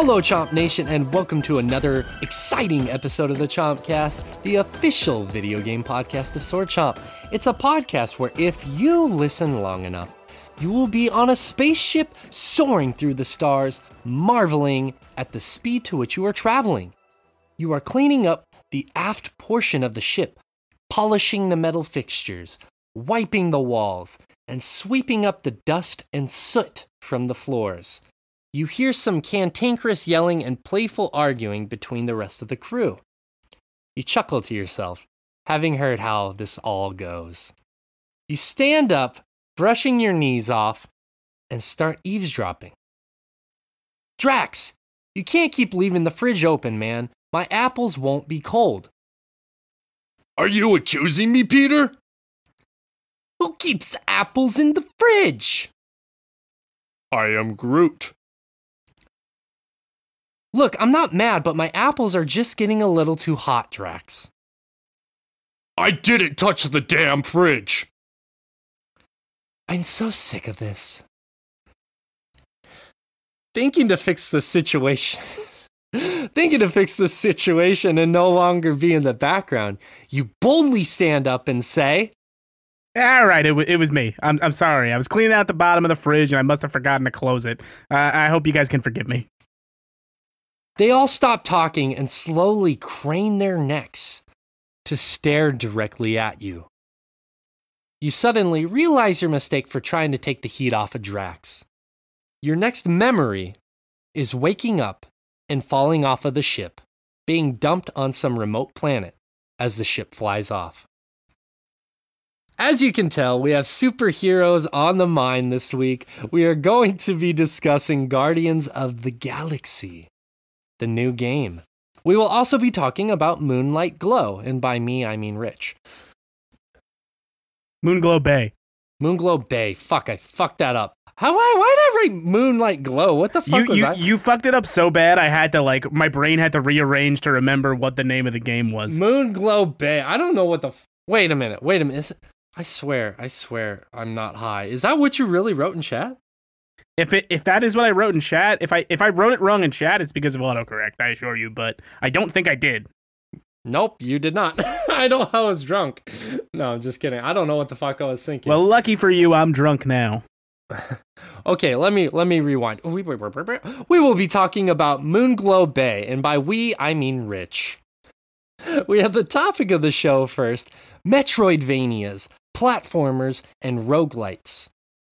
Hello, Chomp Nation, and welcome to another exciting episode of the Chomp Cast, the official video game podcast of Sword Chomp. It's a podcast where if you listen long enough, you will be on a spaceship soaring through the stars, marveling at the speed to which you are traveling. You are cleaning up the aft portion of the ship, polishing the metal fixtures, wiping the walls, and sweeping up the dust and soot from the floors. You hear some cantankerous yelling and playful arguing between the rest of the crew. You chuckle to yourself, having heard how this all goes. You stand up, brushing your knees off, and start eavesdropping. Drax, you can't keep leaving the fridge open, man. My apples won't be cold. Are you accusing me, Peter? Who keeps the apples in the fridge? I am Groot. Look, I'm not mad, but my apples are just getting a little too hot, Drax. I didn't touch the damn fridge. I'm so sick of this. Thinking to fix the situation. Thinking to fix the situation and no longer be in the background, you boldly stand up and say, All right, it, w- it was me. I'm, I'm sorry. I was cleaning out the bottom of the fridge and I must have forgotten to close it. Uh, I hope you guys can forgive me. They all stop talking and slowly crane their necks to stare directly at you. You suddenly realize your mistake for trying to take the heat off of Drax. Your next memory is waking up and falling off of the ship, being dumped on some remote planet as the ship flies off. As you can tell, we have superheroes on the mind this week. We are going to be discussing Guardians of the Galaxy the new game. We will also be talking about Moonlight Glow, and by me, I mean Rich. Moonglow Bay. Moonglow Bay. Fuck, I fucked that up. How why, why did I write Moonlight Glow? What the fuck You, was you, that? you fucked it up so bad, I had to, like, my brain had to rearrange to remember what the name of the game was. Moonglow Bay. I don't know what the. F- wait a minute. Wait a minute. Is I swear, I swear, I'm not high. Is that what you really wrote in chat? If it, if that is what I wrote in chat, if I if I wrote it wrong in chat, it's because of autocorrect, I assure you, but I don't think I did. Nope, you did not. I know I was drunk. No, I'm just kidding. I don't know what the fuck I was thinking. Well, lucky for you, I'm drunk now. Okay, let me let me rewind. We, we, we- we will be talking about Moonglow Bay, and by we I mean Rich. We have the topic of the show first: Metroidvanias, platformers, and roguelites.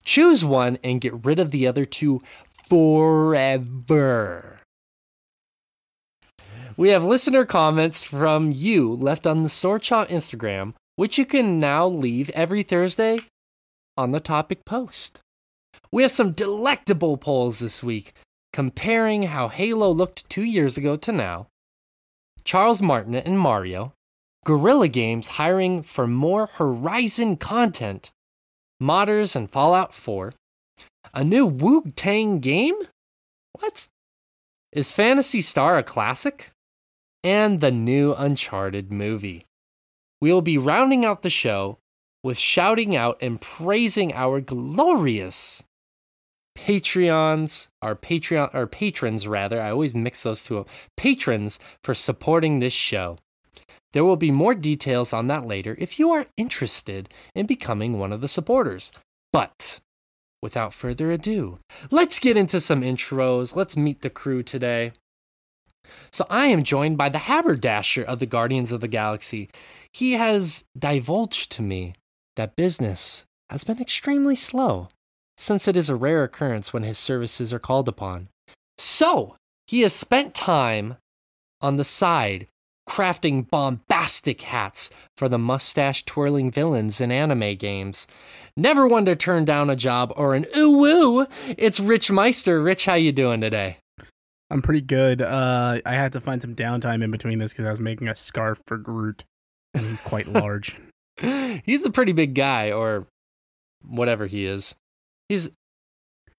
Choose one and get rid of the other two forever. We have listener comments from you left on the Sword Chomp Instagram, which you can now leave every Thursday on the topic post. We have some delectable polls this week comparing how Halo looked two years ago to now, Charles Martinet and Mario, Guerrilla Games hiring for more Horizon content, modders and Fallout 4, a new Wu Tang game? What? Is Phantasy Star a classic? And the new Uncharted movie. We will be rounding out the show with shouting out and praising our glorious Patreons, our Patreon, our patrons rather. I always mix those two up. Patrons for supporting this show. There will be more details on that later if you are interested in becoming one of the supporters. But without further ado, let's get into some intros. Let's meet the crew today. So I am joined by the haberdasher of the Guardians of the Galaxy. He has divulged to me that business has been extremely slow, since it is a rare occurrence when his services are called upon. So, he has spent time on the side crafting bombastic hats for the mustache twirling villains in anime games. Never one to turn down a job or an ooh woo. It's Rich Meister. Rich, how you doing today? I'm pretty good. Uh, I had to find some downtime in between this because I was making a scarf for Groot, and he's quite large. He's a pretty big guy, or whatever he is. He's,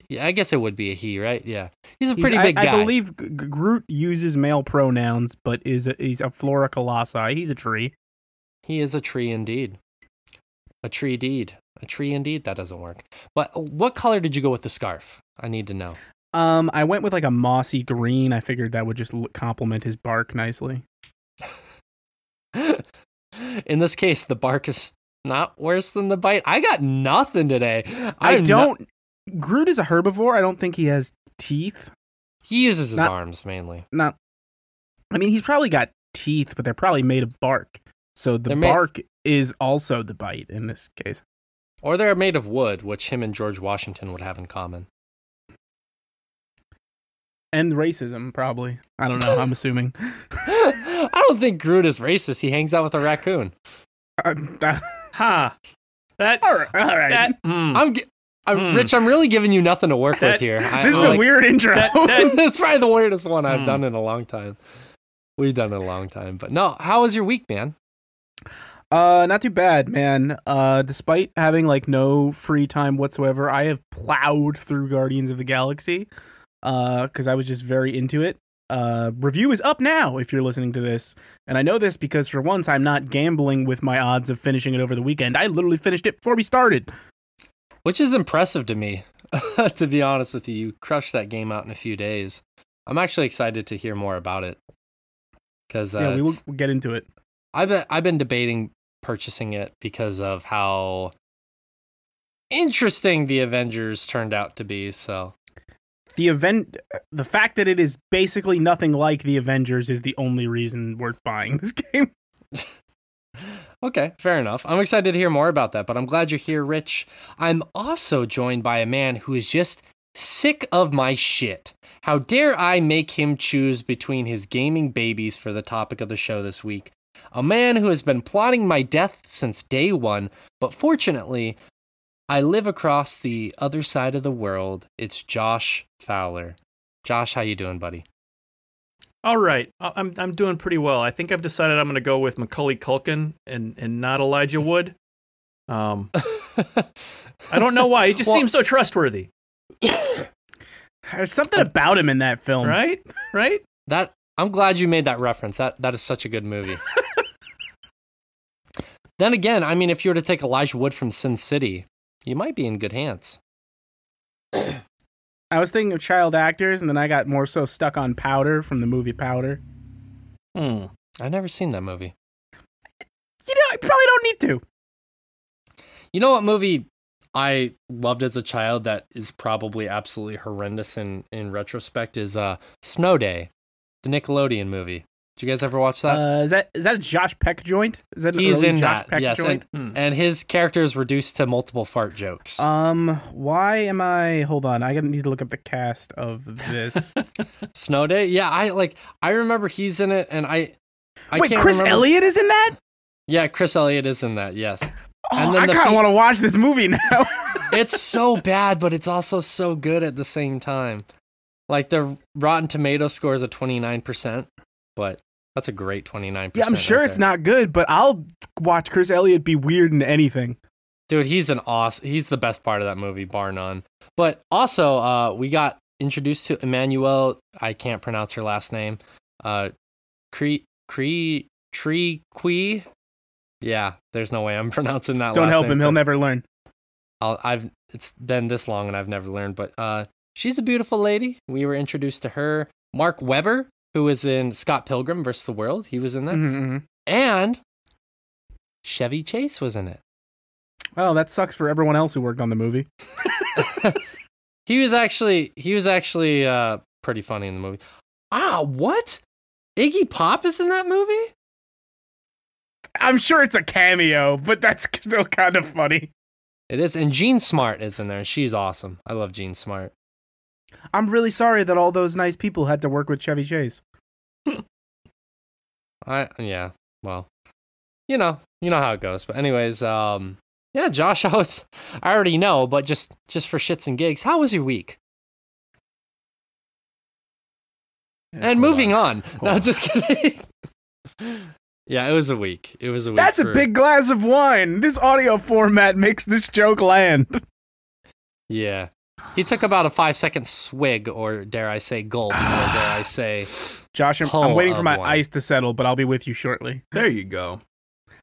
yeah, I guess it would be a he, right? Yeah, he's a He's- pretty I, big guy. I believe G- Groot uses male pronouns, but is a, he's a flora colossi. He's a tree. He is a tree indeed. A tree deed. A tree indeed. That doesn't work. But what color did you go with the scarf? I need to know. Um, I went with like a mossy green. I figured that would just complement his bark nicely. In this case, the bark is not worse than the bite. I got nothing today. I I'm not- don't. Groot is a herbivore. I don't think he has teeth. he uses his not- arms mainly. Not. I mean, he's probably got teeth, but they're probably made of bark. So the They're made- bark is also the bite in this case. Or they're made of wood, which him and George Washington would have in common. And racism, probably. I don't know. I'm assuming. I don't think Groot is racist. He hangs out with a raccoon. Uh, uh, Ha. That all right. All right. that mm, I'm, I'm Hmm. Rich. I'm really giving you nothing to work That- with here. I, this is like- a weird intro. that- that- That's probably the weirdest one I've Hmm. done in a long time. We've done it a long time, but no. How was your week, man? Uh, not too bad, man. Uh, despite having like no free time whatsoever, I have plowed through Guardians of the Galaxy. Uh, because I was just very into it. Uh, review is up now if you're listening to this, and I know this because for once I'm not gambling with my odds of finishing it over the weekend. I literally finished it before we started. Which is impressive to me, to be honest with you. You crushed that game out in a few days. I'm actually excited to hear more about it because uh, yeah, we will we'll get into it. I've been, I've been debating purchasing it because of how interesting the Avengers turned out to be. So The event, the fact that it is basically nothing like the Avengers is the only reason worth buying this game. Okay, fair enough. I'm excited to hear more about that, but I'm glad you're here, Rich. I'm also joined by a man who is just sick of my shit. How dare I make him choose between his gaming babies for the topic of the show this week? A man who has been plotting my death since day one, but fortunately, I live across the other side of the world. It's Josh Fowler. Josh, how you doing, buddy? All right. I- I'm I'm doing pretty well. I think I've decided I'm going to go with Macaulay Culkin and and not Elijah Wood. Um, I don't know why. He just Well- seems so trustworthy, There's something about him in that film. right? Right? That I'm glad you made that reference. That that is such a good movie. then again, I mean, if you were to take Elijah Wood from Sin City, you might be in good hands. I was thinking of child actors, and then I got more so stuck on Powder from the movie Powder. Hmm. I've never seen that movie. You know, I probably don't need to. You know what movie I loved as a child that is probably absolutely horrendous in in retrospect is uh Snow Day, the Nickelodeon movie. Did you guys ever watch that? Uh, is that is that a Josh Peck joint? Is that He's in Josh that, Peck yes, joint? Hmm. and his character is reduced to multiple fart jokes. Um, why am I? Hold on, I need to look up the cast of this. Snow Day, yeah, I like. I remember he's in it, and I. I Wait, Chris remember- Elliott is in that? Yeah, Chris Elliott is in that. Yes, Oh, And then I the kind of fe- want to watch this movie now. it's so bad, but it's also so good at the same time. Like the Rotten Tomato score is a twenty nine percent, but that's a great 29%. yeah. I'm sure it's not good, but I'll watch Chris Elliott be weird in anything. Dude, he's an awesome. He's the best part of that movie, bar none. But also, uh, we got introduced to Emmanuelle. I can't pronounce her last name. Uh, Cree Cree Tree Quee. Yeah, there's no way I'm pronouncing that. Don't help name him; he'll never learn. I'll, I've it's been this long and I've never learned, but uh, she's a beautiful lady. We were introduced to her. Mark Webber, who was in Scott Pilgrim versus the World, he was in that, Mhm, mhm. and Chevy Chase was in it. Oh, that sucks for everyone else who worked on the movie. He was actually he was actually uh, pretty funny in the movie. Ah, what? Iggy Pop is in that movie? I'm sure it's a cameo, but that's still kind of funny. It is, and Jean Smart is in there. and She's awesome. I love Jean Smart. I'm really sorry that all those nice people had to work with Chevy Chase. I yeah. Well, you know, you know how it goes. But anyways, um, yeah, Josh, I was, I already know, but just just for shits and gigs, how was your week? and moving on. No, on. just kidding. yeah, it was a week. It was a week. That's a big glass of wine. This audio format makes this joke land. Yeah. He took about a five second swig, or dare I say gulp, or dare I say. Josh, I'm, I'm waiting for my wine. ice to settle, but I'll be with you shortly. There you go.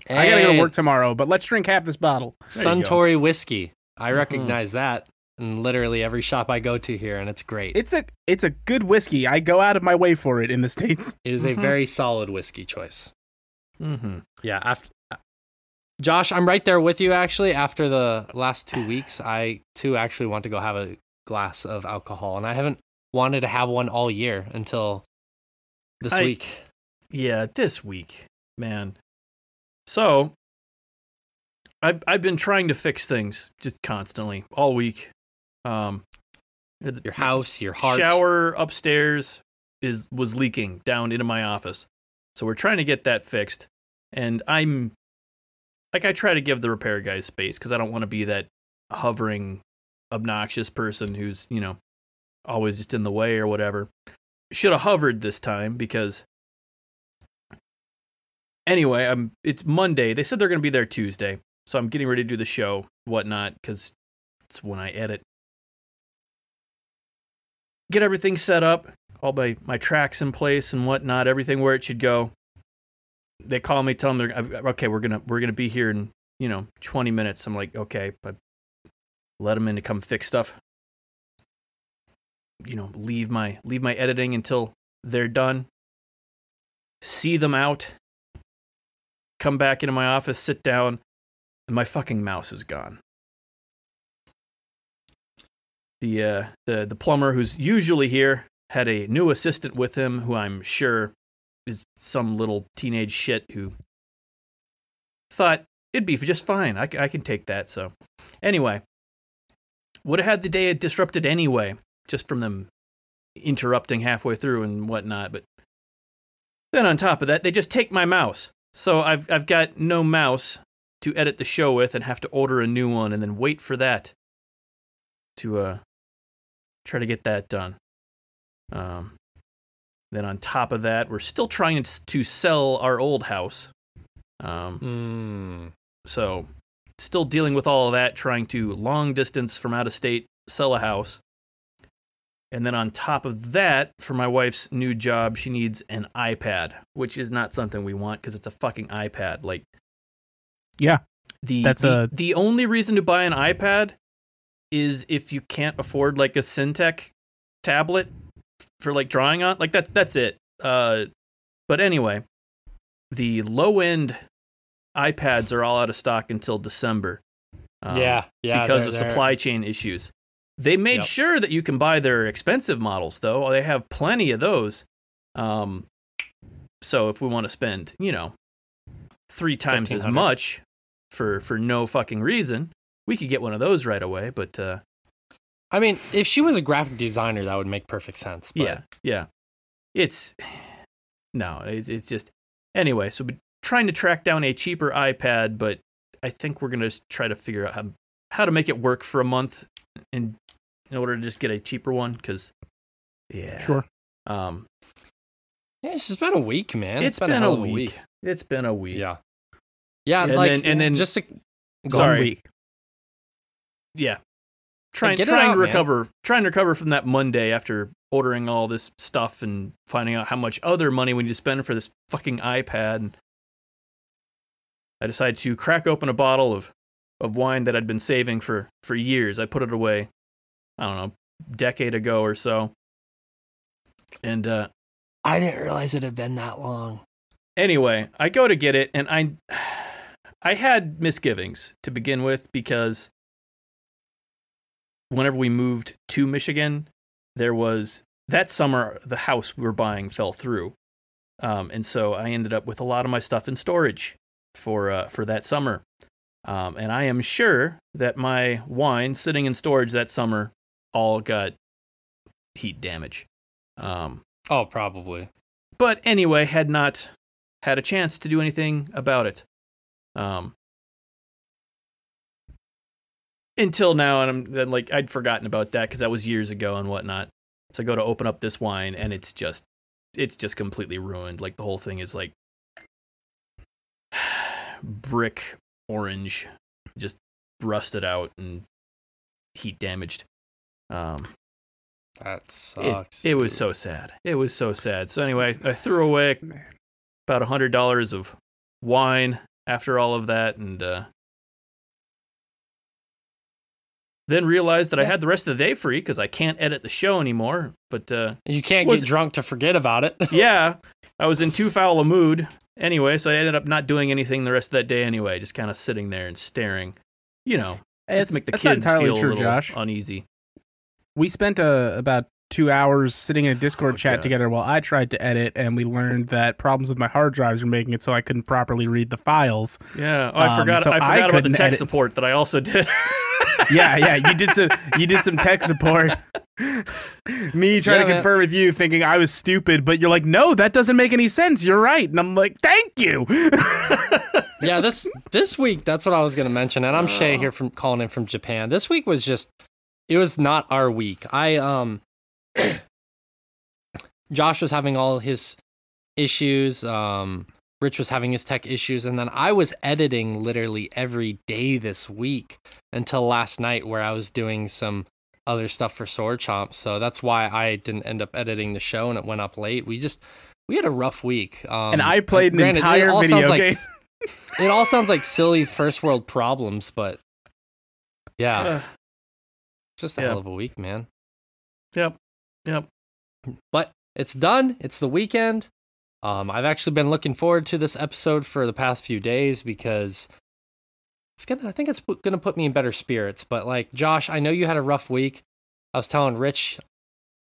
I gotta go to work tomorrow, but let's drink half this bottle. There. Suntory whiskey. I Mm-hmm. recognize that. in literally every shop I go to here, and it's great. It's a it's a good whiskey. I go out of my way for it in the states. It is Mhm. a very solid whiskey choice. Mm-hmm. Yeah. After Josh, I'm right there with you. Actually, after the last two weeks, I too actually want to go have a glass of alcohol, and I haven't wanted to have one all year until this I- week. Yeah, this week, man. So, I've I've been trying to fix things just constantly all week. Um, Your house, your heart. shower upstairs is was leaking down into my office, so we're trying to get that fixed. And I'm like, I try to give the repair guys space because I don't want to be that hovering, obnoxious person who's you know always just in the way or whatever. Should have hovered this time because anyway, I'm it's Monday. They said they're gonna be there Tuesday, so I'm getting ready to do the show, whatnot, because it's when I edit. Get everything set up, all my my tracks in place and whatnot, everything where it should go. They call me, tell them they're okay. We're gonna we're gonna be here in you know 20 minutes. I'm like okay, but let them in to come fix stuff. You know, leave my leave my editing until they're done. See them out come back into my office, sit down, and my fucking mouse is gone. The uh, the the plumber who's usually here had a new assistant with him who I'm sure is some little teenage shit who thought it'd be just fine. I, I can take that. So, anyway, would have had the day disrupted anyway, just from them interrupting halfway through and whatnot. But then on top of that, they just take my mouse. So I've I've got no mouse to edit the show with, and have to order a new one, and then wait for that to uh try to get that done. Um, then on top of that, we're still trying to to sell our old house. Um, Mm. so still dealing with all of that, trying to long distance from out of state sell a house. And then on top of that, for my wife's new job, she needs an iPad, which is not something we want because it's a fucking iPad. Like, Yeah. the That's the, a- the only reason to buy an iPad is if you can't afford like a Cintiq tablet for like drawing on. Like that's that's it. Uh, but anyway, the low end iPads are all out of stock until December. Um, yeah, yeah. because they're- of they're- supply chain issues. They made Yep. sure that you can buy their expensive models, though. They have plenty of those. Um, so if we want to spend, you know, three times as much for for no fucking reason, we could get one of those right away. But uh, I mean, if she was a graphic designer, that would make perfect sense. But yeah, yeah, it's no, it's it's just anyway. So we're trying to track down a cheaper iPad, but I think we're gonna try to figure out how how to make it work for a month in in order to just get a cheaper one because yeah, Sure. Um, Yeah, it's just been a week, man. it's been, been, a, a hell of week. It's been a week. Yeah. Yeah, And like then- and then- just to, go Sorry. week. yeah. Trying trying out, to man. recover trying to recover from that Monday after ordering all this stuff and finding out how much other money we need to spend for this fucking iPad. And I decided to crack open a bottle of, of wine that I'd been saving for, for years. I put it away, I don't know, decade ago or so. And uh, I didn't realize it had been that long. anyway, I go to get it, and I I had misgivings to begin with because whenever we moved to Michigan, there was that summer the house we were buying fell through, um, and so I ended up with a lot of my stuff in storage for uh, for that summer. Um, and I am sure that my wine sitting in storage that summer all got heat damage. Um, Oh, probably. but anyway, had not had a chance to do anything about it. Um, until now, and I'm then like I'd forgotten about that because that was years ago and whatnot. So I go to open up this wine, and it's just, it's just completely ruined. Like the whole thing is like brick orange, just rusted out and heat damaged. Um, That sucks. it was so sad. It was so sad. So anyway, I threw away about a hundred dollars of wine after all of that, and uh, Then realized that I had the rest of the day free because I can't edit the show anymore. But uh, You can't Was- get drunk to forget about it. yeah, I was in too foul a mood anyway, so I ended up not doing anything the rest of that day anyway, just kind of sitting there and staring. You know, just It's to make the kids feel true, a little Josh. uneasy. We spent uh, about two hours sitting in a Discord Oh, chat God. together while I tried to edit, and we learned that problems with my hard drives were making it so I couldn't properly read the files. Yeah, oh, I Um, forgot. so I I forgot about the tech edit- support that I also did. yeah, yeah, you did some you did some tech support. Me trying Yeah, to man. with you, thinking I was stupid, but you're like, no, that doesn't make any sense. You're right, and I'm like, thank you. yeah, this this week that's what I was gonna mention, and I'm. Shea here from calling in from Japan. This week was just it was not our week. I um Josh was having all his issues, um Rich was having his tech issues, and then I was editing literally every day this week until last night where I was doing some other stuff for Sword Chomp. So that's why I didn't end up editing the show and it went up late. We just we had a rough week. Um, and I played an granted, it entire all video sounds like- game. it all sounds like silly first world problems, but yeah, just a yeah. hell of a week, man. yep. Yep. But it's done. It's the weekend. Um, I've actually been looking forward to this episode for the past few days because it's gonna. I think it's gonna put me in better spirits. But like Josh, I know you had a rough week. I was telling Rich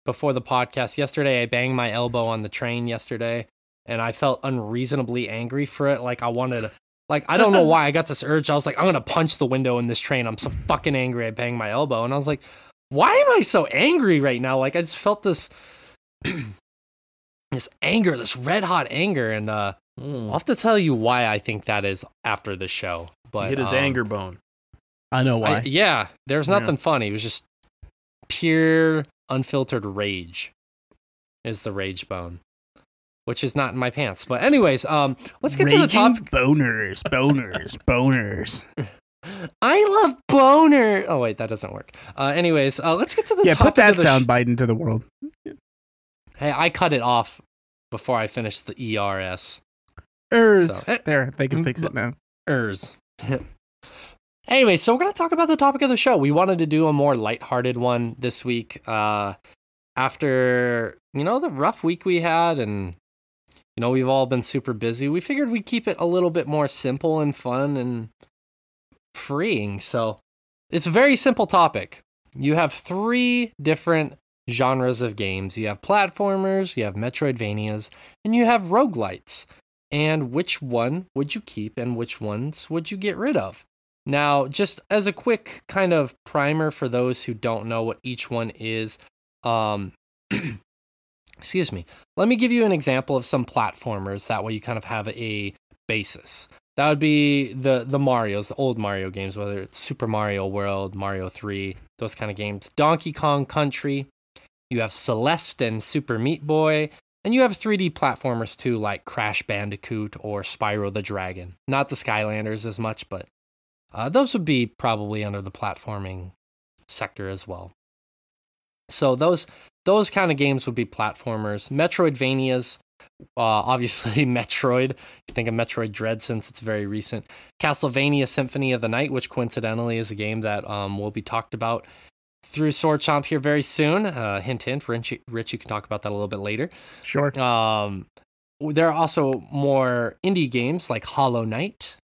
before the podcast yesterday. I banged my elbow on the train yesterday, and I felt unreasonably angry for it. Like I wanted to. Like I don't know why I got this urge. I was like, I'm gonna punch the window in this train. I'm so fucking angry. I banged my elbow, and I was like, why am I so angry right now? Like I just felt this this anger, this red hot anger, and uh Mm. I'll have to tell you why I think that is after the show. But hit his um, anger bone. I know why. I- yeah, there's Yeah. nothing funny. It was just pure unfiltered rage. Is the rage bone, which is not in my pants. But anyways, um, let's get to the Raging top. boners, boners, boners. I love boner. Oh wait, that doesn't work. Uh, anyways, uh, let's get to the yeah, topic put that the sh- sound bite into the world. Hey, I cut it off before I finished the ERS. Ers. So- there, they can fix it now. Ers. anyway, so we're gonna talk about the topic of the show. We wanted to do a more lighthearted one this week. Uh, after you know the rough week we had, and you know we've all been super busy, we figured we'd keep it a little bit more simple and fun and freeing. So it's a very simple topic. You have three different genres of games. You have platformers, you have Metroidvanias, and you have roguelites and which one would you keep and which ones would you get rid of? Now, just as a quick kind of primer for those who don't know what each one is, um, excuse me, let me give you an example of some platformers. That way you kind of have a basis. That would be the the Mario's, the old Mario games, whether it's Super Mario World, Mario 3, those kind of games. Donkey Kong Country, you have Celeste and Super Meat Boy, and you have 3D platformers too, like Crash Bandicoot or Spyro the Dragon. Not the Skylanders as much, but uh, those would be probably under the platforming sector as well. So those those kind of games would be platformers. Metroidvanias, uh, obviously Metroid. You can think of Metroid Dread since it's very recent. Castlevania Symphony of the Night, which coincidentally is a game that um, will be talked about through Sword Chomp here very soon. Uh, hint, hint. Rich, Rich, you can talk about that a little bit later. Sure. Um, there are also more indie games like Hollow Knight,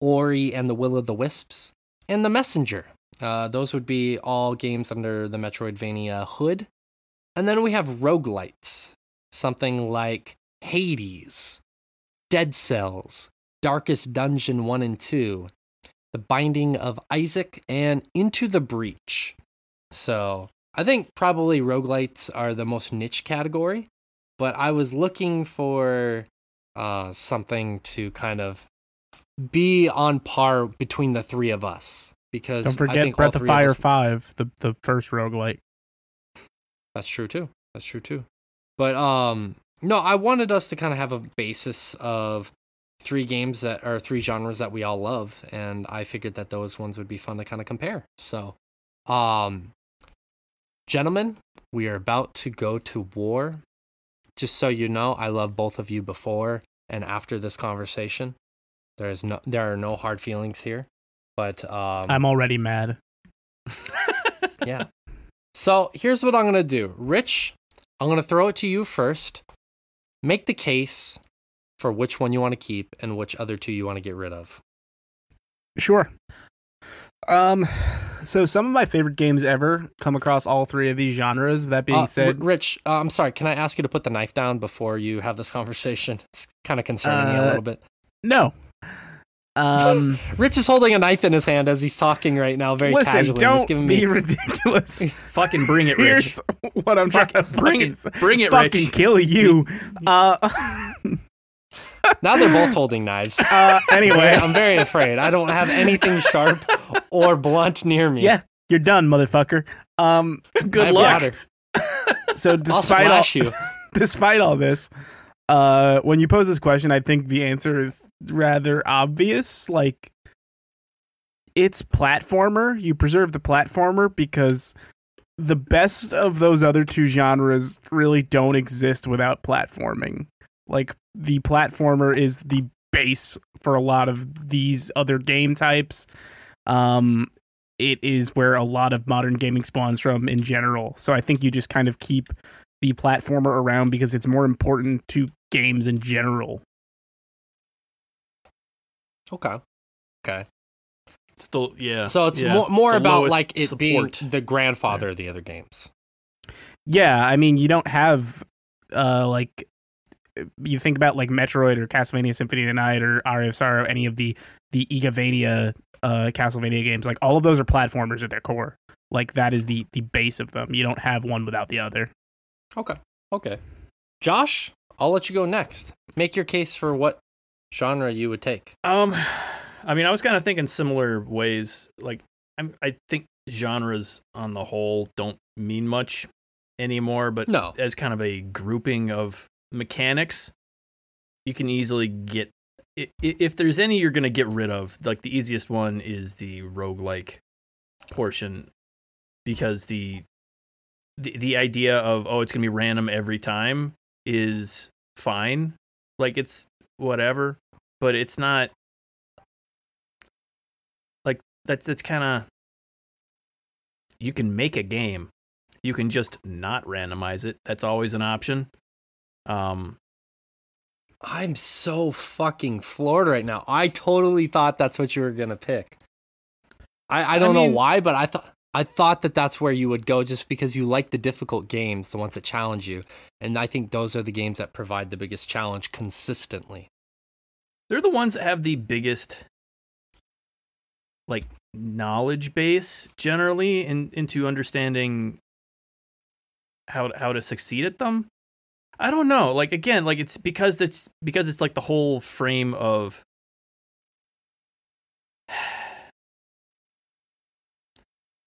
Ori and the Will of the Wisps, and The Messenger. Uh, those would be all games under the Metroidvania hood. And then we have roguelites, something like Hades, Dead Cells, Darkest Dungeon 1 and 2, The Binding of Isaac, and Into the Breach. So I think probably roguelites are the most niche category but I was looking for uh, something to kind of be on par between the three of us because Don't I forget think Breath of Fire us- 5, the, the first roguelite. That's true too. That's true too. But um, no, I wanted us to kind of have a basis of three games that are three genres that we all love, and I figured that those ones would be fun to kind of compare. So, um, gentlemen, we are about to go to war. Just so you know, I love both of you before and after this conversation. There is no, there are no hard feelings here. But um, I'm already mad. yeah. So here's what I'm gonna do, Rich. I'm gonna throw it to you first. Make the case for which one you want to keep and which other two you want to get rid of. Sure. Um, so some of my favorite games ever come across all three of these genres. That being Uh, said, Rich, uh, I'm sorry. Can I ask you to put the knife down before you have this conversation? It's kind of concerning me a Uh, little bit. no. Um, Rich is holding a knife in his hand as he's talking right now, very listen, casually. Don't giving be me ridiculous. Fucking bring it, Rich. Here's what I'm trying to bring it, bring it, fucking Rich. kill you. Uh, now they're both holding knives. uh, anyway, I'm very afraid. I don't have anything sharp or blunt near me. yeah, you're done, motherfucker. Um, Good luck. so despite all, you. despite all this, uh, when you pose this question, I think the answer is rather obvious. Like, it's platformer. You preserve the platformer because the best of those other two genres really don't exist without platforming. Like, the platformer is the base for a lot of these other game types. Um, it is where a lot of modern gaming spawns from in general. So I think you just kind of keep the platformer around because it's more important to games in general. Okay. Okay. Still, yeah. So it's yeah. more more The about like it being the grandfather of the other games. Yeah, I mean, you don't have uh like you think about like Metroid or Castlevania Symphony of the Night or Aria of Sorrow, any of the the Igavania uh Castlevania games, like all of those are platformers at their core. Like that is the the base of them. You don't have one without the other. Okay. Okay. Josh, I'll let you go next. Make your case for what genre you would take. Um, I mean, I was kind of thinking similar ways. Like, I'm, I think genres on the whole don't mean much anymore, but No. as kind of a grouping of mechanics, you can easily get. If there's any you're going to get rid of, like the easiest one is the roguelike portion because the the the idea of oh it's going to be random every time is fine. Like it's whatever, but it's not like that's that's kind of you can make a game. You can just not randomize it. That's always an option. Um I'm so fucking floored right now. I totally thought that's what you were gonna pick. I, I don't mean- know why, but I thought I thought that that's where you would go just because you like the difficult games, the ones that challenge you, and I think those are the games that provide the biggest challenge consistently. they're the ones that have the biggest like knowledge base generally in, into understanding how how to succeed at them. I don't know. Like again, like it's because it's because it's like the whole frame of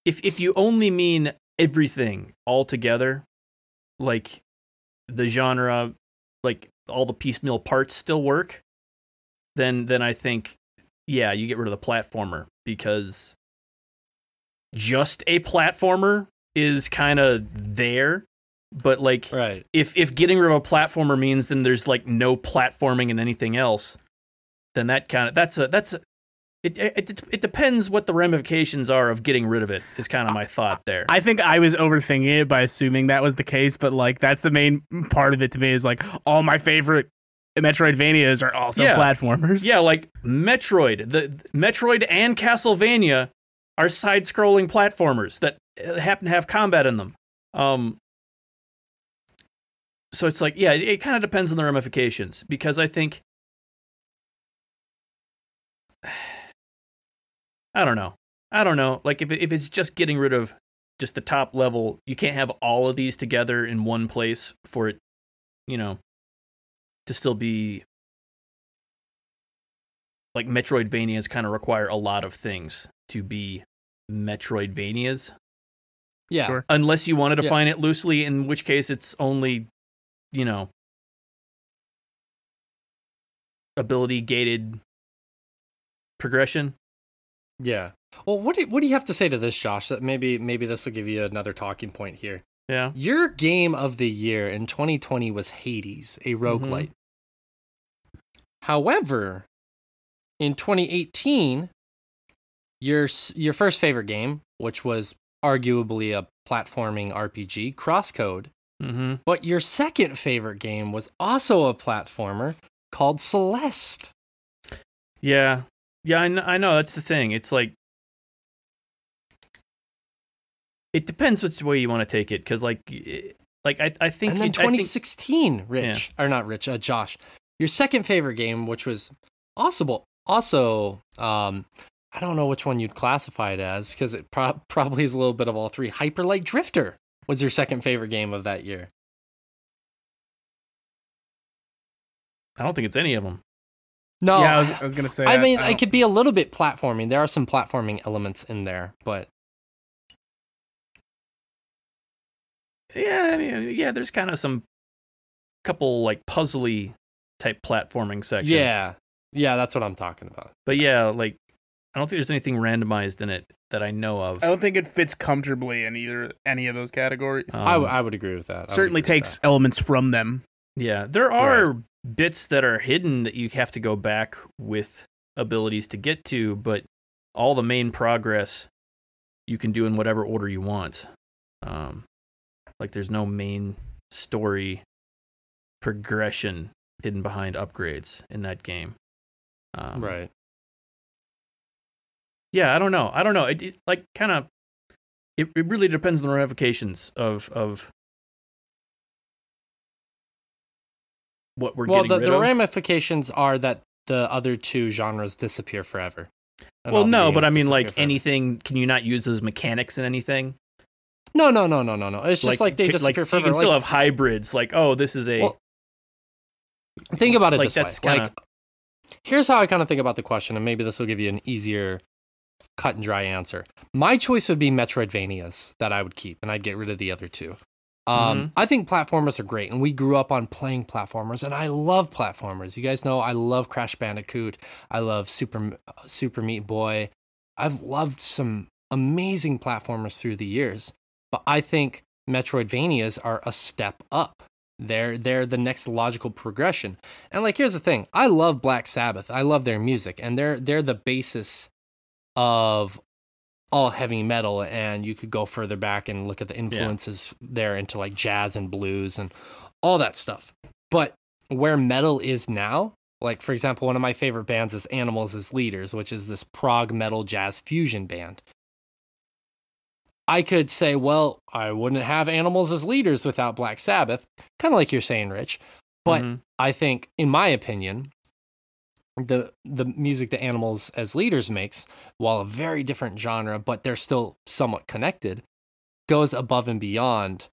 if if you only mean everything all together, like the genre, like all the piecemeal parts still work, then then I think yeah, you get rid of the platformer because just a platformer is kind of there, but like Right. if if getting rid of a platformer means then there's like no platforming in anything else, then that kind of that's a that's a, it, it it depends what the ramifications are of getting rid of it. Is kind of my thought there. I think I was overthinking it by assuming that was the case, but like that's the main part of it to me is like all my favorite Metroidvanias are also Yeah. platformers. yeah, like Metroid, the Metroid and Castlevania are side-scrolling platformers that uh, happen to have combat in them. Um, so it's like, yeah, it, it kind of depends on the ramifications because I think I don't know. I don't know. Like if if it's just getting rid of just the top level, you can't have all of these together in one place for it, you know, to still be like Metroidvanias kind of require a lot of things to be Metroidvanias, Yeah. Sure. unless you want to Yeah. define it loosely, in which case it's only, you know, ability gated progression. Yeah. Well, what do you, what do you have to say to this, Josh? That maybe maybe this will give you another talking point here. Yeah. Your game of the year in 2020 was Hades, a roguelite. However, in 2018, your your first favorite game, which was arguably a platforming RPG, Crosscode. Mm-hmm. But your second favorite game was also a platformer called Celeste. Yeah, yeah, I know, I know. That's the thing. It's like it depends which way you want to take it, because like, it- like I, I think, and then it- I think 2016, Rich, or not Rich, uh, Josh, your second favorite game, which was also also, um, I don't know which one you'd classify it as because it pro- probably is a little bit of all three. Hyper Light Drifter was your second favorite game of that year. I don't think it's any of them. No, yeah, I was, I was gonna say. I mean, I it could be a little bit platforming. There are some platforming elements in there, but Yeah, I mean, yeah. There's kind of some couple like puzzly type platforming sections. yeah, yeah, that's what I'm talking about. but yeah, like I don't think there's anything randomized in it that I know of. I don't think it fits comfortably in either any of those categories. Um, I, w- I would agree with that. I Certainly takes that. elements from them. Yeah, there are bits that are hidden that you have to go back with abilities to get to, but all the main progress you can do in whatever order you want. Um, like there's no main story progression hidden behind upgrades in that game. Um, right. Yeah, I don't know. I don't know. It, it like kind of. It, it really depends on the ramifications of of what we're Well, getting the, rid the of. ramifications are that the other two genres disappear forever. Well, no, but I mean, like forever. anything. Can you not use those mechanics in anything? No, no, no, no, no, no. It's just like, they disappear like, forever. You can still have hybrids. Like, oh, this is a. Well, think about it like, this that's way. kinda- Like, here's how I kind of think about the question, and maybe this will give you an easier, cut and dry answer. My choice would be Metroidvanias that I would keep, and I'd get rid of the other two. Um, Mhm. I think platformers are great, and we grew up on playing platformers, and I love platformers. You guys know I love Crash Bandicoot. I love Super uh, Super Meat Boy. I've loved some amazing platformers through the years, but I think Metroidvanias are a step up. They're they're the next logical progression. And like here's the thing, I love Black Sabbath. I love their music and they're they're the basis of all heavy metal and you could go further back and look at the influences there into like jazz and blues and all that stuff. But where metal is now, like for example, one of my favorite bands is Animals as Leaders, which is this prog metal jazz fusion band. I could say, well, I wouldn't have animals as leaders without Black Sabbath, kind of like you're saying, Rich. But Mhm. I think, in my opinion, the the music that Animals as Leaders makes, while a very different genre, but they're still somewhat connected, goes above and beyond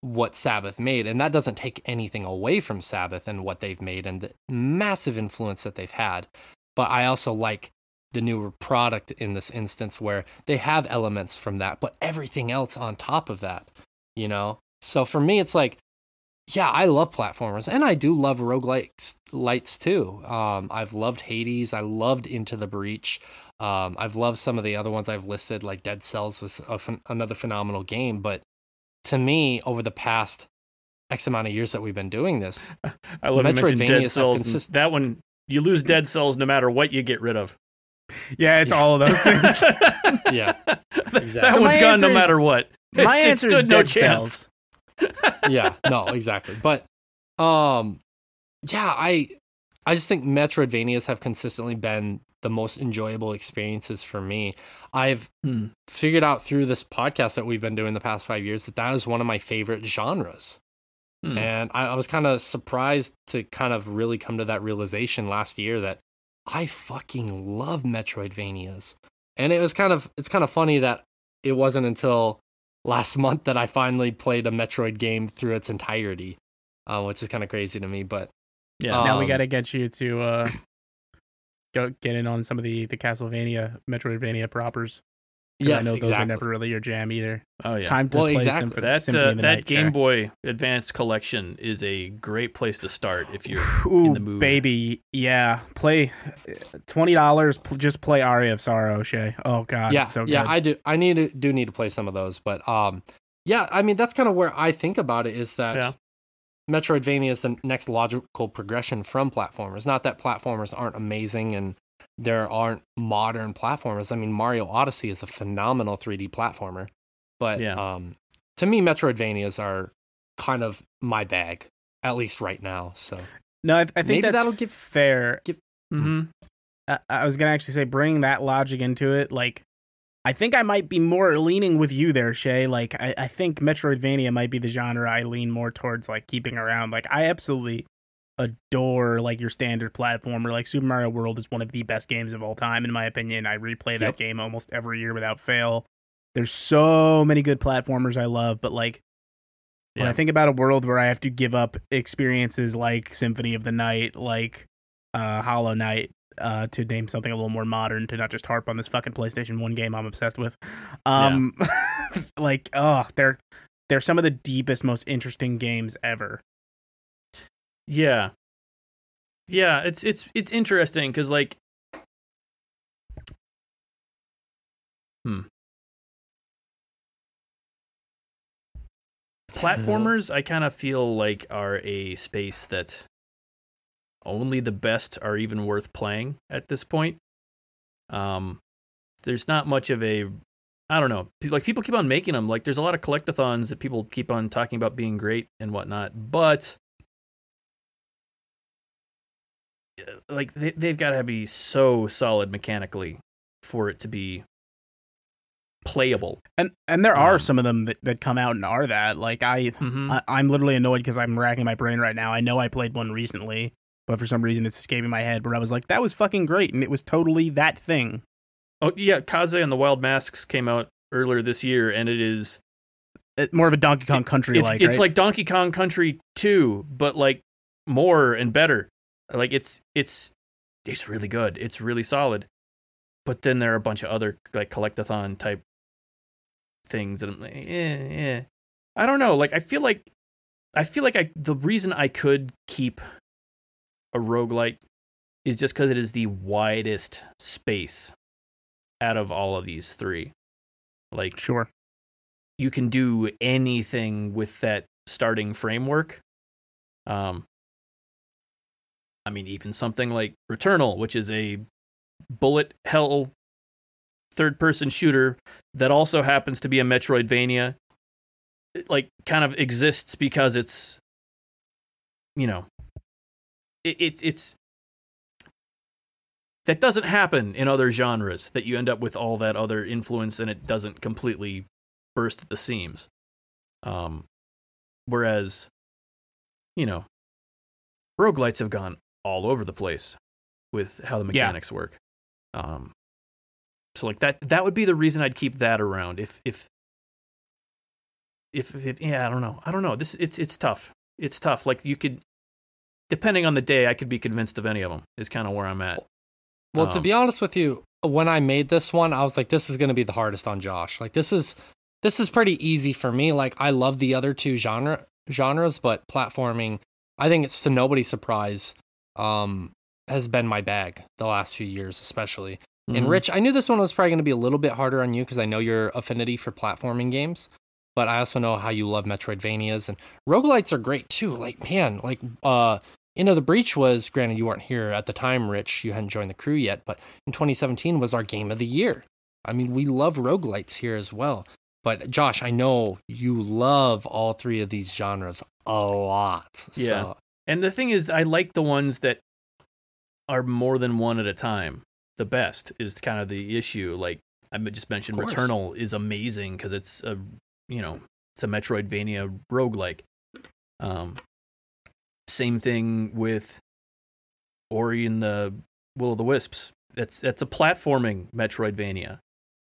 what Sabbath made, and that doesn't take anything away from Sabbath and what they've made and the massive influence that they've had. But I also like the newer product in this instance where they have elements from that, but everything else on top of that, you know? So for me, it's like, yeah, I love platformers and I do love roguelikes lights too. Um, I've loved Hades. I loved Into the Breach. Um, I've loved some of the other ones I've listed, like Dead Cells was a phen- another phenomenal game. But to me, over the past X amount of years that we've been doing this, I love you Dead Cells. consist- that one, you lose Dead Cells no matter what you get rid of. Yeah, it's all of those things. yeah, That So one's gone no is- matter what. My it answer is stood no Dead chance. Cells. yeah, no, exactly. But um yeah, I I just think Metroidvanias have consistently been the most enjoyable experiences for me. I've Hmm. figured out through this podcast that we've been doing the past 5 years that that is one of my favorite genres. Hmm. And I, I was kind of surprised to kind of really come to that realization last year that I fucking love Metroidvanias. And it was kind of it's kind of funny that it wasn't until last month that I finally played a Metroid game through its entirety, uh, which is kind of crazy to me. But Yeah. now we Um, got to get you to uh, go get in on some of the the Castlevania, Metroidvania propers. 'Cause yes, I know those exactly. were never really your jam either. oh It's yeah. time to Well, play exactly. Symphony, That Symphony uh, the that Night, Game Jack. Boy Advance collection is a great place to start if you're Ooh, in the mood. baby, yeah. Play twenty dollars. Pl- just play Aria of Sorrow, Shea. Oh God, yeah, it's so yeah. I do. I need to do need to play some of those, but um, yeah, I mean that's kind of where I think about it is that Yeah. Metroidvania is the next logical progression from platformers. Not that platformers aren't amazing and there aren't modern platformers. I mean, Mario Odyssey is a phenomenal 3D platformer. But Yeah. um, to me, Metroidvanias are kind of my bag, at least right now. So No, I, I think that'll give- fair. Mm-hmm. I, I was gonna actually say bring that logic into it. Like, I think I might be more leaning with you there, Shea. Like, I, I think Metroidvania might be the genre I lean more towards, like keeping around. Like, I absolutely adore like your standard platformer. Like Super Mario World is one of the best games of all time, in my opinion. I replay that Yep. game almost every year without fail. There's so many good platformers I love, but like when I think about a world where I have to give up experiences like Symphony of the Night, like uh, Hollow Knight, uh, to name something a little more modern, to not just harp on this fucking PlayStation One game I'm obsessed with. Um, like oh, they're they're some of the deepest, most interesting games ever. Yeah. Yeah, it's it's it's interesting because like Hmm. Platformers I kind of feel like are a space that only the best are even worth playing at this point. Um there's not much of a I don't know. Like people keep on making them. Like there's a lot of collectathons that people keep on talking about being great and whatnot, but like they, they've got to be so solid mechanically for it to be playable. And and there are Um, some of them that, that come out and are that. Like I, Mm-hmm. I I'm literally annoyed because I'm racking my brain right now. I know I played one recently, but for some reason it's escaping my head. Where I was like, that was fucking great, and it was totally that thing. oh yeah, Kaze and the Wild Masks came out earlier this year, and it is It, more of a Donkey Kong Country it's like. it's right? like Donkey Kong Country 2, but like more and better. Like it's it's it's really good. It's really solid. But then there are a bunch of other like collectathon type things that I'm like, eh, eh. I don't know. Like I feel like I feel like I the reason I could keep a roguelite is just because it is the widest space out of all of these three. Like sure. you can do anything with that starting framework. Um, I mean, even something like Returnal, which is a bullet hell third person shooter that also happens to be a Metroidvania, it, like kind of exists because it's, you know, it, it's it's that doesn't happen in other genres that you end up with all that other influence and it doesn't completely burst at the seams. Um, whereas, you know, roguelites have gone all over the place with how the Yeah. mechanics work. Um, so like that that would be the reason I'd keep that around. If if if, if yeah, I don't know. I don't know. This it's it's tough. It's tough. Like you could depending on the day, I could be convinced of any of them. Is kind of where I'm at. Well, to Um, be honest with you, when I made this one, I was like, this is going to be the hardest on Josh. Like this is this is pretty easy for me. Like I love the other two genre genres, but platforming, I think it's to nobody's surprise, um, has been my bag the last few years, especially. And Mhm. Rich, I knew this one was probably going to be a little bit harder on you because I know your affinity for platforming games, but I also know how you love Metroidvanias and roguelites are great too. Like man, like uh Into the Breach was granted you weren't here at the time, Rich, you hadn't joined the crew yet, but in 2017 was our game of the year. I mean, we love roguelites here as well. But Josh, I know you love all three of these genres a lot. Yeah. So, And the thing is, I like the ones that are more than one at a time. The best is kind of the issue. Like I just mentioned. Returnal is amazing because it's a you know it's a Metroidvania roguelike. Um, same thing with Ori and the Will of the Wisps. That's that's a platforming Metroidvania.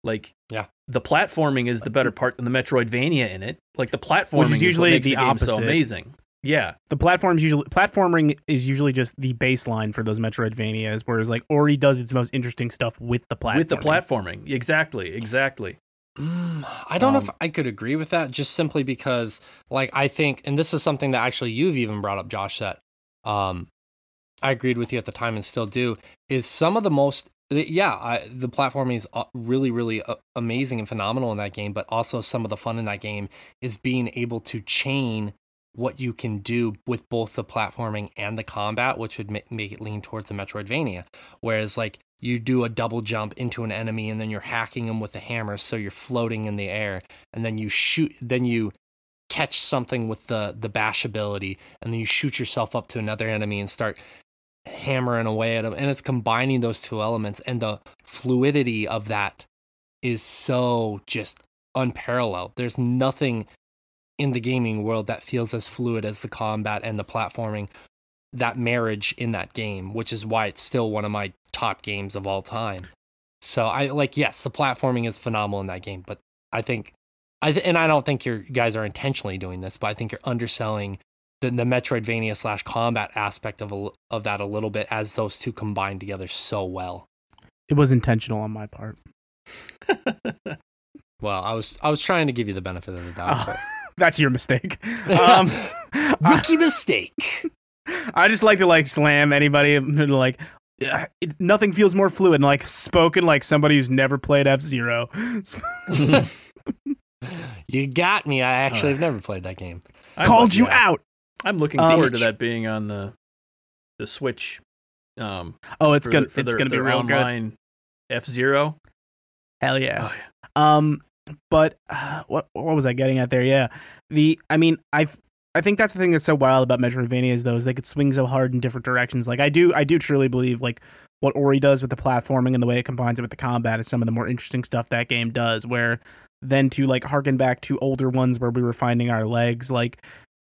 Like Yeah. the platforming is the better part than the Metroidvania in it. Like the platforming is usually makes the game so opposite. amazing. Yeah, the platforms usually platforming is usually just the baseline for those Metroidvanias, whereas like Ori does its most interesting stuff with the platform. with the platforming. Exactly, exactly. Mm, I don't know if Um, I could agree with that just simply because like I think and this is something that actually you've even brought up Josh that um I agreed with you at the time and still do is some of the most yeah, I, the platforming is uh, really really uh, amazing and phenomenal in that game, but also some of the fun in that game is being able to chain what you can do with both the platforming and the combat, which would ma- make it lean towards a Metroidvania. Whereas, like, you do a double jump into an enemy and then you're hacking them with the hammer, so you're floating in the air, and then you shoot, then you catch something with the the bash ability, and then you shoot yourself up to another enemy and start hammering away at them. And it's combining those two elements, and the fluidity of that is so just unparalleled. There's nothing in the gaming world that feels as fluid as the combat and the platforming that marriage in that game which is why it's still one of my top games of all time so i like yes the platforming is phenomenal in that game but i think i th- and i don't think you guys are intentionally doing this but i think you're underselling the, the metroidvania slash combat aspect of, a, of that a little bit as those two combine together so well It was intentional on my part. well i was i was trying to give you the benefit of the doubt Oh, That's your mistake. Um, but rookie mistake I just like to like slam anybody who, like uh, it, nothing feels more fluid and like spoken like somebody who's never played F Zero. You got me. I actually have never played that game. I'm Called you yeah. out. I'm looking Um, forward to that being on the the Switch. Um, Oh, it's for gonna for it's their- gonna be their real good. online F Zero. Hell yeah. Oh, yeah. Um, but uh, what what was I getting at there? Yeah, the I mean I I think that's the thing that's so wild about Metroidvania is though is they could swing so hard in different directions. Like I do I do truly believe like what Ori does with the platforming and the way it combines it with the combat is some of the more interesting stuff that game does. Where then to like harken back to older ones where we were finding our legs like.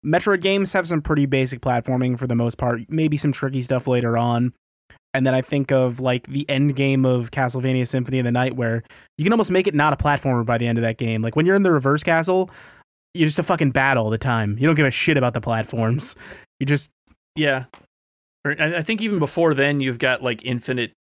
Metroid games have some pretty basic platforming for the most part, maybe some tricky stuff later on. And then I think of like the end game of Castlevania Symphony of the Night, where you can almost make it not a platformer by the end of that game. Like when you're in the reverse castle, you're just a fucking bat all the time. You don't give a shit about the platforms. You just Yeah. I I think even before then, you've got like infinite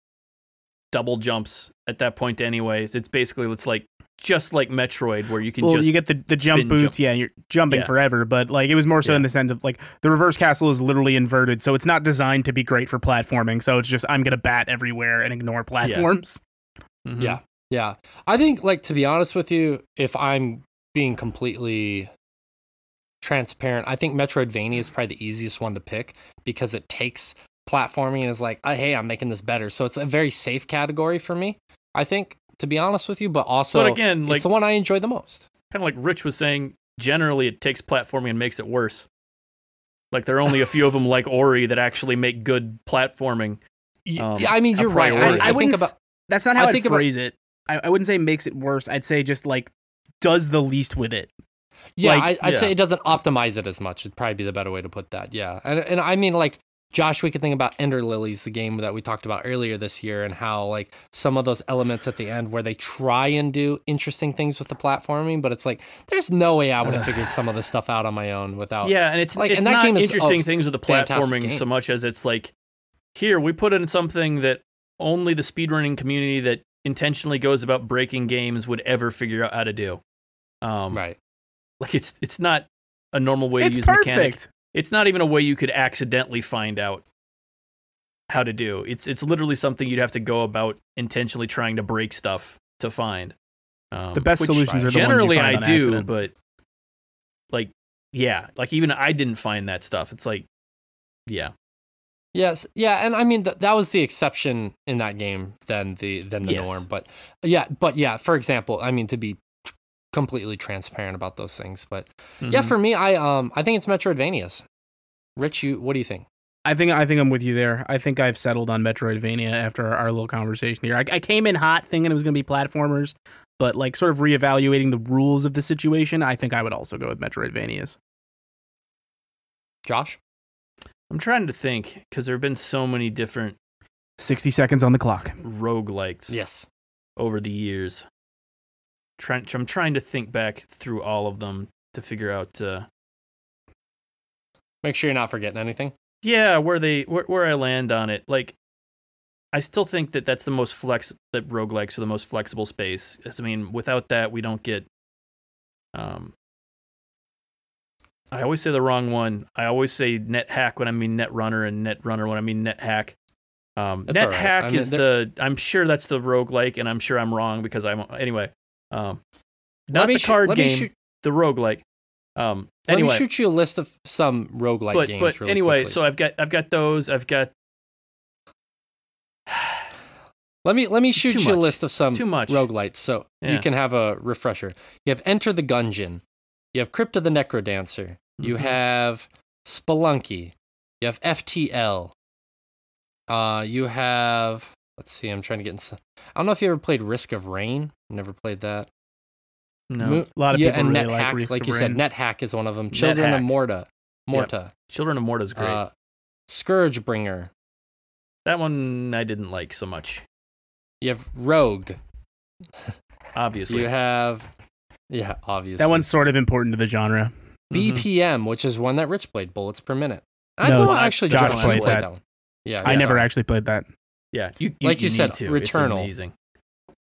double jumps at that point. Anyways, it's basically it's like just like Metroid, where you can well, just you get the, the jump boots, jump. yeah, you're jumping Yeah. forever. But like it was more so in the sense of like the reverse castle is literally inverted, so it's not designed to be great for platforming. So it's just I'm gonna bat everywhere and ignore platforms. Mhm. Yeah. Yeah. I think, like, to be honest with you, if I'm being completely transparent, I think Metroidvania is probably the easiest one to pick because it takes platforming and is like, oh, hey, I'm making this better. So it's a very safe category for me, I think, to be honest with you. But also, But again, like it's the one I enjoy the most. kind of like Rich was saying, generally it takes platforming and makes it worse. Like there are only a few of them, like Ori, that actually make good platforming. Um, yeah, I mean, you're right. I. I, I think wouldn't about. That's not how I I would think about- phrase it. I, I wouldn't say makes it worse. I'd say just like does the least with it. Yeah, like, I, I'd say it doesn't optimize it as much. It'd probably be the better way to put that. Yeah, and and I mean like Josh, we could think about Ender Lilies, the game that we talked about earlier this year, and how like some of those elements at the end where they try and do interesting things with the platforming, but it's like there's no way I would have figured some of this stuff out on my own without. Yeah, and it's Like, it's and that not game is interesting things with the platforming so much as it's like here we put in something that only the speedrunning community that intentionally goes about breaking games would ever figure out how to do. Um, right. Like it's it's not a normal way it's to use perfect. mechanic. It's not even a way you could accidentally find out how to do. It's it's literally something you'd have to go about intentionally trying to break stuff to find. Um, The best which solutions are the generally ones you find I on do, accident. but like yeah, like even I didn't find that stuff. It's like yeah, Yes, yeah, and I mean th- that was the exception in that game than the than the Yes. norm. But yeah, but yeah, for example, I mean to be tr- completely transparent about those things, but yeah, Mhm. for me, I um I think it's Metroidvanias. Rich, you what do you think? I think I think I'm with you there. I think I've settled on Metroidvania after our, our little conversation here. I, I came in hot thinking it was going to be platformers, but like sort of reevaluating the rules of the situation, I think I would also go with Metroidvanias. Josh? I'm trying to think because there have been so many different 60 seconds on the clock. Rogue roguelikes Yes. over the years. Trying, I'm trying to think back through all of them to figure out, uh, Make sure you're not forgetting anything. yeah, where they where, where I land on it. Like, I still think that that's the most flex that roguelikes are the most flexible space. I mean, without that, we don't get. Um, I always say the wrong one. I always say NetHack when I mean Netrunner, and Netrunner when I mean NetHack. Um, net right. hack I mean, is the. I'm sure that's the roguelike, and I'm sure I'm wrong because I'm anyway. Um, not Let the card let me game, shoot- the roguelike. Um, Let anyway, me shoot you a list of some roguelike but games. but really anyway, quickly. so I've got I've got those. I've got let me let me shoot Too you a list of some Too much. roguelites so you can have a refresher. You have Enter the Gungeon. You have Crypt of the Necrodancer. You Mhm. have Spelunky. You have FTL. Uh, you have let's see. I'm trying to get in. some- I don't know if you ever played Risk of Rain. Never played that. no Mo- A lot of yeah, people and really like NetHack, Risk like you said, Rain. NetHack is one of them. Children of NetHack. Morta. Morta. Children of Morta's great. Uh, ScourgeBringer. that one I didn't like so much. You have Rogue. Obviously, You have, yeah, obviously. That one's sort of important to the genre. BPM, which is one that Rich played, bullets per minute. I No, know actually Josh Josh played played that. that. one. Yeah, I yeah. never actually played that. yeah. You, Like you need said, to. It's Returnal. amazing.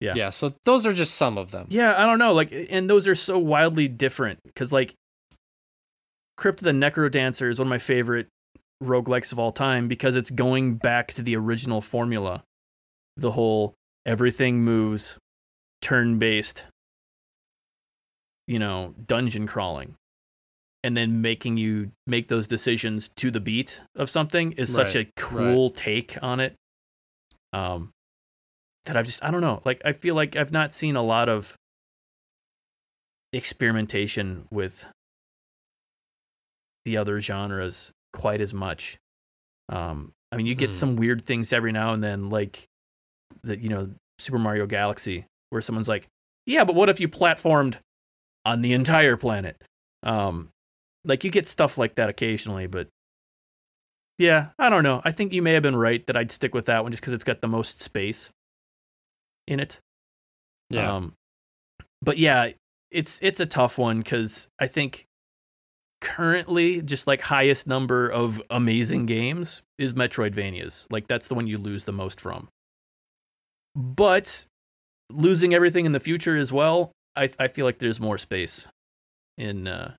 Yeah. Yeah, so those are just some of them. Yeah, I don't know. Like, and those are so wildly different because, like, Crypt of the Necrodancer is one of my favorite roguelikes of all time because it's going back to the original formula. The whole everything moves, turn based, you know, dungeon crawling. And then making you make those decisions to the beat of something is such a cool take on it. Um, that I've just I don't know. Like I feel like I've not seen a lot of experimentation with the other genres quite as much. Um, I mean, you get Hmm. some weird things every now and then, like the you know Super Mario Galaxy, where someone's like, "Yeah, but what if you platformed on the entire planet?" Um, like you get stuff like that occasionally, but yeah, I don't know. I think you may have been right that I'd stick with that one just because it's got the most space in it. Yeah. Um, but yeah, it's it's a tough one because I think currently just like highest number of amazing games is Metroidvanias. Like that's the one you lose the most from. But losing everything in the future as well, I I feel like there's more space in uh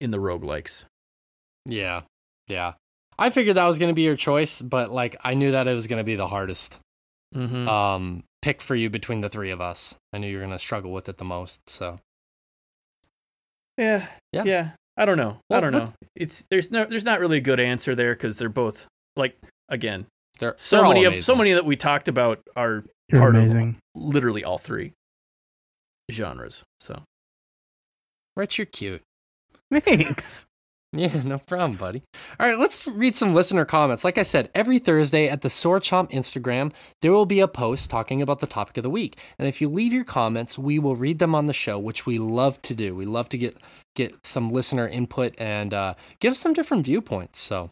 in the roguelikes. yeah. Yeah. I figured that was going to be your choice, but like I knew that it was going to be the hardest Mm-hmm. um pick for you between the three of us. I knew you were going to struggle with it the most, so. Yeah. Yeah. Yeah. I don't know. I don't know. It's there's no there's not really a good answer there because they're both like again They're so they're many of so many that we talked about are You're Part of- amazing. literally all three genres. So Rich, you're cute. Thanks. Yeah, no problem, buddy. All right, let's read some listener comments. Like I said, every Thursday at the Sword Chomp Instagram, there will be a post talking about the topic of the week. And if you leave your comments, we will read them on the show, which we love to do. We love to get get some listener input and uh, give some different viewpoints. So,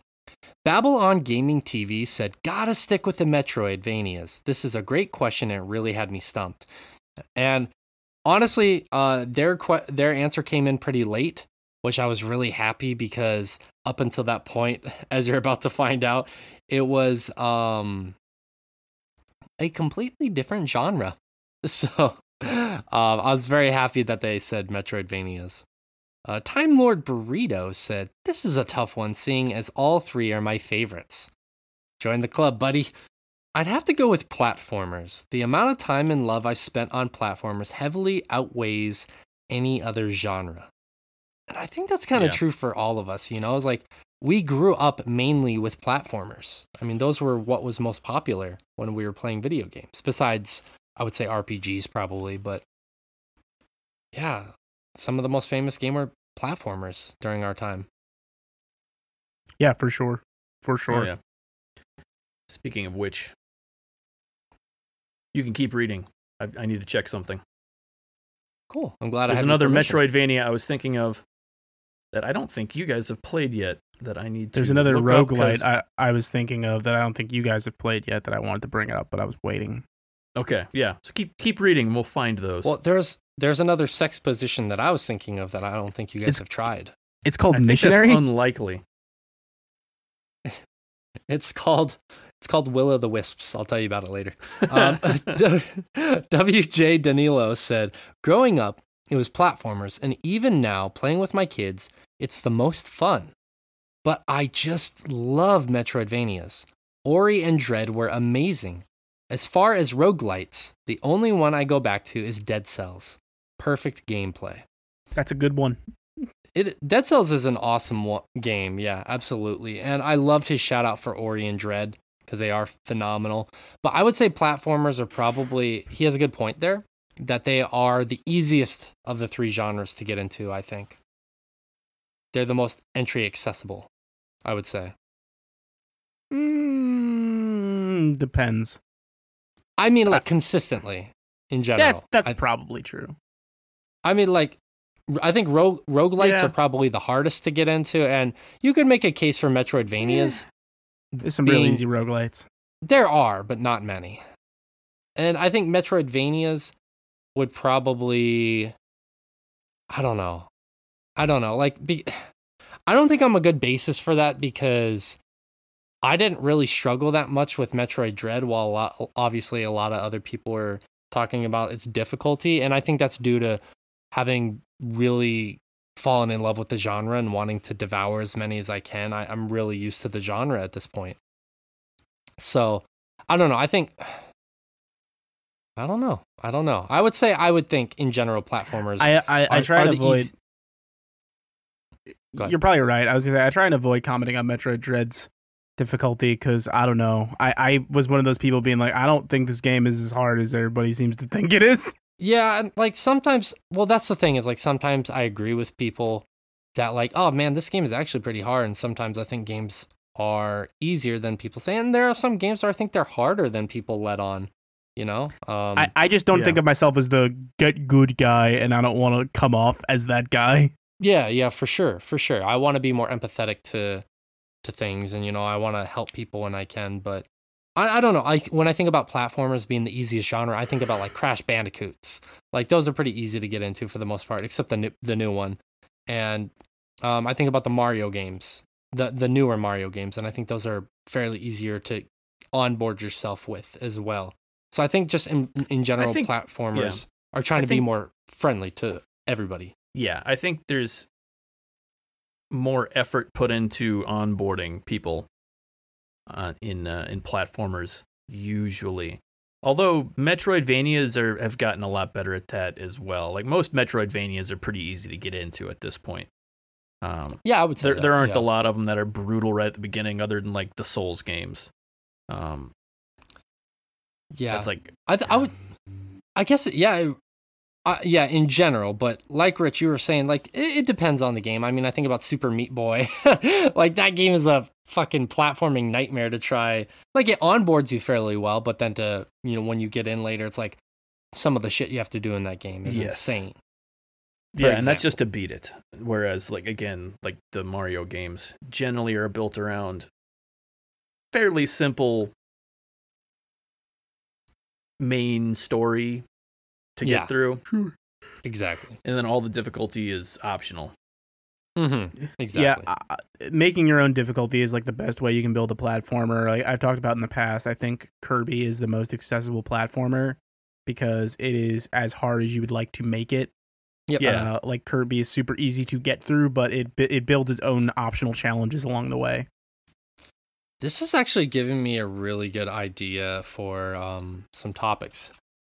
Babble on Gaming TV said, "Gotta stick with the Metroidvanias. This is a great question, and it really had me stumped." And honestly, uh, their que- their answer came in pretty late which I was really happy because up until that point, as you're about to find out, it was um a completely different genre. So um, I was very happy that they said Metroidvanias. Uh, Time Lord Burrito said, This is a tough one, seeing as all three are my favorites. Join the club, buddy. I'd have to go with platformers. The amount of time and love I spent on platformers heavily outweighs any other genre. And I think that's kind of Yeah. true for all of us, you know? It's like we grew up mainly with platformers. I mean, those were what was most popular when we were playing video games, besides, I would say RPGs probably, but yeah, some of the most famous game were platformers during our time. Yeah, for sure. For Oh, sure. yeah. Speaking of which, you can keep reading. I, I need to check something. Cool. I'm glad I There's have another. Metroidvania I was thinking of that I don't think you guys have played yet. That I need to. There's another look up 'cause- roguelite I, I was thinking of that I don't think you guys have played yet that I wanted to bring up, but I was waiting. Okay, yeah. So keep keep reading, and we'll find those. Well, there's there's another sex position that I was thinking of that I don't think you guys It's- have tried. It's called I think Missionary. that's unlikely. It's called it's called Will o' the Wisps. I'll tell you about it later. Um, WJ Danilo said, "Growing up, it was platformers, and even now, playing with my kids, it's the most fun. But I just love Metroidvanias. Ori and Dread were amazing. As far as roguelites, the only one I go back to is Dead Cells. Perfect gameplay." That's a good one. It Dead Cells is an awesome wa- game. Yeah, absolutely. And I loved his shout out for Ori and Dread because they are phenomenal. But I would say platformers are probably he has a good point there that they are the easiest of the three genres to get into, I think. They're the most entry accessible, I would say. Mm, depends. I mean like consistently in general. That's that's I, probably true. I mean like I think rogue roguelites Yeah. are probably the hardest to get into and you could make a case for Metroidvanias. There's some really Being- easy roguelites. There are, but not many. And I think Metroidvanias would probably I don't know. I don't know. Like be, I don't think I'm a good basis for that because I didn't really struggle that much with Metroid Dread while a lot, obviously a lot of other people were talking about its difficulty and I think that's due to having really fallen in love with the genre and wanting to devour as many as I can. I, I'm really used to the genre at this point. So I don't know. I think I don't know. I don't know. I would say I would think in general platformers. I I, I are- try to avoid. easy-. You're probably right. I was gonna say I try and avoid commenting on Metroid Dread's difficulty because I don't know. I I was one of those people being like, I don't think this game is as hard as everybody seems to think it is. yeah, and like sometimes. Well, that's the thing is like sometimes I agree with people that like, oh man, this game is actually pretty hard, and sometimes I think games are easier than people say, and there are some games where I think they're harder than people let on. You know, um, I, I just don't yeah. think of myself as the get good guy, and I don't want to come off as that guy. Yeah, yeah, for sure, for sure. I want to be more empathetic to to things, and you know, I want to help people when I can. But I, I don't know. I when I think about platformers being the easiest genre, I think about like Crash Bandicoots. Like those are pretty easy to get into for the most part, except the new, the new one. And um, I think about the Mario games, the the newer Mario games, and I think those are fairly easier to onboard yourself with as well. So I think just in in general, think- platformers are trying I to be more friendly to everybody. Yeah, I think there's more effort put into onboarding people uh, in uh, in platformers usually. Although Metroidvanias are have gotten a lot better at that as well. Like most Metroidvanias are pretty easy to get into at this point. Um, Yeah, I would say there that, there aren't yeah. a lot of them that are brutal right at the beginning, other than like the Souls games. Um, Yeah, it's like I th- I would, I guess yeah, uh, yeah in general. But like Rich, you were saying, like it, it depends on the game. I mean, I think about Super Meat Boy, like that game is a fucking platforming nightmare to try. Like it onboards you fairly well, but then to you know when you get in later, it's like some of the shit you have to do in that game is Yes. insane. yeah, and that's just to beat it. Whereas, like again, like the Mario games generally are built around fairly simple main story to Yeah. get through, Exactly. and then all the difficulty is optional. Mm-hmm. Exactly. Yeah, uh, making your own difficulty is like the best way you can build a platformer. Like I've talked about in the past, I think Kirby is the most accessible platformer because it is as hard as you would like to make it. Yep. Yeah. Uh, like Kirby is super easy to get through, but it it builds its own optional challenges along the way. This is actually giving me a really good idea for um, some topics.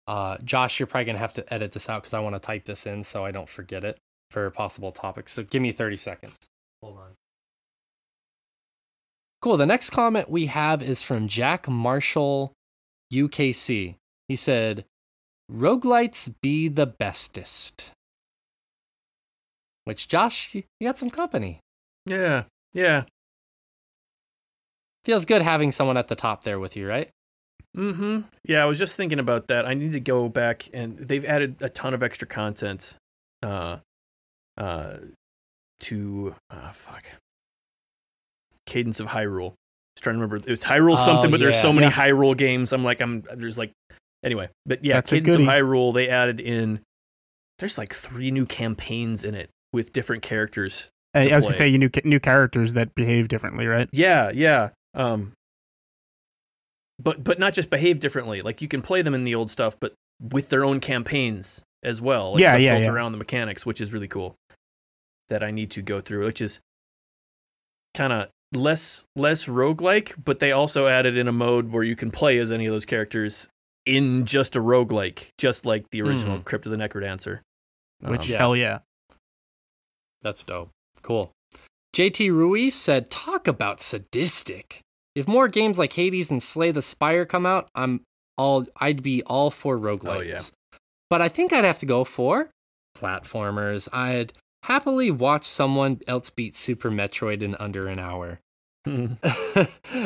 Uh, Josh, you're probably gonna have to edit this out because I want to type this in so I don't forget it for possible topics. So give me 30 seconds. Hold on. Cool. The next comment we have is from Jack Marshall, UKC. He said, "Roguelites be the bestest." Which, Josh, you you got some company. Yeah, yeah. Feels good having someone at the top there with you, right? Mm-hmm. Yeah, I was just thinking about that. I need to go back and they've added a ton of extra content uh uh to uh fuck. Cadence of Hyrule. Just trying to remember it's Hyrule Oh, something, but there's so many Yeah. Hyrule games. I'm like I'm there's like anyway, but yeah, That's Cadence of. Hyrule they added in there's like three new campaigns in it with different characters. I, I was gonna say you new new characters that behave differently, right? Yeah, yeah. Um but but not just behave differently. Like you can play them in the old stuff, but with their own campaigns as well. Like Yeah, stuff yeah, built yeah. around the mechanics, which is really cool. That I need to go through, which is kind of less less roguelike, but they also added in a mode where you can play as any of those characters in just a roguelike, just like the original Mhm. Crypt of the Necrodancer. Which Um, Yeah. hell yeah. That's dope. Cool. JT Ruiz said, "Talk about sadistic. If more games like Hades and Slay the Spire come out, I'm all I'd be all for roguelites. Oh, yeah. But I think I'd have to go for platformers. I'd happily watch someone else beat Super Metroid in under an hour." Hmm.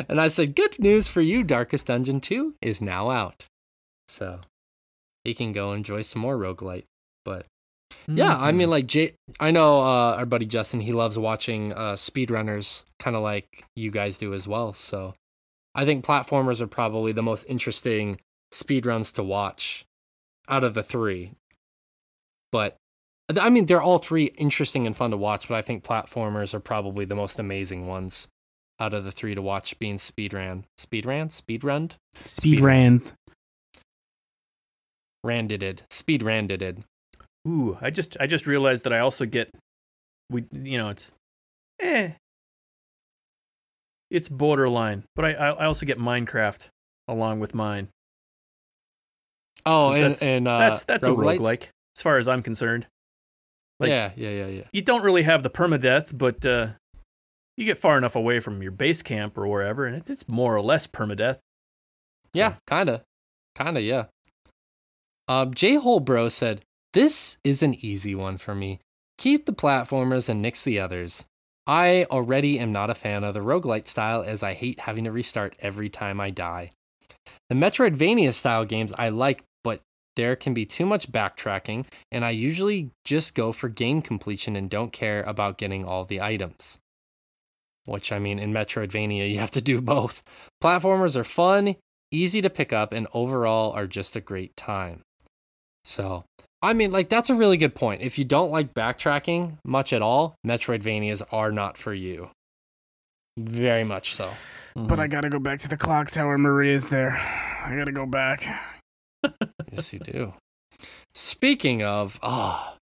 and I said, "Good news for you. Darkest Dungeon 2 is now out." So, he can go enjoy some more roguelite. But yeah, I Mm-hmm. mean, like Jay, I know uh, our buddy Justin. He loves watching uh, speedrunners, kind of like you guys do as well. So, I think platformers are probably the most interesting speedruns to watch out of the three. But I mean, they're all three interesting and fun to watch. But I think platformers are probably the most amazing ones out of the three to watch. Being speedran, speedran, speedrunned, Speed rans. randided, speed randided. Ooh, I just I just realized that I also get we you know it's eh it's borderline, but I I also get Minecraft along with mine. Oh, Since and, that's- and uh, That's that's a roguelites? roguelike as far as I'm concerned. like- yeah, yeah, yeah, yeah. You don't really have the permadeath, but uh you get far enough away from your base camp or wherever, and it's, it's more or less permadeath. Yeah, kinda, kinda, yeah. Um, J Hole Bro said, "This is an easy one for me. Keep the platformers and nix the others. I already am not a fan of the roguelite style, as I hate having to restart every time I die. The Metroidvania style games I like, but there can be too much backtracking, and I usually just go for game completion and don't care about getting all the items." Which I mean, in Metroidvania, you have to do both. Platformers are fun, easy to pick up, and overall are just a great time. So, I mean, like, that's a really good point. If you don't like backtracking much at all, Metroidvanias are not for you. Very much so. But I gotta go back to the clock tower. Maria's there. I gotta go back. yes, you do. Speaking of, oh,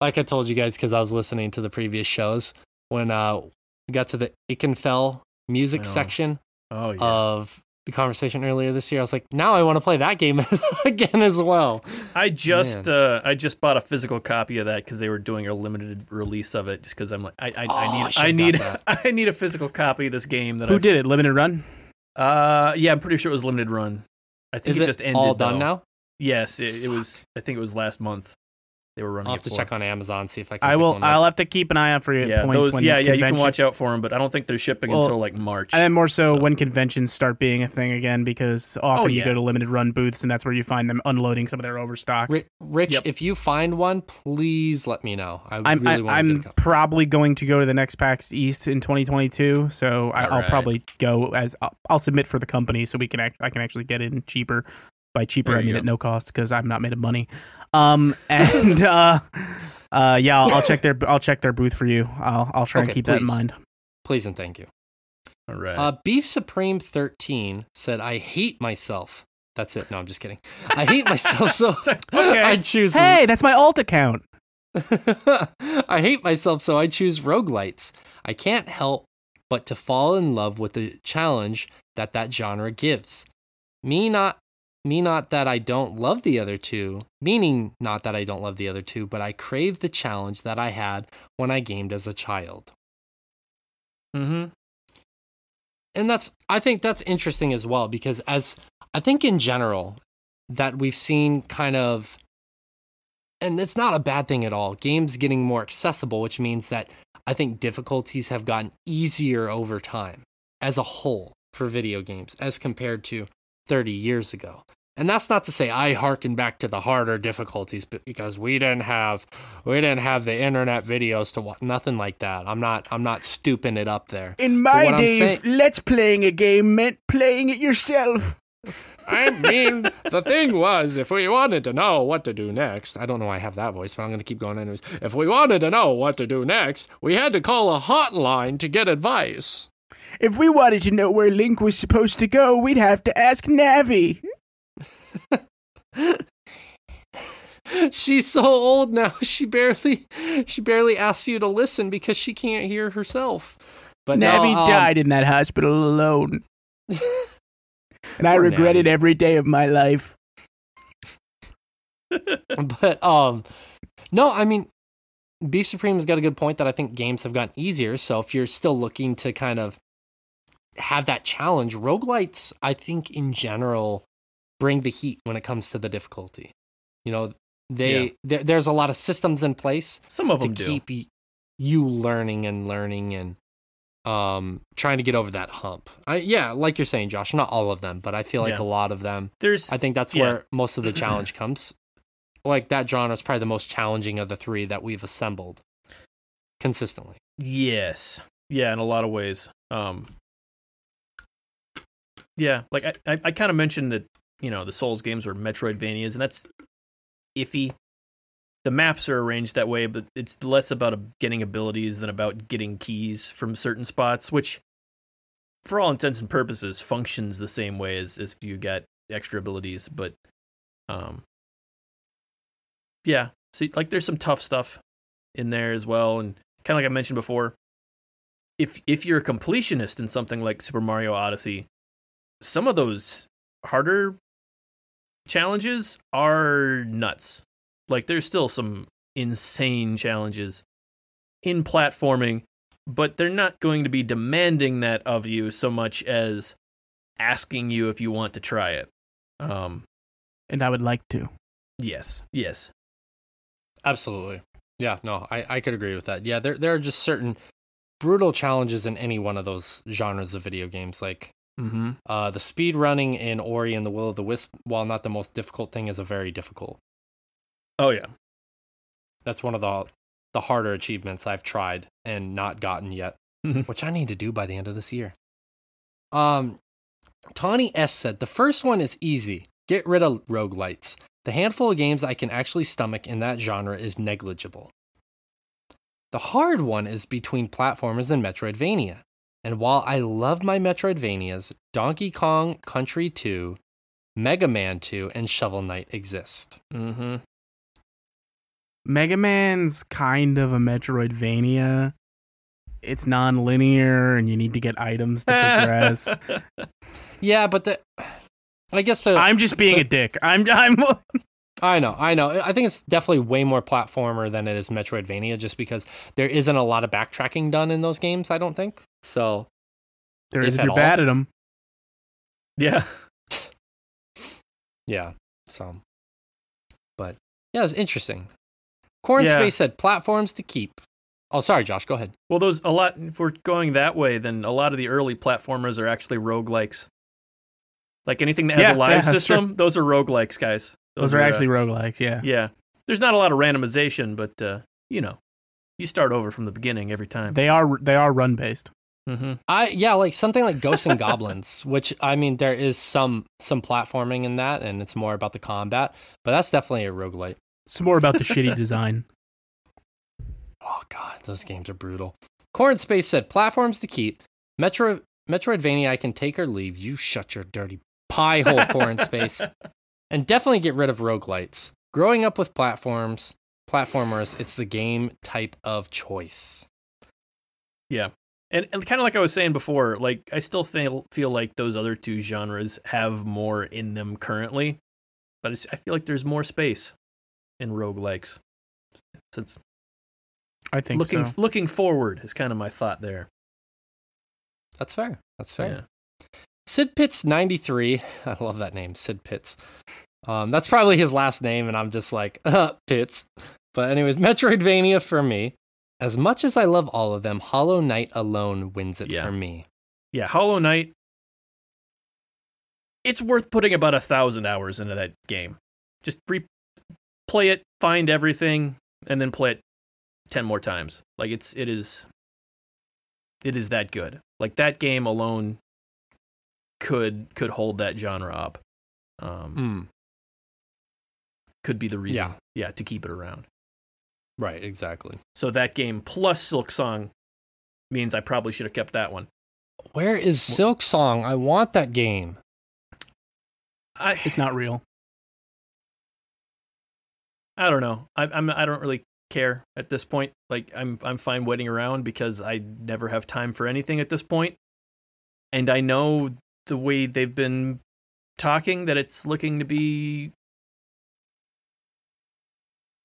like I told you guys because I was listening to the previous shows, when uh, we got to the Ikenfell music Oh, section oh yeah. of the conversation earlier this year, I was like, now I want to play that game again as well. I just uh, I just bought a physical copy of that because they were doing a limited release of it. Just because I'm like I I, Oh, I I need should've I need I need a physical copy of this game that Who I've- did it? Limited run. Uh, yeah, I'm pretty sure it was limited run. I think Is it, it just ended. all done though. now? Yes, it, it was. I think it was last month. They were running. I'll have it to for. check on Amazon see if I can. I will. one. I'll have to keep an eye out for you. Yeah, points those, when yeah, yeah. You can watch out for them, but I don't think they're shipping Well, until like March. And then more so, So- when conventions start being a thing again, because often Oh, you go to limited run booths, and that's where you find them unloading some of their overstock. Rich, Yep. if you find one, please let me know. I I'm really I, want I'm get probably going to go to the next PAX East in 2022, so I, I'll Alright. probably go as I'll, I'll submit for the company so we can act, I can actually get in cheaper. By cheaper, There I mean go. at no cost because I'm not made of money. Um and uh, uh yeah, I'll, I'll check their I'll check their booth for you. I'll I'll try Okay, and keep that in mind. Please and thank you. all right. Uh, Beef Supreme 13 said, I hate myself. That's it. No, I'm just kidding. I hate myself so Okay. I choose. Hey, that's my alt account. I hate myself so I choose roguelites. I can't help but to fall in love with the challenge that that genre gives. Me not me not that I don't love the other two, meaning not that I don't love the other two, but I crave the challenge that I had when I gamed as a child. mm-hmm. and that's i think that's interesting as well because as i think in general that we've seen kind of and it's not a bad thing at all games getting more accessible which means that i think difficulties have gotten easier over time as a whole for video games as compared to 30 years ago and that's not to say i hearken back to the harder difficulties because we didn't have we didn't have the internet videos to watch nothing like that i'm not i'm not stooping it up there In my day, saying- let's playing a game meant playing it yourself. I mean, the thing was, if we wanted to know what to do next, I don't know why I have that voice, but I'm going to keep going anyways. If we wanted to know what to do next, we had to call a hotline to get advice. If we wanted to know where Link was supposed to go, we'd have to ask Navi. She's so old now. She barely, she barely asks you to listen because she can't hear herself. But no, Navi um, died in that hospital alone. and I regret it every day of my life. but um no i mean B Supreme's got a good point that I think games have gotten easier. So if you're still looking to kind of have that challenge, roguelites, I think in general, bring the heat when it comes to the difficulty. You know, they Yeah. there, there's a lot of systems in place Some of to them do. keep you learning and learning and um trying to get over that hump. I yeah, like you're saying, Josh, not all of them, but I feel like Yeah. a lot of them. There's I think that's Yeah. where most of the challenge comes. Like that genre is probably the most challenging of the three that we've assembled consistently. Yes. Yeah, in a lot of ways. Um Yeah, like I I, I kind of mentioned that, you know, the Souls games were Metroidvanias and that's iffy. The maps are arranged that way, but it's less about getting abilities than about getting keys from certain spots, which for all intents and purposes functions the same way as, as if you got extra abilities, but um yeah, so like there's some tough stuff in there as well and kind of like I mentioned before, if if you're a completionist in something like Super Mario Odyssey, some of those harder challenges are nuts. Like there's still some insane challenges in platforming, but they're not going to be demanding that of you so much as asking you if you want to try it. Um And I would like to. yes, yes. Absolutely. Yeah, no, I, I could agree with that. Yeah, there there are just certain brutal challenges in any one of those genres of video games. Like Mhm. uh the speed running in Ori and the Will of the Wisp, while not the most difficult thing, is a very difficult. Oh yeah. That's one of the the harder achievements I've tried and not gotten yet, Mhm. which I need to do by the end of this year. Um, Tawny S said the first one is easy. Get rid of roguelites. The handful of games I can actually stomach in that genre is negligible. The hard one is between platformers and Metroidvania. And while I love my Metroidvanias, Donkey Kong Country 2, Mega Man 2, and Shovel Knight exist. Mhm. Mega Man's kind of a Metroidvania. It's non-linear, and you need to get items to progress. Yeah, but the I guess the I'm just being a dick. I'm. I'm. I know, I know. I think it's definitely way more platformer than it is Metroidvania, just because there isn't a lot of backtracking done in those games. I don't think so. There is If you're all. bad at them. Yeah. Yeah, so, but yeah, it's interesting. Corn Yeah. Space said platforms to keep. Oh, sorry, Josh. Go ahead. Well, those a lot. If we're going that way, then a lot of the early platformers are actually roguelikes. Like anything that has Yeah, a live yeah, system, those are roguelikes, guys. Those, are uh, actually roguelikes. Yeah. yeah. There's not a lot of randomization, but uh, you know, you start over from the beginning every time. They are. They are run based. Mm-hmm. I yeah, like something like Ghosts and Goblins, which I mean, there is some some platforming in that, and it's more about the combat, but that's definitely a roguelite. It's more about the shitty design. Oh god, those games are brutal. Corn Space said platforms to keep. Metro Metroidvania I can take or leave. You shut your dirty pie hole, Corn Space. And definitely get rid of roguelites. Growing up with platforms, platformers, it's the game type of choice. And, and kind of like I was saying before, like I still feel feel like those other two genres have more in them currently, but it's, I feel like there's more space in roguelikes. Since I think looking so. looking forward is kind of my thought there. That's fair. That's fair. Yeah. Sid Pitts 93. I love that name, Sid Pitts. Um, that's probably his last name, and I'm just like, uh, Pitts. But, anyways, Metroidvania for me. As much as I love all of them, Hollow Knight alone wins it Yeah. for me. Yeah, Hollow Knight. It's worth putting about a thousand hours into that game. Just re- play it, find everything, and then play it ten more times. Like it's it is it is that good. Like that game alone could could hold that genre up. Um, Mm, could be the reason, Yeah. yeah, to keep it around. Right, exactly. So that game plus Silksong means I probably should have kept that one. Where is Silksong? I want that game. I It's not real. I don't know. I, I'm I don't really care at this point. Like I'm I'm fine waiting around because I never have time for anything at this point. And I know the way they've been talking that it's looking to be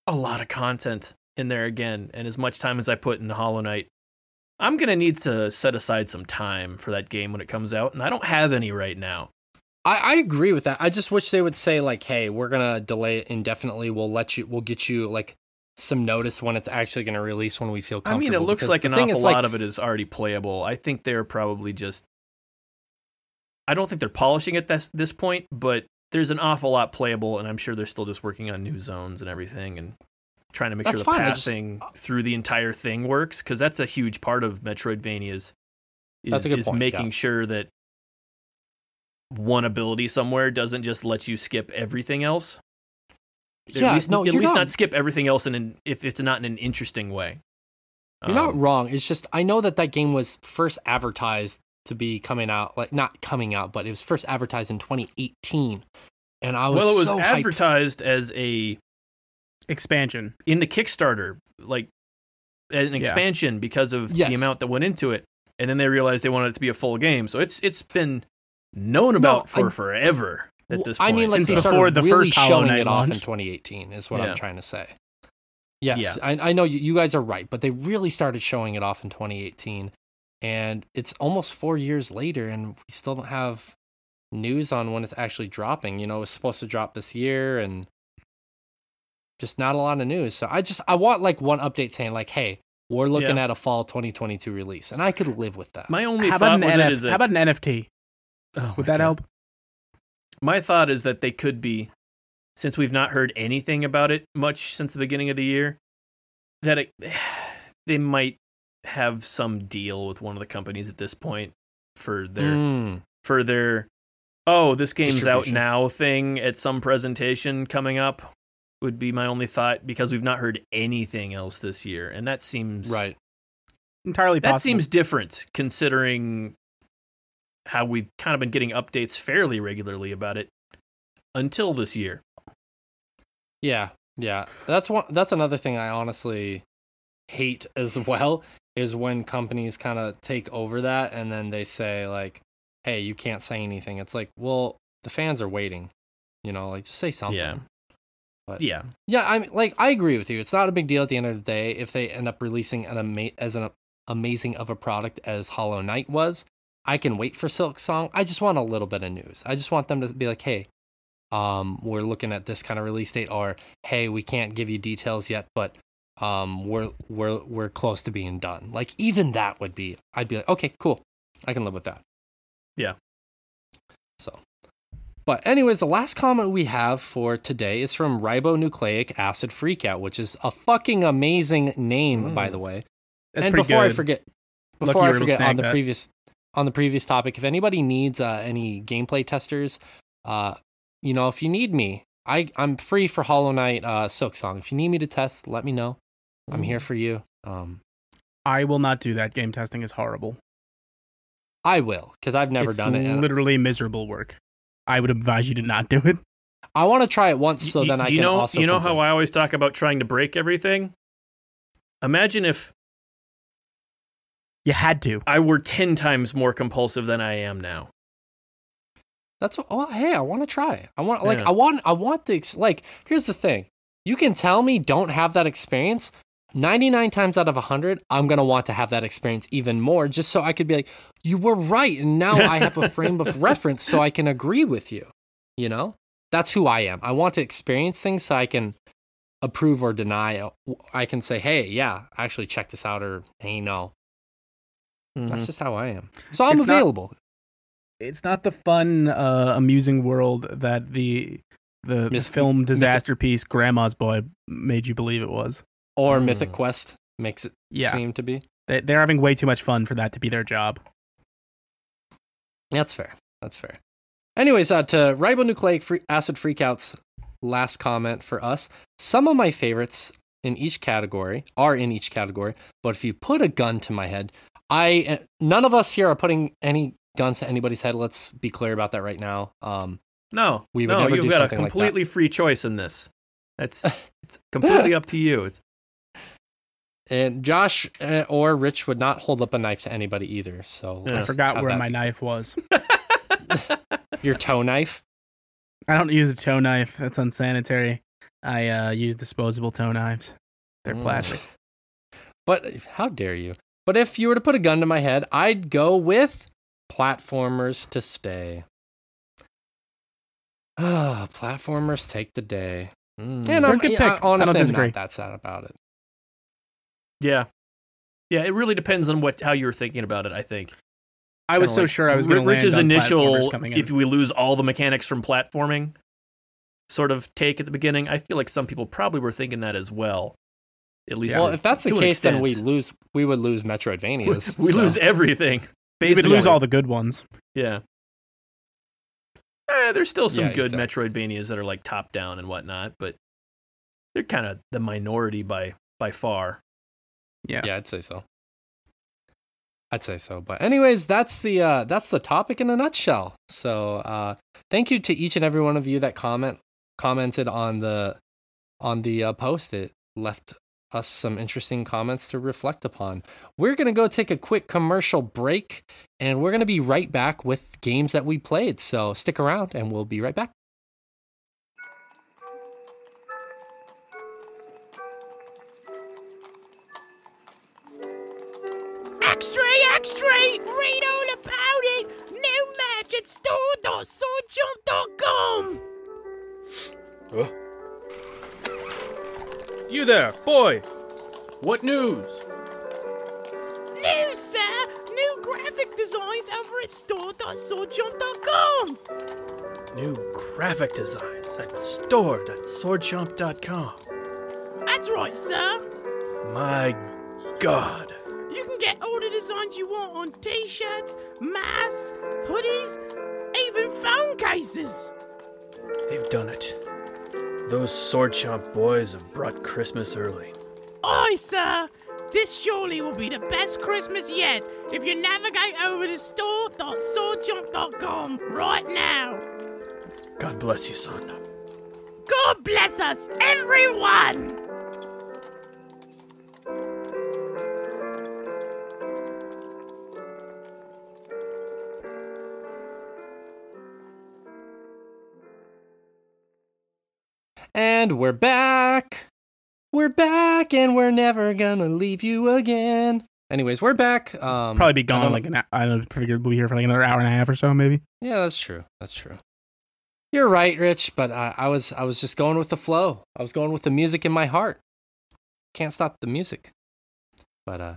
a lot of content in there again, and as much time as I put into Hollow Knight, I'm gonna need to set aside some time for that game when it comes out, and I don't have any right now. I, I agree with that. I just wish they would say like, "Hey, we're gonna delay it indefinitely. We'll let you. We'll get you like some notice when it's actually gonna release when we feel comfortable. I mean, it looks like an awful is, like, lot of it is already playable. I think they're probably just. I don't think they're polishing at this this point, but there's an awful lot playable, and I'm sure they're still just working on new zones and everything, and trying to make That's sure the fine, I just- through the entire thing works, because that's a huge part of Metroidvanias. Is, That's a good is point, making yeah. sure that one ability somewhere doesn't just let you skip everything else. Yeah, at least, no, at least not not skip everything else in an, if it's not in an interesting way. You're not Um, wrong. It's just I know that that game was first advertised to be coming out, like not coming out, but it was first advertised in 2018, and I was well, it was so hyped. advertised as a Expansion. in the Kickstarter, like as an Yeah. expansion because of Yes. the amount that went into it, and then they realized they wanted it to be a full game. So it's it's been known about for I- forever at Well, this point. I mean, like Since they before the really first Hollow showing Knight it off in 2018 is what Yeah. I'm trying to say. Yes, Yeah. I, I know you, you guys are right, but they really started showing it off in 2018, and it's almost four years later, and we still don't have news on when it's actually dropping. You know, it's supposed to drop this year, and just not a lot of news. So I just I want like one update saying like, hey, we're looking Yeah. at a fall 2022 release, and I could live with that. my only How thought about, an with it NF- is that how about an NFT? Oh Would that God. help? My thought is that they could be, since we've not heard anything about it much since the beginning of the year, that it, they might have some deal with one of the companies at this point for their Mm, for their oh this game's out now thing at some presentation coming up would be my only thought because we've not heard anything else this year and that seems right. Entirely that seems different considering how we've kind of been getting updates fairly regularly about it until this year Yeah, yeah. That's one. That's another thing I honestly hate as well is when companies kind of take over that and then they say like, "Hey, you can't say anything." It's like, well, the fans are waiting. You know, like just say something. Yeah. But yeah yeah, I'm like I agree with you. It's not a big deal at the end of the day if they end up releasing an ama- as an amazing of a product as Hollow Knight was. I can wait for Silksong. I just want a little bit of news. I just want them to be like, "Hey, um, we're looking at this kind of release date," or "Hey, we can't give you details yet, but um, we're we're we're close to being done." Like even that would be, I'd be like, "Okay, cool, I can live with that." Yeah. So, but anyways, the last comment we have for today is from Ribonucleic Acid Freakout, which is a fucking amazing name, by Mm. the way. That's and before I forget, before you I were able to forget on the that. previous on the previous topic, if anybody needs uh, any gameplay testers, uh, you know, if you need me, I I'm free for Hollow Knight uh, Silksong. If you need me to test, let me know. I'm here for you. Um, I will not do that. Game testing is horrible. I will because I've never it's done it. Literally miserable work. I would advise you to not do it. I want to try it once, so Y- then I do you can know also. you know how complain. I always talk about trying to break everything imagine if You had to. I were 10 times more compulsive than I am now That's what, oh, hey, I want to try. it. I want like Yeah. I want I want the like. Here's the thing: you can tell me don't have that experience. 99 times out of 100, I'm going to want to have that experience even more just so I could be like, you were right. And now I have a frame of reference so I can agree with you. You know? That's who I am. I want to experience things so I can approve or deny. I can say, hey, yeah, actually check this out, or hey, no. That's just how I am. So I'm It's not- available. It's not the fun, uh, amusing world that the the, the film disaster piece Grandma's Boy made you believe it was. Or Mm. Mythic Quest makes it Yeah, seem to be. they, they're having way too much fun for that to be their job. That's fair. That's fair. Anyways, uh, to ribonucleic free- acid freakouts, last comment for us. Some of my favorites in each category are in each category, but if you put a gun to my head, I uh, none of us here are putting any guns to anybody's head. Let's be clear about that right now. Um, no We would no never you've do got a something like completely free choice in this that's it's completely up to you it's and Josh uh, or Rich would not hold up a knife to anybody either. So Yeah. I forgot where my be- knife was. your toe knife. I don't use a toe knife. That's unsanitary. I uh, use disposable toe knives. They're Mm. plastic. But how dare you? But if you were to put a gun to my head, I'd go with platformers to stay. Ah, platformers take the day. Mm. And They're a I'm, good I- pick. I don't honestly, I'm not that sad about it. Yeah. Yeah, it really depends on what how you're thinking about it, I think. I was Kinda so like sure I was going to Rich's on initial coming in. if we lose all the mechanics from platforming sort of take at the beginning. I feel like some people probably were thinking that as well. At least well, to- if that's the to an case, then we lose. We would lose Metroidvanias. we so- lose everything. we would lose all the good ones. Yeah. Eh, there's still some Yeah, good exactly. Metroidvanias that are like top down and whatnot, but they're kind of the minority by by far. Yeah. Yeah, I'd say so. I'd say so. But anyways, that's the uh that's the topic in a nutshell. So uh thank you to each and every one of you that comment commented on the on the uh, post. It left us some interesting comments to reflect upon. We're gonna go take a quick commercial break and we're gonna be right back with games that we played. So stick around and we'll be right back. Extra, extra! Read all about it! New match at store.swordchomp.com! You there, boy. What news? New, sir! New graphic designs over at store.swordchomp.com! New graphic designs at store.swordchomp.com. That's right, sir! My god. You can get all the designs you want on t shirts, masks, hoodies, even phone cases! They've done it. Those Sword Chomp boys have brought Christmas early. Aye, sir! This surely will be the best Christmas yet if you navigate over to store.swordchomp.com right now! God bless you, son. God bless us, everyone! We're back. We're back and we're never gonna leave you again. Anyways, we're back. Um Probably be gone like an hou- I don't figured we'll be here for like another hour and a half or so, maybe. Yeah, that's true. That's true. You're right, Rich, but I, I was I was just going with the flow. I was going with the music in my heart. Can't stop the music. But uh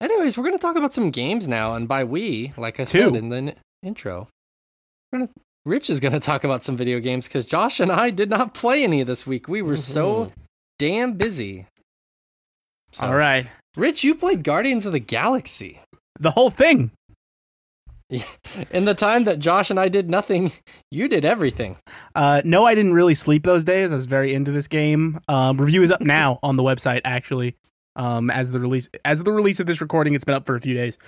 anyways, we're gonna talk about some games now, and by we, like I Two. said in the n- intro, we're gonna Rich is gonna talk about some video games because Josh and I did not play any this week. We were so damn busy. So, All right. Rich, you played Guardians of the Galaxy. The whole thing. In the time that Josh and I did nothing, you did everything. Uh, no, I didn't really sleep those days. I was very into this game. Um, review is up now on the website. Actually, um, as the release as of the release of this recording, it's been up for a few days.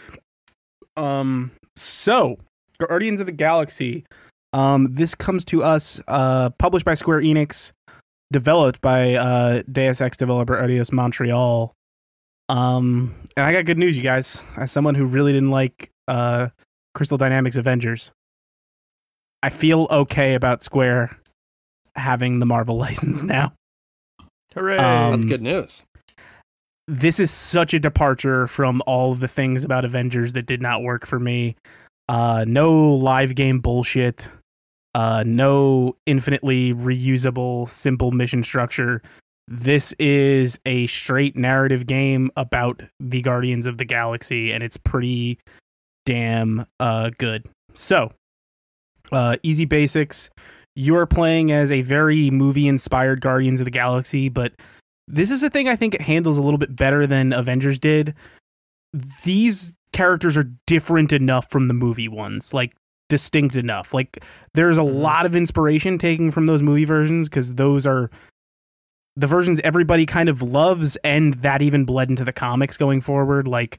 Um, so Guardians of the Galaxy. Um, this comes to us uh, published by Square Enix, developed by uh, Deus Ex developer Eidos Montreal. Um, and I got good news, you guys. As someone who really didn't like uh, Crystal Dynamics Avengers, I feel okay about Square having the Marvel license now. Hooray! Um, That's good news. This is such a departure from all of the things about Avengers that did not work for me. Uh, no live game bullshit. Uh, no infinitely reusable simple mission structure. This is a straight narrative game about the Guardians of the Galaxy, and it's pretty damn uh, good. So, uh, easy basics. You are playing as a very movie inspired Guardians of the Galaxy, but this is a thing I think it handles a little bit better than Avengers did. These characters are different enough from the movie ones, like distinct enough. Like there's a Mhm. lot of inspiration taken from those movie versions because those are the versions everybody kind of loves, and that even bled into the comics going forward. Like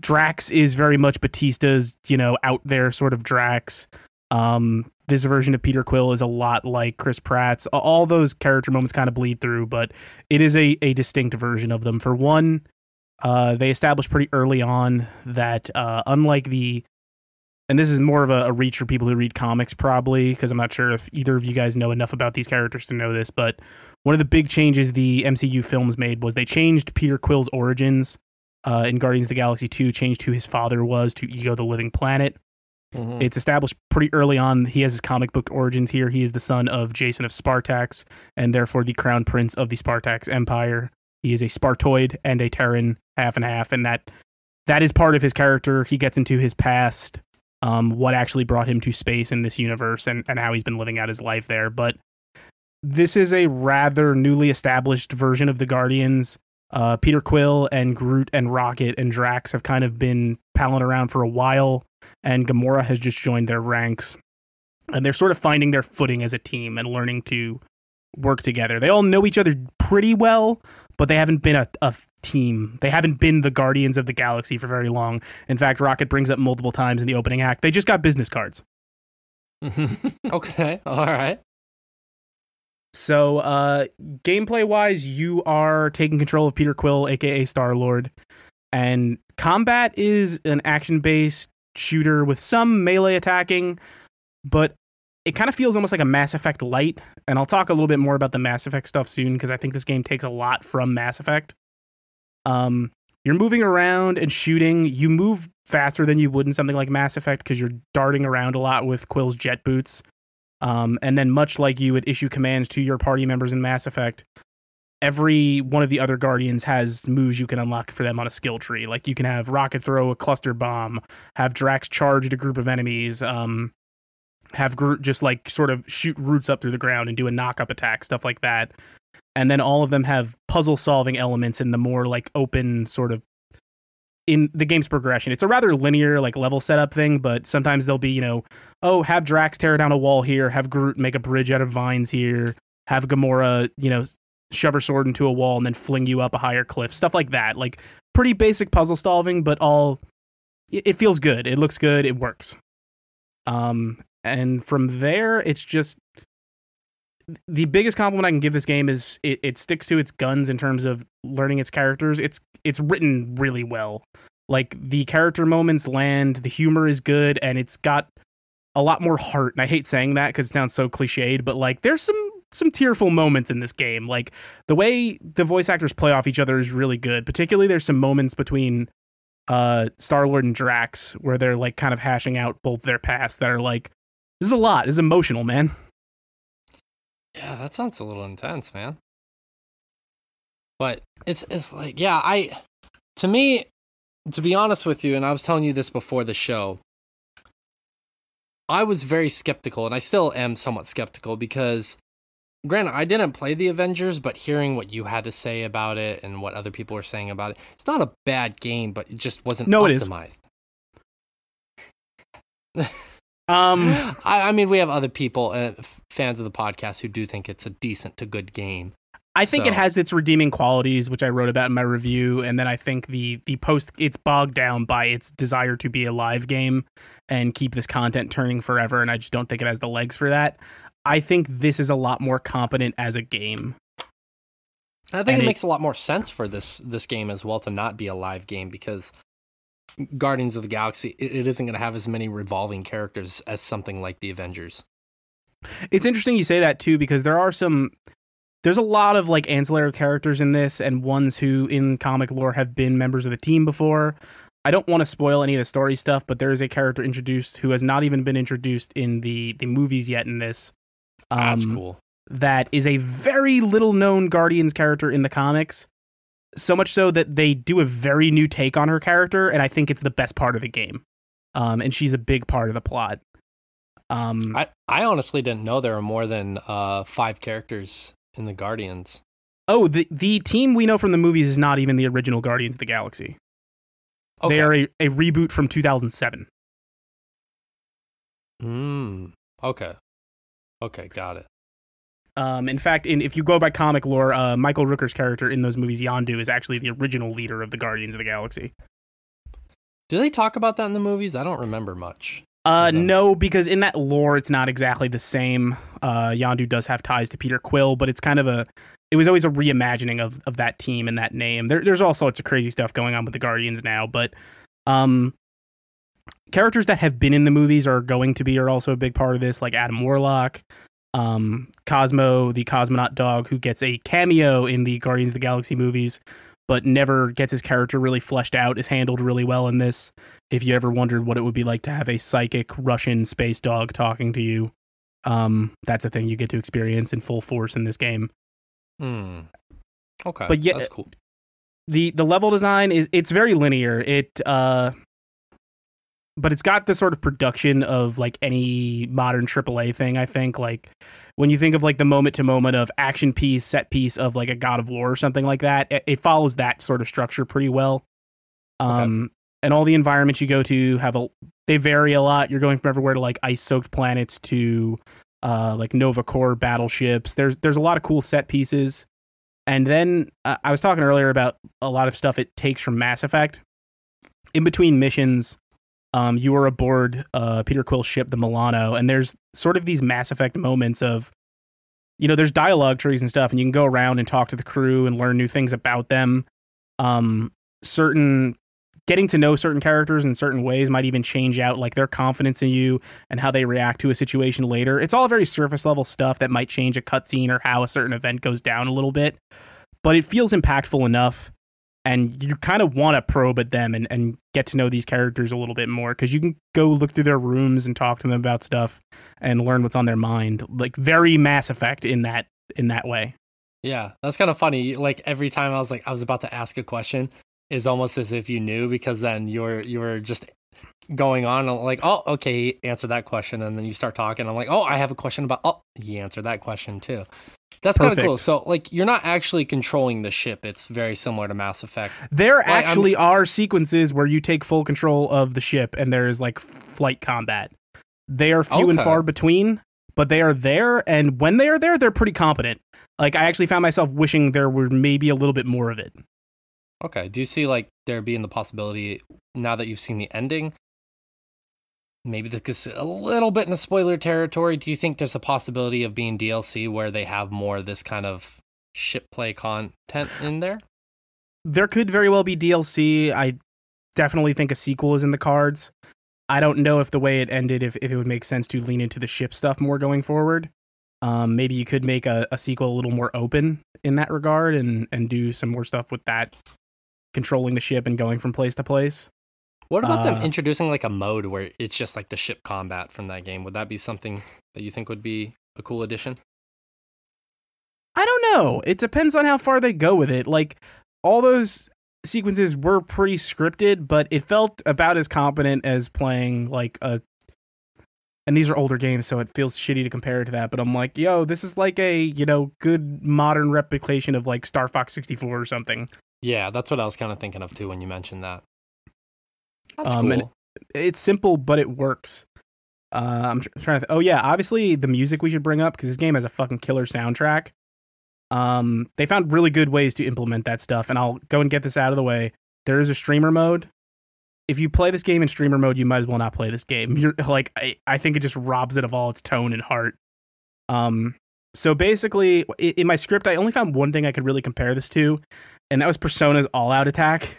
Drax is very much Bautista's, you know, out there sort of Drax. Um, this version of Peter Quill is a lot like Chris Pratt's. All those character moments kind of bleed through, but it is a, a distinct version of them. For one, uh, they established pretty early on that uh, unlike the and this is more of a, a reach for people who read comics, probably, because I'm not sure if either of you guys know enough about these characters to know this. But one of the big changes the MCU films made was they changed Peter Quill's origins uh, in Guardians of the Galaxy 2, changed who his father was to Ego the Living Planet. Mhm. It's established pretty early on. He has his comic book origins here. He is the son of Jason of Spartax, and therefore the crown prince of the Spartax Empire. He is a Spartoid and a Terran, half and half, and that that is part of his character. He gets into his past, um, what actually brought him to space in this universe, and, and how he's been living out his life there. But this is a rather newly established version of the Guardians. Uh, Peter Quill and Groot and Rocket and Drax have kind of been palling around for a while and Gamora has just joined their ranks. And they're sort of finding their footing as a team and learning to work together. They all know each other pretty well, but they haven't been a, a team. They haven't been the Guardians of the Galaxy for very long. In fact, Rocket brings up multiple times in the opening act. They just got business cards. okay, all right. So, uh, gameplay wise, you are taking control of Peter Quill, aka Star Lord, and combat is an action based shooter with some melee attacking, but it kind of feels almost like a Mass Effect light. And I'll talk a little bit more about the Mass Effect stuff soon because I think this game takes a lot from Mass Effect. Um, you're moving around and shooting. You move faster than you would in something like Mass Effect because you're darting around a lot with Quill's jet boots. Um, and then, much like you would issue commands to your party members in Mass Effect, every one of the other Guardians has moves you can unlock for them on a skill tree. Like you can have Rocket throw a cluster bomb, have Drax charge at a group of enemies, um, have Groot just like sort of shoot roots up through the ground and do a knock up attack, stuff like that. And then all of them have puzzle solving elements in the more like open sort of in the game's progression. It's a rather linear like level setup thing, but sometimes they'll be, you know, oh, have Drax tear down a wall here, have Groot make a bridge out of vines here, have Gamora, you know, shove her sword into a wall and then fling you up a higher cliff, stuff like that. Like pretty basic puzzle solving, but all it it feels good. It looks good. It works. Um, and from there, it's just the biggest compliment I can give this game is it, it sticks to its guns in terms of learning its characters. It's it's written really well. Like the character moments land, the humor is good, and it's got a lot more heart. And I hate saying that because it sounds so cliched, but like there's some some tearful moments in this game. Like the way the voice actors play off each other is really good. Particularly, there's some moments between uh Star Lord and Drax where they're like kind of hashing out both their past that are like this is a lot. This is emotional, man. Yeah, that sounds a little intense, man. But it's it's like, yeah, I to me, to be honest with you, and I was telling you this before the show, I was very skeptical, and I still am somewhat skeptical because granted, I didn't play the Avengers, but hearing what you had to say about it and what other people were saying about it, it's not a bad game, but it just wasn't No, it is. optimized. Um I, I mean, we have other people, uh, fans of the podcast, who do think it's a decent to good game. I think it has its redeeming qualities, which I wrote about in my review, and then I think the the post it's bogged down by its desire to be a live game and keep this content turning forever, and I just don't think it has the legs for that. I think this is a lot more competent as a game. I think And it it- makes a lot more sense for this this game as well to not be a live game because Guardians of the Galaxy it, it isn't going to have as many revolving characters as something like the Avengers. It's interesting you say that too because there are some there's a lot of like ancillary characters in this and ones who in comic lore have been members of the team before. I don't want to spoil any of the story stuff, but there is a character introduced who has not even been introduced in the the movies yet in this. That's um, cool. That is a very little known Guardians character in the comics. So much so that they do a very new take on her character, and I think it's the best part of the game. Um, and she's a big part of the plot. Um, I, I honestly didn't know there were more than uh, five characters in the Guardians. Oh, the the team we know from the movies is not even the original Guardians of the Galaxy. Okay. They are a, a reboot from 2007. Mm, okay. Okay, got it. Um, in fact, in, if you go by comic lore, uh, Michael Rooker's character in those movies, Yondu, is actually the original leader of the Guardians of the Galaxy. Do they talk about that in the movies? I don't remember much. Uh, no, because in that lore, it's not exactly the same. Uh, Yondu does have ties to Peter Quill, but it's kind of a. It was always a reimagining of, of that team and that name. There, there's all sorts of crazy stuff going on with the Guardians now, but um, characters that have been in the movies are going to be are also a big part of this, like Adam Warlock, um, Cosmo, the cosmonaut dog, who gets a cameo in the Guardians of the Galaxy movies, but never gets his character really fleshed out, is handled really well in this. If you ever wondered what it would be like to have a psychic Russian space dog talking to you, um, that's a thing you get to experience in full force in this game. Hmm. Okay. But yeah- that's cool. the the level design is it's very linear. It uh but it's got the sort of production of like any modern AAA thing, I think. Like when you think of like the moment to moment of action piece, set piece of like a God of War or something like that, it, it follows that sort of structure pretty well. Um and all the environments you go to have a they vary a lot. You're going from everywhere to like ice soaked planets to uh like Nova Corps battleships. There's there's a lot of cool set pieces. And then uh, I was talking earlier about a lot of stuff it takes from Mass Effect. In between missions, um, you are aboard uh, Peter Quill's ship, the Milano, and there's sort of these Mass Effect moments of, you know, there's dialogue trees and stuff, and you can go around and talk to the crew and learn new things about them. Um, certain getting to know certain characters in certain ways might even change out like their confidence in you and how they react to a situation later. It's all very surface level stuff that might change a cutscene or how a certain event goes down a little bit, but it feels impactful enough. And you kind of want to probe at them and, and get to know these characters a little bit more because you can go look through their rooms and talk to them about stuff and learn what's on their mind. Like very Mass Effect in that in that way. Yeah, that's kind of funny. Like every time I was like, I was about to ask a question, is almost as if you knew because then you're you're just going on uh, like, oh, okay, answer that question, and then you start talking. I'm like, oh, I have a question about. Oh, he answered that question too. That's kind of cool. So like, you're not actually controlling the ship. It's very similar to Mass Effect. There I'm- actually are sequences where you take full control of the ship and there is like flight combat. They are few and far between, but they are there. And when they are there, they're pretty competent. Like, I actually found myself wishing there were maybe a little bit more of it. Okay. Do you see like there being the possibility now that you've seen the ending? Maybe this is a little bit in a spoiler territory. Do you think there's a possibility of being DLC where they have more of this kind of ship play content in there? There could very well be DLC. I definitely think a sequel is in the cards. I don't know if the way it ended, if, if it would make sense to lean into the ship stuff more going forward. Um, maybe you could make a, a sequel a little more open in that regard and, and do some more stuff with that, controlling the ship and going from place to place. What about them Uh, introducing like a mode where it's just like the ship combat from that game? Would that be something that you think would be a cool addition? I don't know. It depends on how far they go with it. Like all those sequences were pretty scripted, but it felt about as competent as playing like a and these are older games, so it feels shitty to compare it to that, but I'm like, yo, this is like a, you know, good modern replication of like Star Fox 64 or something. Yeah, that's what I was kind of thinking of too when you mentioned that. That's Um, cool. and- It's simple, but it works. Uh, I'm tr- trying to. Th- oh yeah, obviously the music we should bring up because this game has a fucking killer soundtrack. Um, they found really good ways to implement that stuff, and I'll go and get this out of the way. There is a streamer mode. If you play this game in streamer mode, you might as well not play this game. You're like, I, I think it just robs it of all its tone and heart. Um, so basically, i- in my script, I only found one thing I could really compare this to, and that was Persona's all-out attack.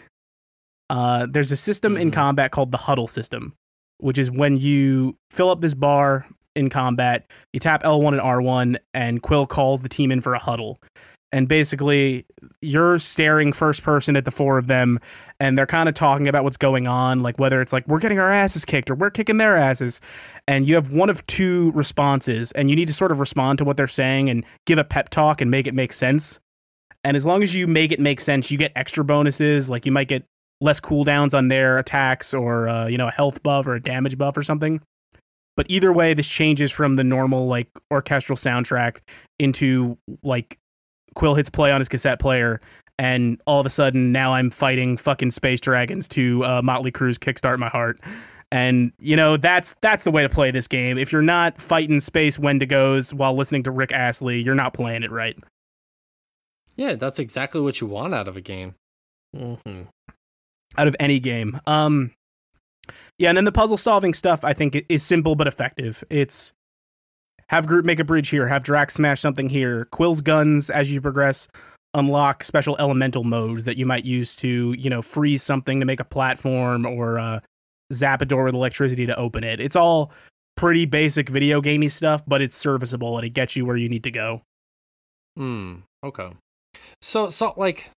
Uh, there's a system in Mhm. combat called the huddle system, which is when you fill up this bar in combat, you tap L1 and R1, and Quill calls the team in for a huddle. And basically, you're staring first person at the four of them, and they're kind of talking about what's going on, like whether it's like we're getting our asses kicked or we're kicking their asses. And you have one of two responses, and you need to sort of respond to what they're saying and give a pep talk and make it make sense. And as long as you make it make sense, you get extra bonuses. Like you might get less cooldowns on their attacks or uh, you know a health buff or a damage buff or something. But either way this changes from the normal like orchestral soundtrack into like quill hits play on his cassette player and all of a sudden now i'm fighting fucking space dragons to uh, motley crue's kickstart my heart. And you know that's that's the way to play this game. If you're not fighting space wendigos while listening to rick astley you're not playing it right yeah, that's exactly what you want out of a game. Mm-hmm. out of any game. Um, yeah, and then the puzzle solving stuff I think is simple but effective. It's have Groot make a bridge here, have Drax smash something here. Quill's guns as you progress unlock special elemental modes that you might use to you know freeze something to make a platform or uh, zap a door with electricity to open it. It's all pretty basic video gamey stuff, but it's serviceable and it gets you where you need to go. Hmm. Okay. So so like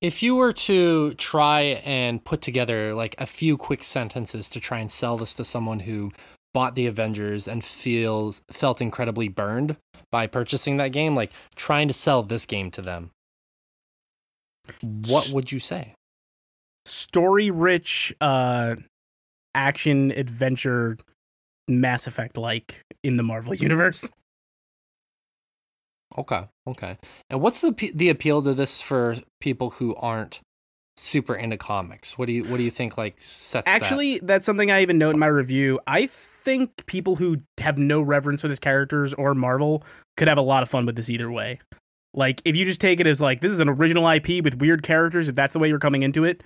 if you were to try and put together like a few quick sentences to try and sell this to someone who bought the Avengers and feels felt incredibly burned by purchasing that game, like trying to sell this game to them, what would you say? Story rich uh action adventure Mass Effect like in the Marvel universe. Okay, okay. And what's the the appeal to this for people who aren't super into comics? What do you what do you think like sets that? Actually, that's something I even note in my review. I think people who have no reverence for these characters or Marvel could have a lot of fun with this either way. Like, if you just take it as like this is an original IP with weird characters, if that's the way you're coming into it,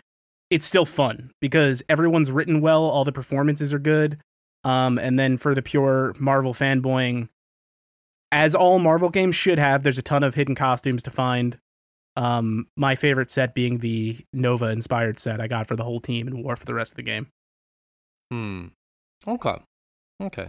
it's still fun because everyone's written well, all the performances are good. Um, and then for the pure Marvel fanboying, as all Marvel games should have, there's a ton of hidden costumes to find. Um, my favorite set being the Nova inspired set I got for the whole team and wore for the rest of the game. Hmm. Okay. Okay.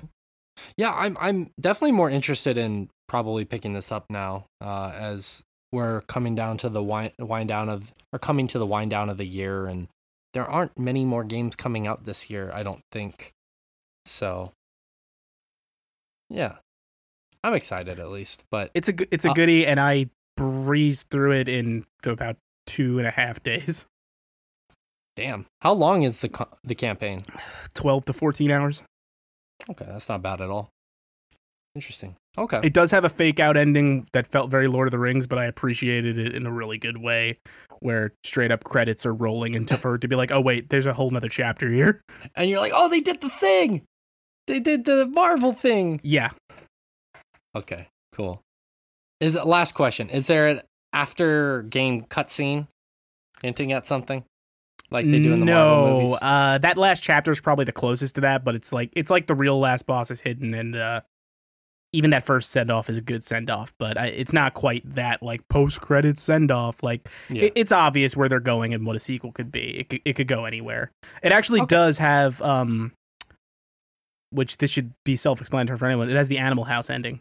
Yeah, I'm I'm definitely more interested in probably picking this up now, uh, as we're coming down to the wind, wind down of or coming to the wind down of the year, and there aren't many more games coming out this year. I don't think. So. Yeah, I'm excited at least, but It's a it's a Uh, goodie, and I breezed through it in about two and a half days, damn, how long is the the campaign? twelve to fourteen hours. Okay, that's not bad at all. Interesting. Okay. It does have a fake out ending that felt very Lord of the Rings, but I appreciated it in a really good way, where straight up credits are rolling into for it to be like, oh wait, there's a whole nother chapter here. and you're like, oh, they did the thing. They did the Marvel thing. Yeah, Okay, cool. Is it last question? Is there an after game cutscene hinting at something like they do in the Marvel no, movies? uh, that last chapter is probably the closest to that, but it's like it's like the real last boss is hidden, and uh, even that first send off is a good send off, but I, it's not quite that like post credit send off. Like Yeah. it, it's obvious where they're going and what a sequel could be. It could, it could go anywhere. It actually Okay. does have um, which this should be self explanatory for anyone. It has the Animal House ending.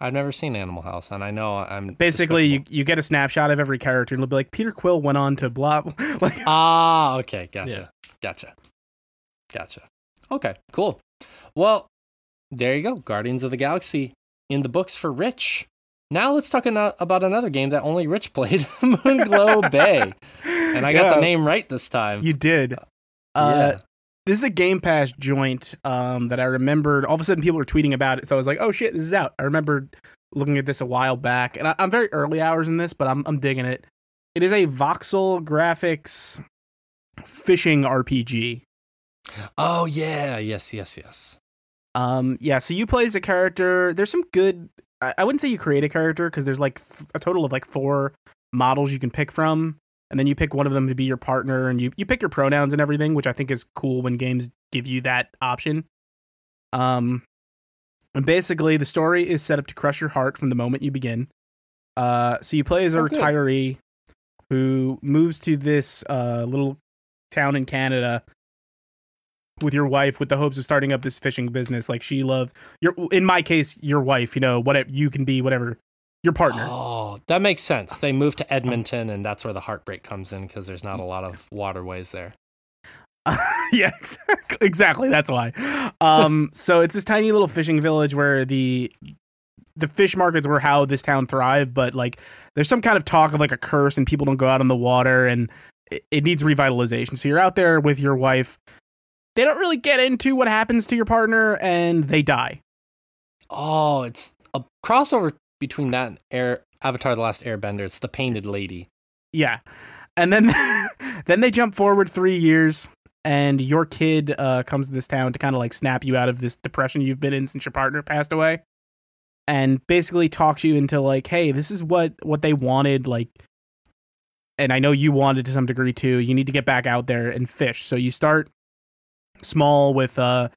I've never seen Animal House, and I know I'm Basically, you, despicable. you get a snapshot of every character, and it'll be like Peter Quill went on to blah. like Ah, okay, gotcha, Yeah. gotcha, gotcha. Okay, cool. Well, there you go. Guardians of the Galaxy in the books for Rich. Now let's talk about another game that only Rich played, Moonglow Bay, and I got Yeah, the name right this time. You did. Uh, yeah. This is a Game Pass joint um, that I remembered. All of a sudden, people were tweeting about it, so I was like, "Oh shit, this is out!" I remembered looking at this a while back, and I, I'm very early hours in this, but I'm I'm digging it. It is a voxel graphics fishing RPG. Oh yeah, yes, yes, yes. Um, yeah, so you play as a character. There's some good. I, I wouldn't say you create a character because there's like th- a total of like four models you can pick from, and then you pick one of them to be your partner, and you you pick your pronouns and everything, which I think is cool when games give you that option. Um, and basically the story is set up to crush your heart from the moment you begin. Uh, so you play as a Oh, good. retiree who moves to this uh little town in Canada with your wife with the hopes of starting up this fishing business like she loved your in my case your wife you know whatever you can be whatever your partner. Oh, that makes sense. They moved to Edmonton, and that's where the heartbreak comes in because there's not a lot of waterways there. yeah exactly, exactly that's why. Um so it's this tiny little fishing village where the the fish markets were how this town thrived but like there's some kind of talk of like a curse and people don't go out on the water and it, it needs revitalization. So you're out there with your wife. They don't really get into what happens to your partner and they die. Oh, it's a crossover between that and Air Avatar: The Last Airbender. It's the painted lady. Yeah. And then then they jump forward 3 years and your kid uh, comes to this town to kind of like snap you out of this depression you've been in since your partner passed away and basically talks you into like hey, this is what what they wanted like and I know you wanted to some degree too. You need to get back out there and fish. So you start small with uh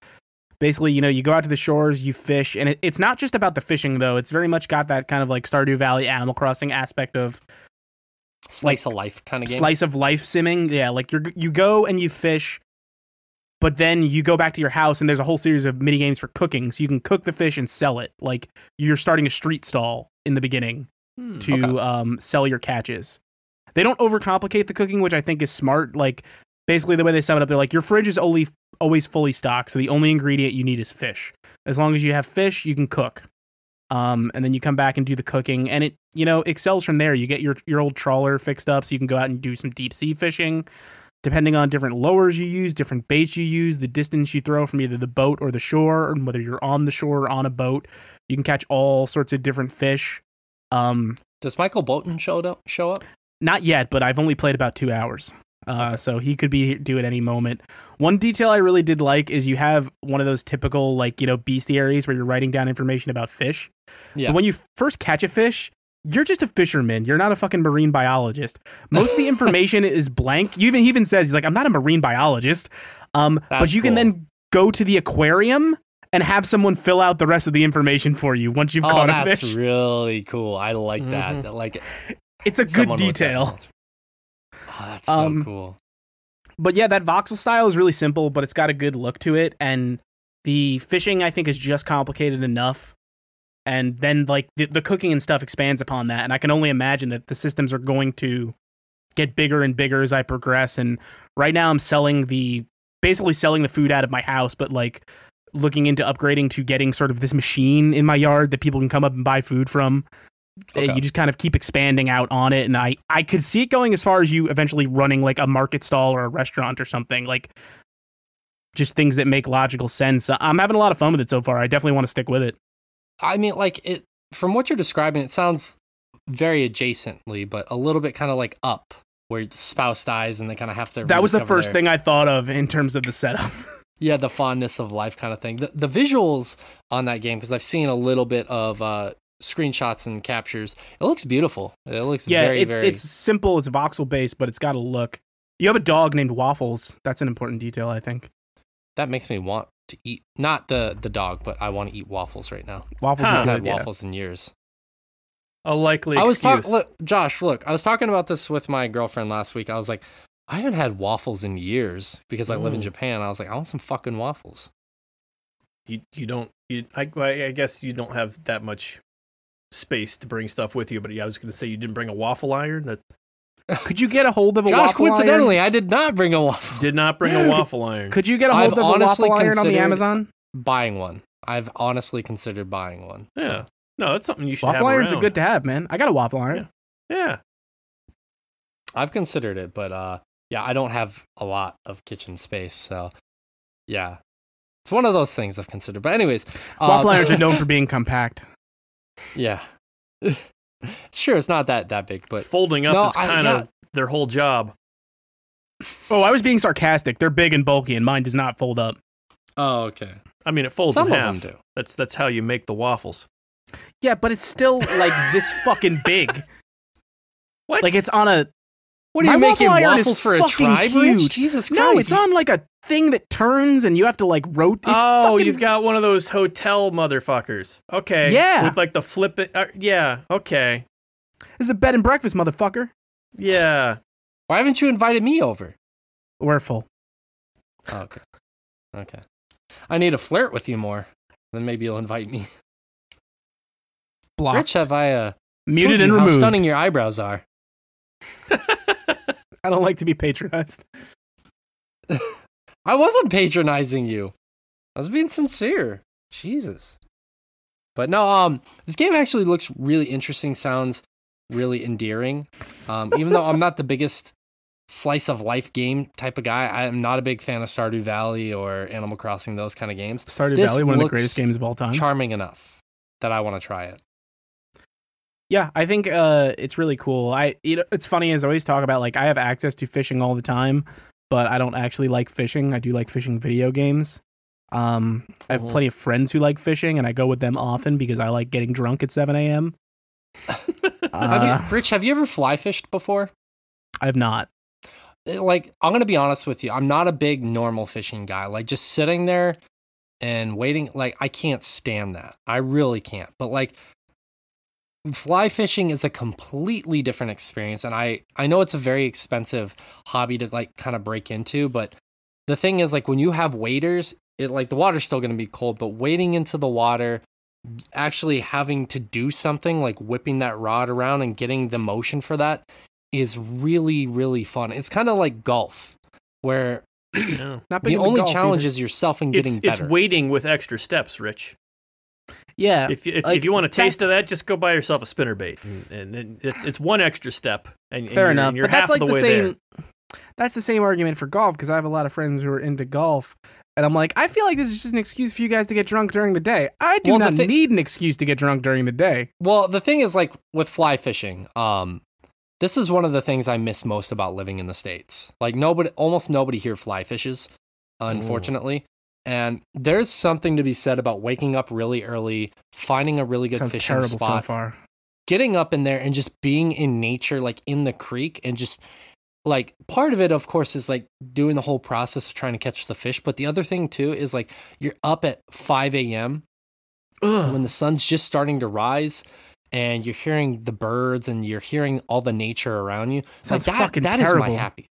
basically, you know, you go out to the shores, you fish, and it, it's not just about the fishing though. It's very much got that kind of like Stardew Valley Animal Crossing aspect of Slice of life kind of game. slice of life simming. Yeah, like you you go and you fish but then you go back to your house and there's a whole series of mini games for cooking. So you can cook the fish and sell it. Like you're starting a street stall in the beginning Hmm. to Okay. um, sell your catches. They don't overcomplicate the cooking, which I think is smart. Like basically the way they sum it up, they're like your fridge is only always fully stocked, so the only ingredient you need is fish. As long as you have fish, you can cook. Um, and then you come back and do the cooking, and it you know excels from there. You get your your old trawler fixed up, so you can go out and do some deep sea fishing. Depending on different lures you use, different baits you use, the distance you throw from either the boat or the shore, and whether you're on the shore or on a boat, you can catch all sorts of different fish. Um, Does Michael Bolton show up? Show up? not yet, but I've only played about two hours. Uh, So he could be due at any moment. One detail I really did like is you have one of those typical, like, you know, bestiaries where you're writing down information about fish. Yeah. But when you first catch a fish, you're just a fisherman. You're not a fucking marine biologist. Most of the information is blank. You even he even says he's like, I'm not a marine biologist. Um, but you can then go to the aquarium and have someone fill out the rest of the information for you once you've Oh, caught a fish. that's really cool. I like that. Like it's a good someone with that detail. Oh, that's so Um, cool. but yeah, that voxel style is really simple, but it's got a good look to it, and the fishing I think is just complicated enough. And then like the, the cooking and stuff expands upon that, and I can only imagine that the systems are going to get bigger and bigger as I progress. And right now, I'm selling the basically selling the food out of my house, but like looking into upgrading to getting sort of this machine in my yard that people can come up and buy food from. Okay. You just kind of keep expanding out on it, and I I could see it going as far as you eventually running like a market stall or a restaurant or something like. Just things that make logical sense. I'm having a lot of fun with it so far. I definitely want to stick with it. I mean, like it from what you're describing, it sounds very adjacently, but a little bit kind of like up, where the spouse dies and they kind of have to. That was the first their- thing I thought of in terms of the setup. Yeah, the fondness of life kind of thing. The, the visuals on that game, because I've seen a little bit of uh, screenshots and captures. It looks beautiful. It looks yeah, very, it's very. it's simple. It's voxel based, but it's got a look. You have a dog named Waffles. That's an important detail, I think. That makes me want to eat not the the dog, but I want to eat waffles right now. Waffles Huh. are I haven't had yeah. waffles in years. A likely I was excuse. talking. Look, Josh, look, I was talking about this with my girlfriend last week. I was like, I haven't had waffles in years because I live in Mm. Japan. I was like, I want some fucking waffles. you you don't you I I guess you don't have that much space to bring stuff with you. But yeah, I was going to say you didn't bring a waffle iron. That Could you get a hold of a waffle. Josh, waffle coincidentally, iron? I did not bring a waffle. did not bring a waffle iron. Could you get a I've hold of a waffle iron on the Amazon? Buying one. I've honestly considered buying one. so. yeah, no, that's something you should Waffle have irons are good to have, man. I got a waffle iron. Yeah, I've considered it, but uh, yeah, I don't have a lot of kitchen space, so yeah, it's one of those things I've considered. But anyways, Waffle um, irons are known for being compact. Yeah, sure, it's not that that big, but folding up No, is kind of yeah. their whole job. Oh, I was being sarcastic. They're big and bulky, and mine does not fold up. oh, okay. I mean, it folds Some in of half. them do. That's that's how you make the waffles. Yeah, but it's still like this fucking big. What? Like it's on a What are My you making waffle iron is for a fucking tri bridge? huge. Jesus Christ! no, it's on like a thing that turns, and you have to like rotate. oh, you've got one of those hotel motherfuckers. Okay. Yeah. With like the flip it. Uh, yeah. Okay. This is a bed and breakfast, motherfucker. Yeah. Why haven't you invited me over? We're full. Oh, okay, okay. I need to flirt with you more. Then maybe you'll invite me. Blocked. Rich, have I uh, Muted told and you how stunning your eyebrows are? I don't like to be patronized. I wasn't patronizing you. I was being sincere. Jesus. But no, um, this game actually looks really interesting. Sounds really endearing. Um, even though I'm not the biggest slice of life game type of guy, I am not a big fan of Stardew Valley or Animal Crossing, those kind of games. Stardew This Valley, one of the greatest games of all time. Charming enough that I want to try it. Yeah, I think uh, it's really cool. I you know, it's funny as I always talk about like I have access to fishing all the time, but I don't actually like fishing. I do like fishing video games. Um, I have Mhm. plenty of friends who like fishing, and I go with them often because I like getting drunk at seven a.m. Have Uh, you, Rich, have you ever fly fished before? I have not. Uh, like I'm gonna be honest with you, I'm not a big normal fishing guy. Like just sitting there and waiting, like I can't stand that. I really can't. But like fly fishing is a completely different experience, and I I know it's a very expensive hobby to like kind of break into, but the thing is like when you have waders, it like the water's still going to be cold, but wading into the water, actually having to do something like whipping that rod around and getting the motion for that is really really fun. It's kind of like golf where. Not the only golf challenge either. is yourself and getting It's, it's waiting with extra steps, Rich. Yeah. If you- if, like, if you want a that- taste of that, just go buy yourself a spinner bait, and, and, then it's it's one extra step, and, and Fair you're, enough, and you're but that's half like the the way same. there. That's the same argument for golf because I have a lot of friends who are into golf, and I'm like, I feel like this is just an excuse for you guys to get drunk during the day. I do Well, not thi- need an excuse to get drunk during the day. Well, the thing is, like with fly fishing, um, this is one of the things I miss most about living in the states. Like nobody, almost nobody here fly fishes, unfortunately. And there's something to be said about waking up really early, finding a really good Sounds fishing terrible spot, so far. getting up in there, and just being in nature, like in the creek, and just like part of it, of course, is like doing the whole process of trying to catch the fish. But the other thing too is like you're up at 5 a.m when the sun's just starting to rise and you're hearing the birds and you're hearing all the nature around you. Sounds like that, fucking that is terrible. my happy.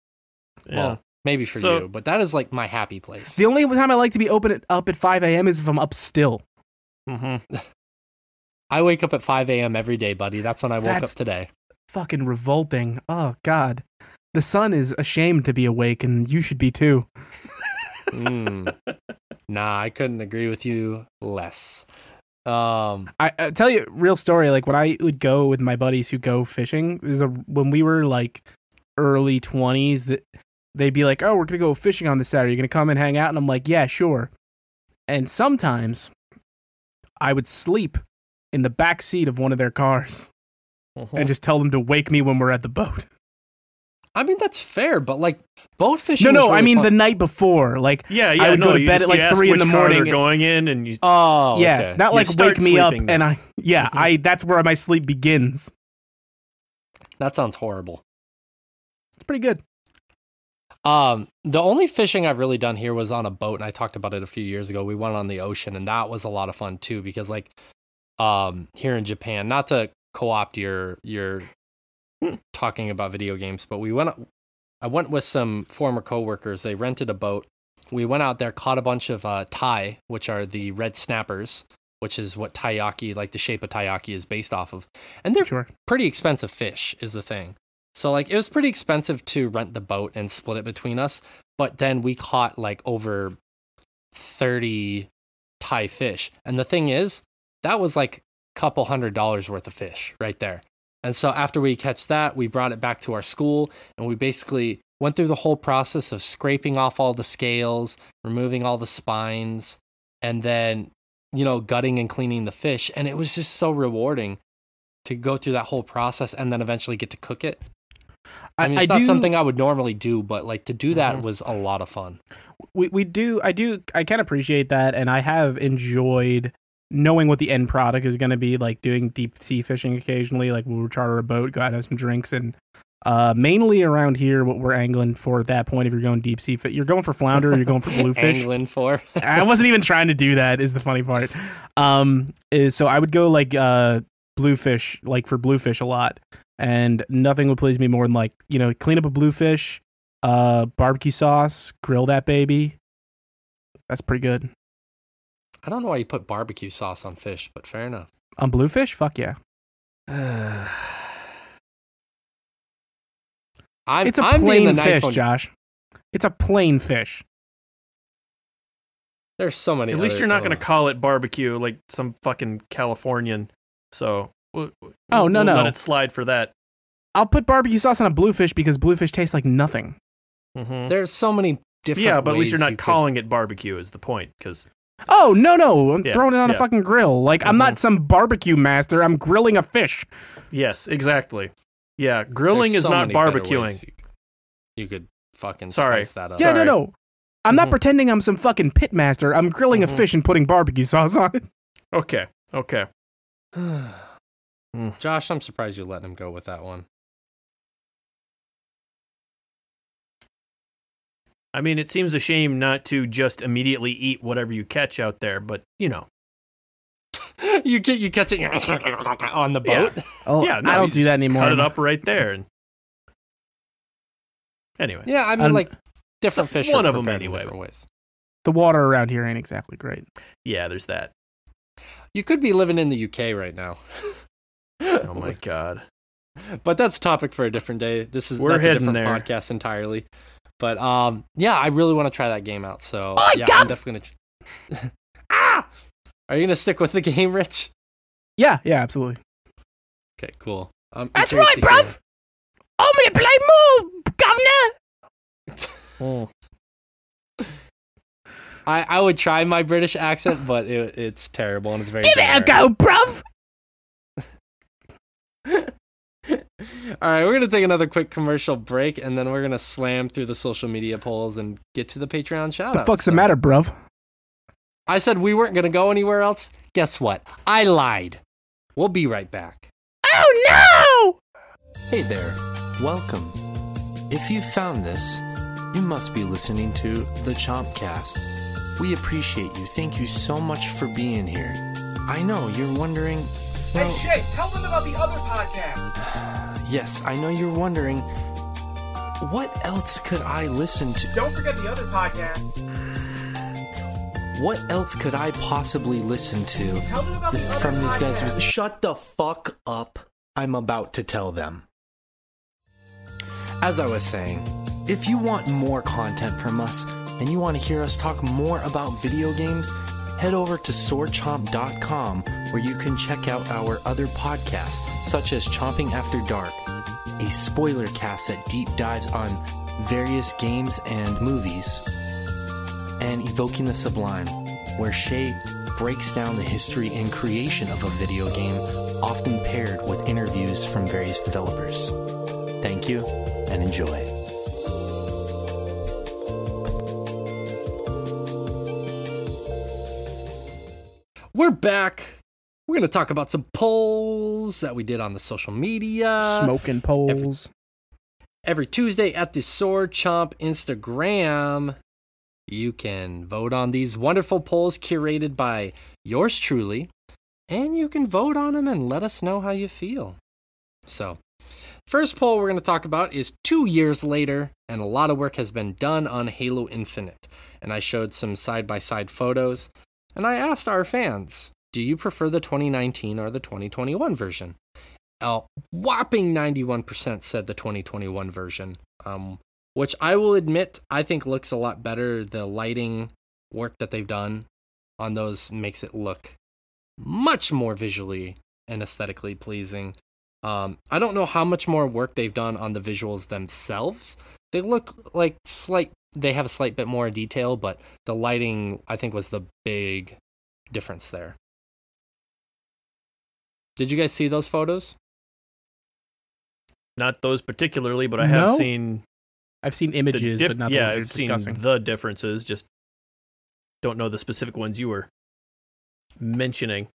Yeah. Well, maybe for So- you, but that is like my happy place. The only time I like to be open at, up at 5 a.m. is if I'm up still. mm-hmm. I wake up at 5 a.m. every day, buddy. That's when I woke That's- up today. Fucking revolting. Oh God, the sun is ashamed to be awake, and you should be too. Mm. nah, I couldn't agree with you less. Um, I, I tell you, real story. Like when I would go with my buddies who go fishing, is a when we were like early twenties that they'd be like, "Oh, we're gonna go fishing on this Saturday. You're gonna come and hang out?" And I'm like, "Yeah, sure." And sometimes I would sleep in the back seat of one of their cars uh-huh. and just tell them to wake me when we're at the boat. I mean that's fair, but like boat fishing. No, is no, I mean fun. the night before. Like, yeah, yeah. I would no, go to bed just- at, like, 3 in which the car morning. They're going in, and you. Oh, yeah, okay. not like wake me up sleeping and. I, yeah. I. That's where my sleep begins. that sounds horrible. It's pretty good. Um, the only fishing I've really done here was on a boat, and I talked about it a few years ago. We went on the ocean, and that was a lot of fun too, because like, um, here in Japan, not to co-opt your your talking about video games, but we went. I went with some former coworkers. They rented a boat. We went out there, caught a bunch of uh, tai, which are the red snappers, which is what taiyaki, like the shape of taiyaki, is based off of, and they're Sure. pretty expensive fish is the thing. So like it was pretty expensive to rent the boat and split it between us, but then we caught like over 30 tai fish. And the thing is, that was like a couple hundred dollars worth of fish right there. And so after we catch that, we brought it back to our school and we basically went through the whole process of scraping off all the scales, removing all the spines, and then, you know, gutting and cleaning the fish. And it was just so rewarding to go through that whole process and then eventually get to cook it. I mean, it's not do, something I would normally do, but like to do that Mhm. was a lot of fun. we we do. I do. I can appreciate that, and I have enjoyed knowing what the end product is going to be. Like doing deep sea fishing occasionally. Like we'll charter a boat, go out have some drinks, and uh, mainly around here, what we're angling for at that point, if you're going deep sea, you're going for flounder, or you're going for bluefish. Angling for. I wasn't even trying to do that. Is the funny part. Um, is so I would go like uh bluefish, like for bluefish a lot, and nothing would please me more than like you know clean up a bluefish, uh, barbecue sauce, grill that baby. That's pretty good I don't know why you put barbecue sauce on fish, but fair enough. on bluefish. Fuck yeah, I'm, it's a I'm being the plain nice fish, one. Josh. It's a plain fish. There's so many. At least you're not going to call it barbecue like some fucking Californian. So. We'll- Oh, no, we'll no. Let it slide for that. I'll put barbecue sauce on a bluefish because bluefish tastes like nothing. Mhm. There's so many different. Yeah, but at least you're not you could- calling it barbecue. Is the point? Because Oh no no! I'm Yeah, throwing it on a fucking grill. Like I'm not some barbecue master. I'm grilling a fish. yes, exactly. Yeah, grilling there's is so not barbecuing. ways You, you could fucking Sorry. spice that up. Yeah, Sorry. no, no. I'm not Mhm. pretending I'm some fucking pit master. I'm grilling a fish and putting barbecue sauce on it. Okay, okay. Josh, I'm surprised you let him go with that one. I mean, it seems a shame not to just immediately eat whatever you catch out there, but you know, you get you catch it on the boat. Oh, Yeah, no, I don't do that anymore. cut it up right there. And anyway, Yeah, I mean, Um, like different fish. one of them anyway. ways. The water around here ain't exactly great. Yeah, there's that. You could be living in the UK right now. Oh my god. but that's a topic for a different day. This is We're that's a heading different there. podcast entirely. But um, yeah, I really want to try that game out. So Oh, yeah, Duff! I'm definitely gonna. ah, are you gonna stick with the game, Rich? Yeah, yeah, absolutely. Okay, cool. Um, That's right, to hear- bruv. I'm gonna play more, governor. Oh. I I would try my British accent, but it, it's terrible and it's very. Give it a go, bruv. All right, we're gonna take another quick commercial break, and then we're gonna slam through the social media polls and get to the Patreon shout the fuck's the matter, bruv? I said we weren't gonna go anywhere else. Guess what? I lied. We'll be right back. Oh no! Hey there, welcome. If you found this, you must be listening to the Chompcast. We appreciate you. Thank you so much for being here. I know you're wondering. Well, Shea, tell them about the other podcast. yes, I know you're wondering. What else could I listen to? Don't forget the other podcast. What else could I possibly listen to Tell them about the other from these guys? podcast. Shut the fuck up. I'm about to tell them. As I was saying, if you want more content from us and you want to hear us talk more about video games, head over to swordchomp.com where you can check out our other podcasts, such as Chomping After Dark, a spoiler cast that deep dives on various games and movies, and Evoking the Sublime, where Shea breaks down the history and creation of a video game, often paired with interviews from various developers. Thank you and enjoy. We're back. We're going to talk about some polls that we did on the social media. Smoking poles. every Tuesday at the Sword Chomp Instagram. You can vote on these wonderful polls curated by yours truly, and you can vote on them and let us know how you feel. So, first poll we're going to talk about is two years later, and a lot of work has been done on Halo Infinite. And I showed some side by side photos, and I asked our fans, do you prefer the 2019 or the 2021 version? a whopping 91% said the 2021 version, um, which I will admit I think looks a lot better. The lighting work that they've done on those makes it look much more visually and aesthetically pleasing. Um, I don't know how much more work they've done on the visuals themselves. They look like slight. They have a slight bit more detail, but the lighting I think was the big difference there. Did you guys see those photos? Not those particularly, but I have No? seen I've seen images, diff- but not yeah, the ones I've seen discussing. the differences. Just don't know the specific ones you were mentioning.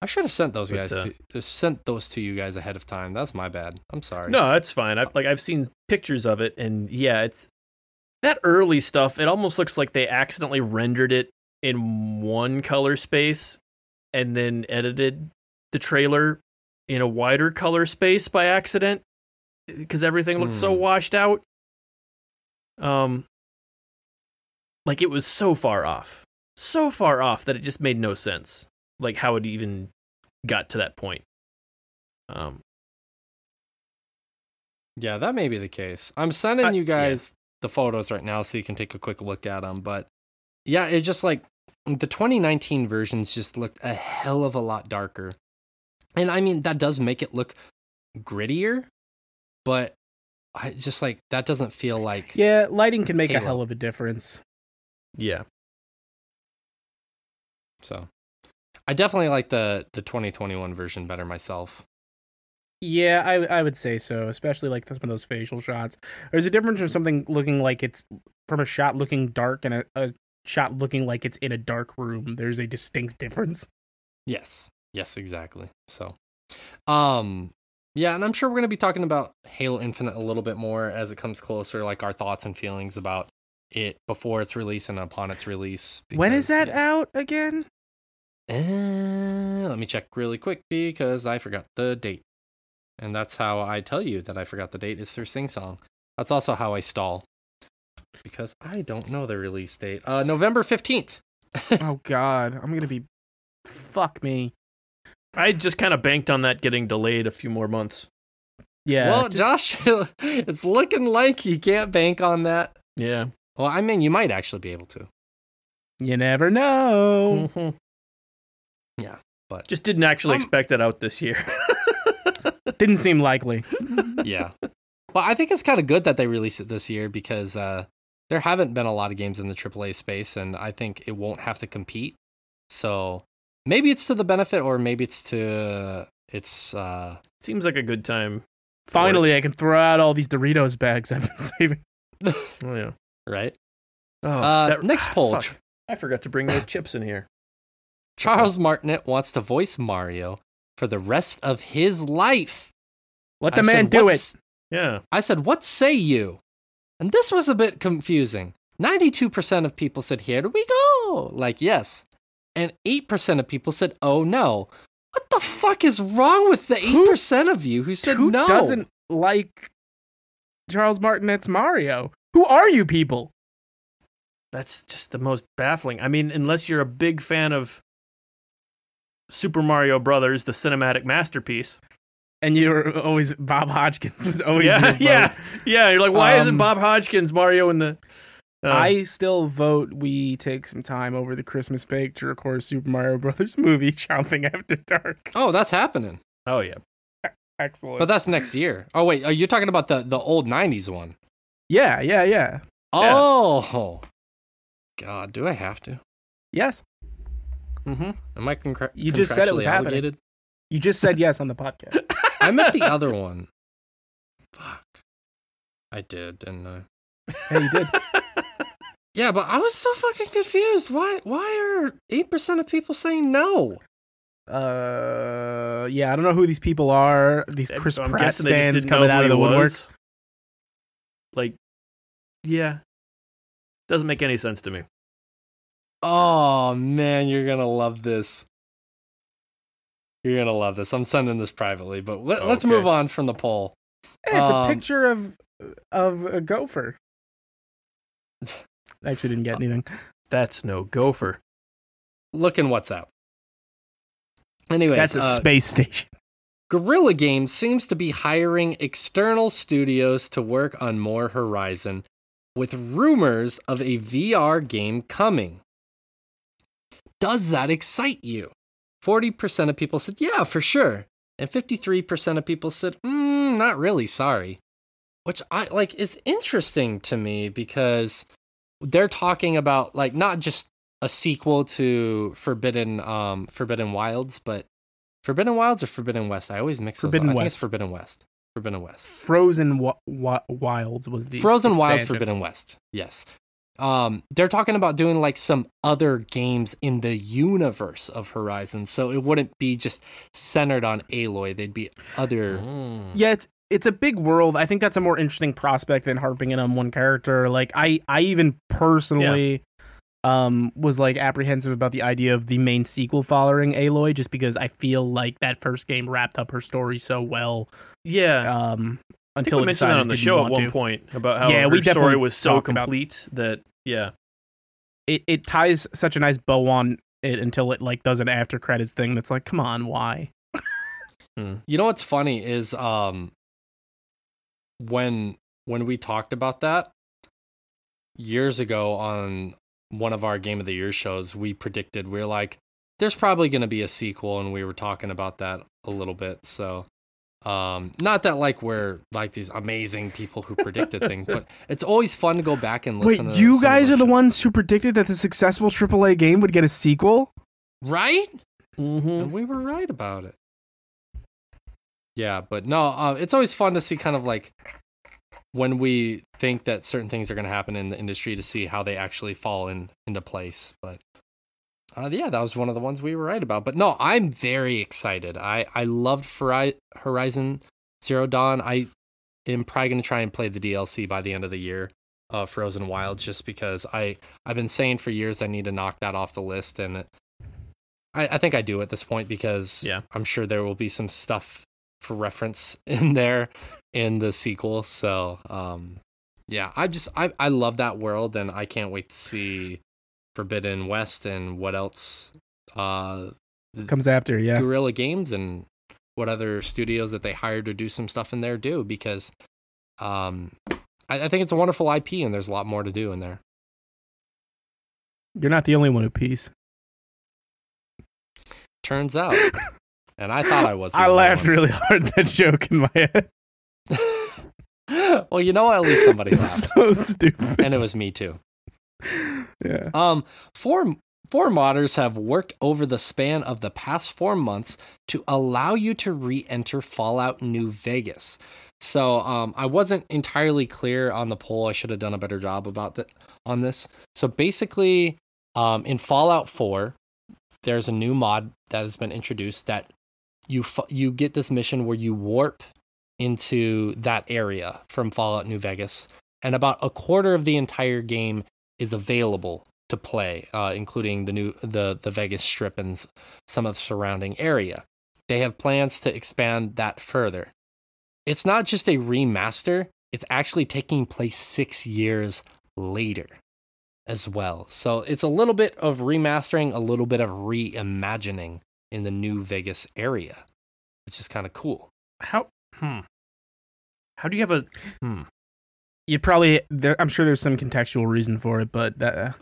I should have sent those But, guys. uh, to, sent those to you guys ahead of time. That's my bad. I'm sorry. No, that's fine. I've like I've seen pictures of it, and yeah, it's that early stuff. It almost looks like they accidentally rendered it in one color space, and then edited the trailer in a wider color space by accident because everything looked so Hmm. washed out. Um, like it was so far off, so far off that it just made no sense. Like how it even got to that point. Um, Yeah, that may be the case. I'm sending Uh, you guys the photos right now so you can take a quick look at them. But yeah, it just like the 2019 versions just looked a hell of a lot darker. And I mean, that does make it look grittier, but I just like that doesn't feel like. yeah, lighting can make a hell of a difference. yeah. So I definitely like the the 2021 version better myself. Yeah, I I would say so, especially like some of those facial shots. There's a difference from something looking like it's from a shot looking dark and a, a shot looking like it's in a dark room. There's a distinct difference. Yes. Yes, exactly. So, um, yeah, and I'm sure we're going to be talking about Halo Infinite a little bit more as it comes closer, like our thoughts and feelings about it before its release and upon its release. when is that yeah. out again? Uh, let me check really quick because I forgot the date. And that's how I tell you that I forgot the date is through Sing Song. That's also how I stall. because I don't know the release date. Uh, November 15th. oh God, I'm gonna be. Fuck me. I just kind of banked on that getting delayed a few more months. Yeah. well, just- Josh, it's looking like you can't bank on that. Yeah. Well, I mean, you might actually be able to. you never know. Mhm. Yeah, but Just didn't actually Um, expect that out this year. Didn't seem likely. yeah. Well, I think it's kind of good that they released it this year because uh, there haven't been a lot of games in the AAA space, and I think it won't have to compete. So maybe it's to the benefit, or maybe it's to it's. Uh, Seems like a good time. Finally. I can throw out all these Doritos bags I've been saving. Oh yeah. right. Oh, Uh, that- next poll. fuck. I forgot to bring those chips in here. Charles Martinet wants to voice Mario for the rest of his life. Let the I man said, do it. Yeah. I said, What say you? And this was a bit confusing. 92% of people said, Here do we go. Like, yes. And 8% of people said, Oh no. What the fuck is wrong with the 8% of you who said Who no? Who doesn't like Charles Martinet's Mario? Who are you people? That's just the most baffling. I mean, unless you're a big fan of Super Mario Brothers, the cinematic masterpiece. And you're always Bob Hoskins was always yeah, your yeah, yeah. You're like, why isn't Um, Bob Hoskins Mario in the? Uh, I still vote we take some time over the Christmas break to record a Super Mario Brothers movie, Chomping After Dark. Oh, that's happening. oh yeah. Excellent. But that's next year. Oh, wait. Are you talking about the, the old 90s one? yeah, yeah, yeah. Oh. God, do I have to? Yes. Mm-hmm. Am I concra- You just said it was contractually happening. You just said yes on the podcast. I meant the other one. Fuck. I did, didn't I? yeah, you did. Yeah, but I was so fucking confused. Why why are eight percent of people saying no? Uh, yeah, I don't know who these people are. These Chris I'm Pratt guessing they just stands coming out of the woodwork. was. Like, yeah, doesn't make any sense to me. Oh man, you're gonna love this. You're gonna love this. I'm sending this privately, but let, us Okay. move on from the poll. Hey, it's Um, a picture of of a gopher. I actually didn't get anything. That's no gopher. Look in WhatsApp. Anyway, That's a uh, space station. Guerrilla Games seems to be hiring external studios to work on more Horizon, with rumors of a VR game coming. Does that excite you? 40% of people said, yeah, for sure. And 53% of people said, mm, not really, sorry. Which I like is interesting to me because they're talking about like not just a sequel to Forbidden um Forbidden Wilds, but Forbidden Wilds or Forbidden West? I always mix Forbidden those. up. I think West. it's Forbidden West. Forbidden West. Frozen wa- Wilds was the Frozen Wilds. Forbidden West. Yes. Um, they're talking about doing like some other games in the universe of Horizon, so it wouldn't be just centered on Aloy. They'd be other. Yeah, it's it's a big world. I think that's a more interesting prospect than harping in on one character. Like I I even personally um was like apprehensive about the idea of the main sequel following Aloy just because I feel like that first game wrapped up her story so well Yeah, um I think until we it mentioned that it on the show at one to. point about how Yeah, her we story definitely was so talked about- complete that yeah, It it ties such a nice bow on it until it like does an after credits thing that's like come on, why? You know what's funny is um when when we talked about that years ago on one of our game of the year shows, we predicted we are like, there's probably going to be a sequel, and we were talking about that a little bit. So, um, not that like we're like these amazing people who predicted things, but it's always fun to go back and Wait, listen. to you guys are the ones who predicted that the successful AAA game would get a sequel? right? mm-hmm. And we were right about it. Yeah, but no, uh, it's always fun to see kind of like when we think that certain things are going to happen in the industry to see how they actually fall in into place. But uh, yeah, that was one of the ones we were right about. But no, I'm very excited. I I loved Horizon Zero Dawn. I am probably going to try and play the DLC by the end of the year. Uh, Frozen Wild, just because I I've been saying for years I need to knock that off the list, and I, I think I do at this point because Yeah. I'm sure there will be some stuff for reference in there in the sequel. So um, yeah, I just I I love that world, and I can't wait to see Forbidden West and what else uh Comes after, yeah. Guerrilla Games and what other studios that they hired to do some stuff in there do because um I, I think it's a wonderful IP and there's a lot more to do in there. You're not the only one who pees. Turns out, and I thought I was. the I laughed one. really hard at that joke in my head. well, you know, at least somebody laughed, so stupid. and it was me too. Yeah. Um, four four modders have worked over the span of the past four months to allow you to re-enter Fallout New Vegas. So, um, I wasn't entirely clear on the poll. I should have done a better job about that on this. So basically, um, in Fallout Four, there's a new mod that has been introduced that you you get this mission where you warp into that area from Fallout New Vegas, and about a quarter of the entire game is available to play, uh, including the new the the Vegas Strip and some of the surrounding area. They have plans to expand that further. It's not just a remaster; it's actually taking place six years later as well. So it's a little bit of remastering, a little bit of reimagining in the new Vegas area, which is kind of cool. How? Hmm. How do you have a? Hmm. You probably, there, I'm sure there's some contextual reason for it, but uh,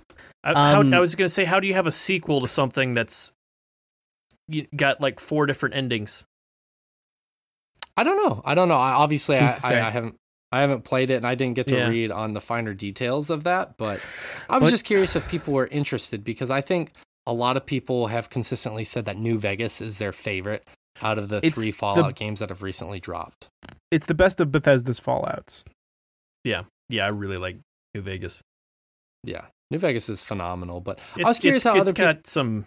I, how, Um, I was gonna say, how do you have a sequel to something that's you got like four different endings? I don't know. I don't know. I, obviously, I, Who's to say? I, I haven't. I haven't played it, and I didn't get to Yeah. read on the finer details of that. But I was But- just curious if people were interested because I think a lot of people have consistently said that New Vegas is their favorite out of the It's three the- Fallout games that have recently dropped. it's the best of Bethesda's Fallouts. Yeah, Yeah. I really like New Vegas. Yeah, New Vegas is phenomenal. But It's, I was curious it's, how it's other people. got some.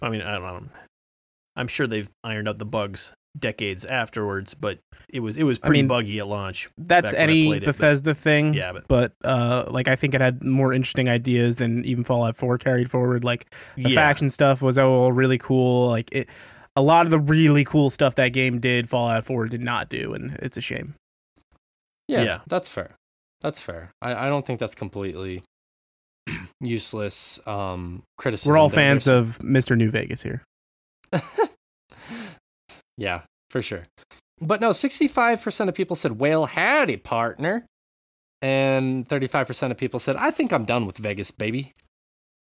I mean, I don't know. I'm sure they've ironed out the bugs decades afterwards, but it was it was I pretty mean, buggy at launch. That's Back when I any played it, but- Bethesda thing. Yeah, but But uh, like I think it had more interesting ideas than even Fallout 4 carried forward. Like the yeah. faction stuff was all really cool. Like it, a lot of the really cool stuff that game did, Fallout 4 did not do, and it's a shame. Yeah, Yeah. that's fair. That's fair. I, I don't think that's completely useless um, criticism. We're all fans there's of Mr. New Vegas here. yeah, for sure. But no, 65% of people said, well, howdy, partner. And 35% of people said, I think I'm done with Vegas, baby.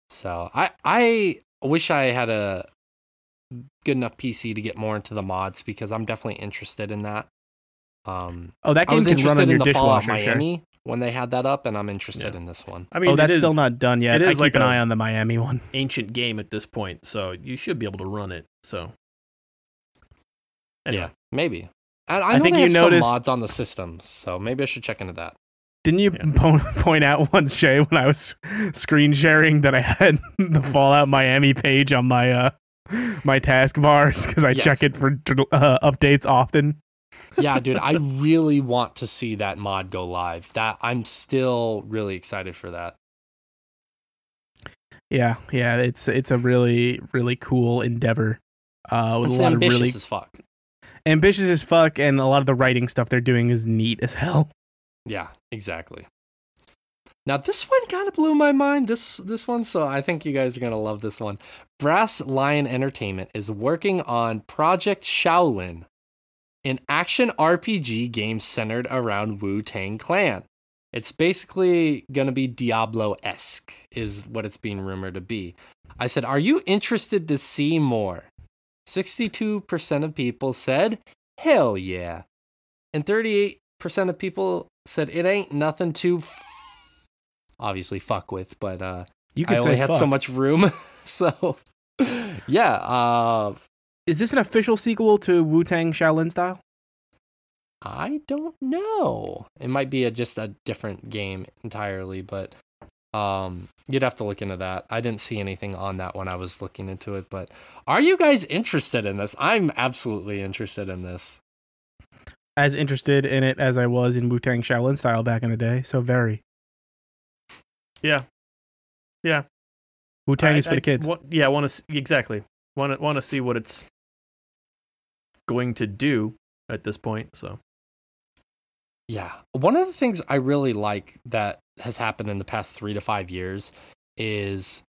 So I, I wish I had a good enough PC to get more into the mods because I'm definitely interested in that. Um, Oh, that game can run interested on your in the Fallout dishwasher. Sure. Miami when they had that up, and I'm interested Yeah. in this one. I mean, oh, that's it still not done yet. it I keep like an eye on the Miami one. ancient game at this point, so you should be able to run it. So, Anyway. Yeah, maybe. And I, I know think they you have some noticed- mods on the systems, so maybe I should check into that. Didn't you Yeah. po- point out once, Shea, when I was screen sharing that I had the Fallout Miami page on my uh my taskbars because I Yes. check it for uh, updates often. Yeah, dude, I really want to see that mod go live. That I'm still really excited for that. Yeah, yeah, it's it's a really really cool endeavor. Uh, with It's a lot of ambitious really as fuck. ambitious as fuck, and a lot of the writing stuff they're doing is neat as hell. Yeah, exactly. Now this one kind of blew my mind. This this one, so I think you guys are gonna love this one. Brass Lion Entertainment is working on Project Shaolin, an action RPG game centered around Wu Tang Clan. It's basically gonna be Diablo esque, is what it's being rumored to be. I said, "Are you interested to see more?" Sixty-two percent of people said, "Hell yeah," and thirty-eight percent of people said it ain't nothing to f- obviously fuck with, but uh You I only had fuck. so much room. so yeah, uh Is this an official sequel to Wu Tang Shaolin style? I don't know. It might be a, just a different game entirely, but um you'd have to look into that. I didn't see anything on that when I was looking into it, but are you guys interested in this? I'm absolutely interested in this. As interested in it as I was in Wu Tang Shaolin style back in the day, so very. Yeah. Yeah. Wu Tang is for I the kids. wa- yeah, want to exactly want to want to see what it's going to do at this point. So Yeah. One of the things I really like that has happened in the past three to five years is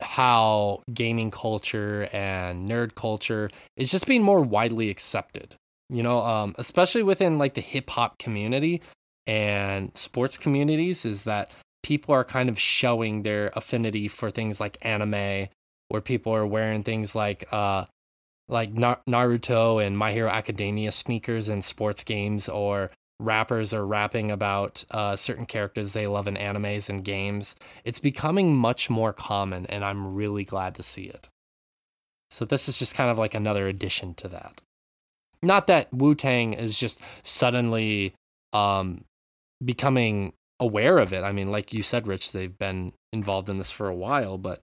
how gaming culture and nerd culture is just being more widely accepted. You know, um, especially within like the hip hop community and sports communities, is that people are kind of showing their affinity for things like anime, where people are wearing things like uh, like Na- Naruto and My Hero Academia sneakers in sports games, or rappers are rapping about uh, certain characters they love in animes and games. It's becoming much more common, and I'm really glad to see it. So this is just kind of like another addition to that. Not that Wu Tang is just suddenly um, becoming aware of it. I mean, like you said, Rich, they've been involved in this for a while, but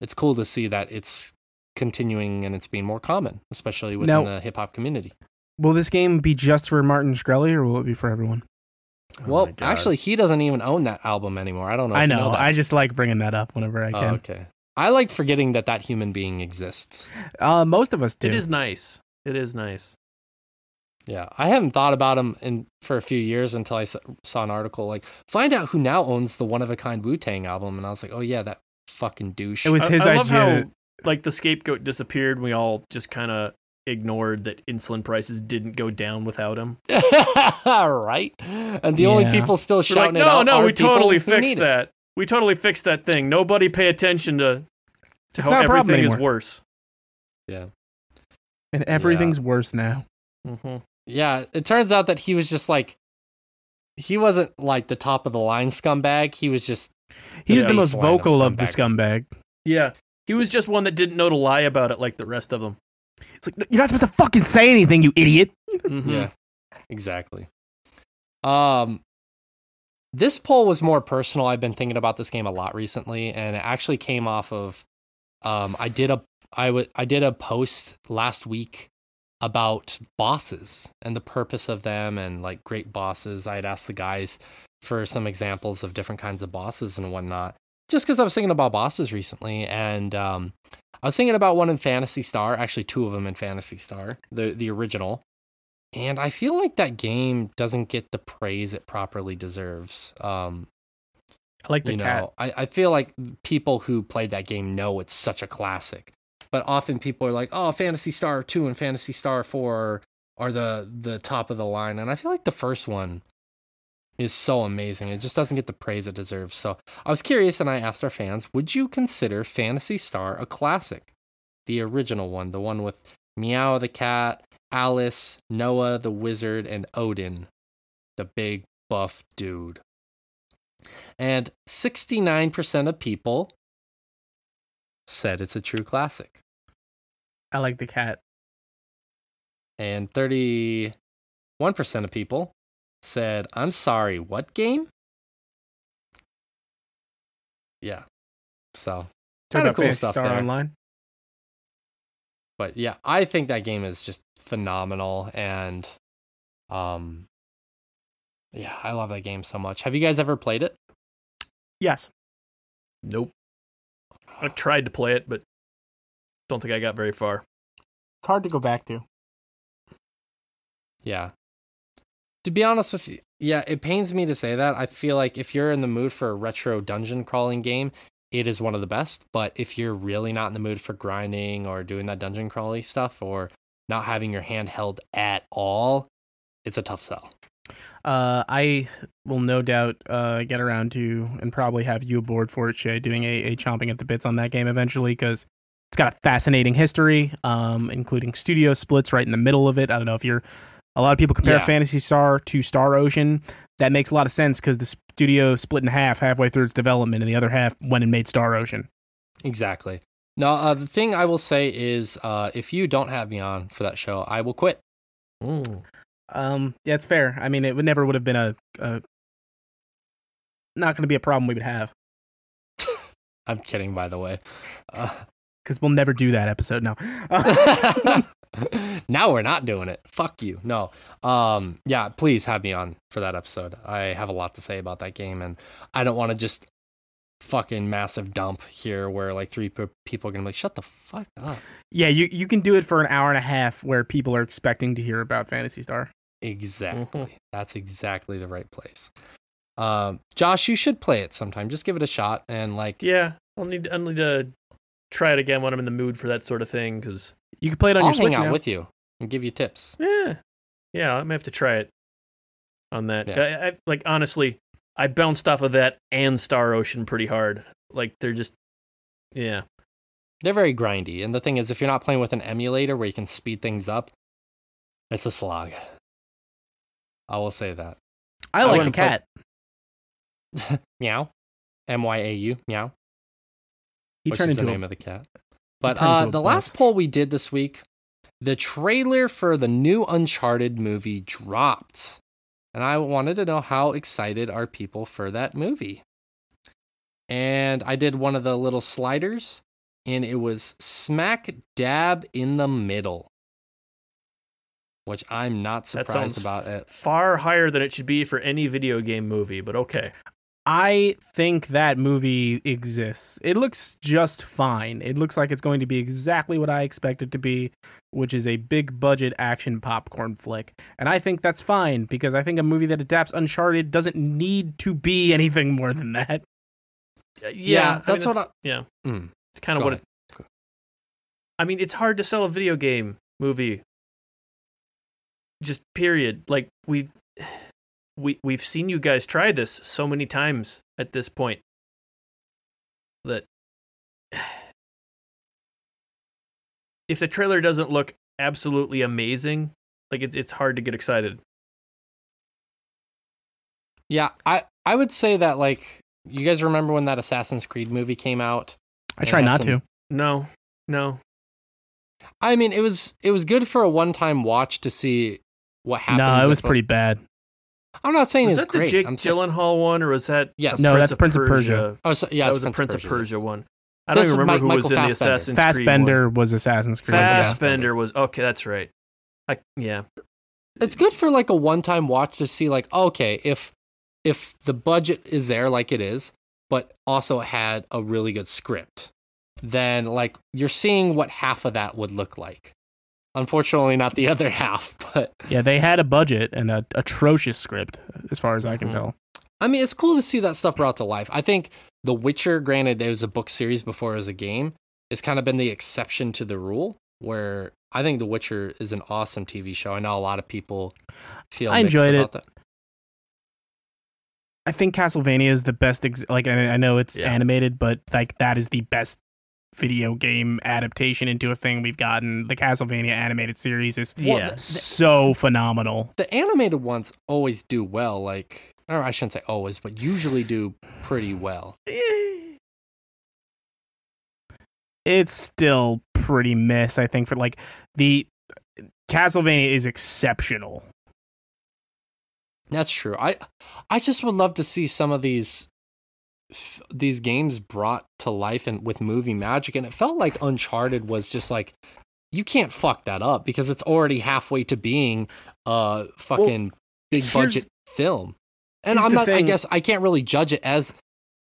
it's cool to see that it's continuing and it's being more common, especially within Now- the hip hop community. Will this game be just for Martin Shkreli or will it be for everyone? Oh well, my actually, he doesn't even own that album anymore. I don't know. If I you know. that. I just like bringing that up whenever I Oh, can. okay. I like forgetting that that human being exists. Uh, most of us do. it is nice. It is nice. Yeah, I haven't thought about him in for a few years until I saw an article like find out who now owns the one of a kind Wu Tang album, and I was like, oh yeah, that fucking douche. It was I- his I, love idea. How like the scapegoat disappeared. We all just kind of ignored that insulin prices didn't go down without him. right. And the only people still We're shouting like, it no, out no, are we totally fixed need it." that. We totally fixed that thing. Nobody pay attention to to It's how not problem everything is worse. Yeah. and everything's worse now. Mm-hmm. Yeah, it turns out that he was just like he wasn't like the top of the line scumbag. He was just He was the most baseline of vocal of the scumbag. scumbag. Yeah, he was just one that didn't know to lie about it like the rest of them. It's like you're not supposed to fucking say anything, you idiot. Mhm. Yeah, exactly. Um, this poll was more personal. I've been thinking about this game a lot recently, and it actually came off of. Um, I did a I w- I did a post last week about bosses and the purpose of them and like great bosses. I had asked the guys for some examples of different kinds of bosses and whatnot, just because I was thinking about bosses recently, and um, I was thinking about one in Phantasy Star, actually two of them in Phantasy Star, the the original. And I feel like that game doesn't get the praise it properly deserves. Um, I like the you cat. know, I, I feel like people who played that game know it's such a classic. But often people are like, oh, Phantasy Star 2 and Phantasy Star 4 are the, the top of the line. And I feel like the first one is so amazing. It just doesn't get the praise it deserves. So I was curious and I asked our fans, would you consider Phantasy Star a classic? The original one, the one with Myau the cat, Alice, Noah the wizard, and Odin, the big buff dude. And 69% of people said it's a true classic. I like the cat. And 31% of people said, I'm sorry, what game? Yeah. So, Talk Kinda cool Fantasy stuff Star there. Online. but yeah, I think that game is just phenomenal. And, um, yeah, I love that game so much. Have you guys ever played it? Yes. Nope. I've tried to play it, but don't think I got very far. It's hard to go back to. Yeah. To be honest with you, yeah, it pains me to say that. I feel like if you're in the mood for a retro dungeon crawling game, it is one of the best. But if you're really not in the mood for grinding or doing that dungeon crawly stuff or not having your hand held at all, it's a tough sell. Uh, I will no doubt uh, get around to and probably have you aboard for it, Shea, doing a, a chomping at the bits on that game eventually because it's got a fascinating history, um, including studio splits right in the middle of it. I don't know if you're. A lot of people compare Yeah. Phantasy Star to Star Ocean. That makes a lot of sense because the studio split in half halfway through its development, and the other half went and made Star Ocean. Exactly. Now, uh, the thing I will say is uh, if you don't have me on for that show, I will quit. Um, yeah, it's fair. I mean, it would never would have been a, a not going to be a problem we would have I'm kidding, by the way. Uh, because we'll never do that episode now. now we're not doing it. Fuck you. No. Um yeah, please have me on for that episode. I have a lot to say about that game and I don't want to just fucking massive dump here where like three pe- people are going to be like shut the fuck up. yeah, you you can do it for an hour and a half where people are expecting to hear about Phantasy Star. Exactly. That's exactly the right place. Um, Josh, you should play it sometime. Just give it a shot and like Yeah, I'll need I'll need to try it again when I'm in the mood for that sort of thing. Because You can play it on I'll your Switch hang out now. with you and give you tips. yeah, yeah, I may have to try it on that. Yeah. I, I, like honestly, I bounced off of that and Star Ocean pretty hard. Like they're just yeah. They're very grindy. And the thing is, if you're not playing with an emulator where you can speed things up, it's a slog. I will say that. I I like the wouldn't put- cat. meow. M Y A U. Meow. He which turned into the a name of the cat. But uh, into a the last poll we did this week, the trailer for the new Uncharted movie dropped. And I wanted to know how excited are people for that movie. And I did one of the little sliders, and it was smack dab in the middle, which I'm not surprised sounds about it. far higher than it should be for any video game movie. But okay, I think that movie exists. It looks just fine. It looks like it's going to be exactly what I expect it to be, which is a big budget action popcorn flick. And I think that's fine because I think a movie that adapts Uncharted doesn't need to be anything more than that. Uh, yeah, Yeah, I mean, that's what that's- yeah, Mm, it's kind of what ahead. it. I mean, it's hard to sell a video game movie. Just period. Like we, we we've seen you guys try this so many times at this point. That if the trailer doesn't look absolutely amazing, like it, it's hard to get excited. Yeah, I, I would say that, like, you guys remember when that Assassin's Creed movie came out? I try not some- to. No, no. I mean, it was it was good for a one time watch to see what happens. No, it was pretty bad. I'm not saying Was it's that the great. Jake I'm saying, Gyllenhaal one, or was that Yes. a No, that's Prince of Persia. oh, so, yeah, that it's was the Prince of Persia one. I This don't even remember Mike- who was Michael in the Fassbender. Assassin's Creed Fassbender was Assassin's Creed. Michael yeah. Fassbender was okay. That's right. I yeah. It's good for like a one time watch to see, like, okay, if if the budget is there, like it is, but also had a really good script, then like you're seeing what half of that would look like. Unfortunately, not the other half, but Yeah, they had a budget and an atrocious script, as far as I can Mhm. tell. I mean, it's cool to see that stuff brought to life. I think The Witcher, granted, it was a book series before it was a game, has kind of been the exception to the rule. Where I think The Witcher is an awesome TV show. I know a lot of people feel I mixed enjoyed about it. that. I think Castlevania is the best. Ex- like I, I know it's Yeah. animated, but like that is the best video game adaptation into a thing we've gotten. The Castlevania animated series is Well, Yeah. the- so phenomenal. The animated ones always do well. Like, or I shouldn't say always, but usually do pretty well. It's still pretty miss. I think for like the Castlevania is exceptional. That's true. I I just would love to see some of these f- these games brought to life and with movie magic and it felt like Uncharted was just like you can't fuck that up because it's already halfway to being a fucking big budget film. And I'm not I guess I can't really judge it as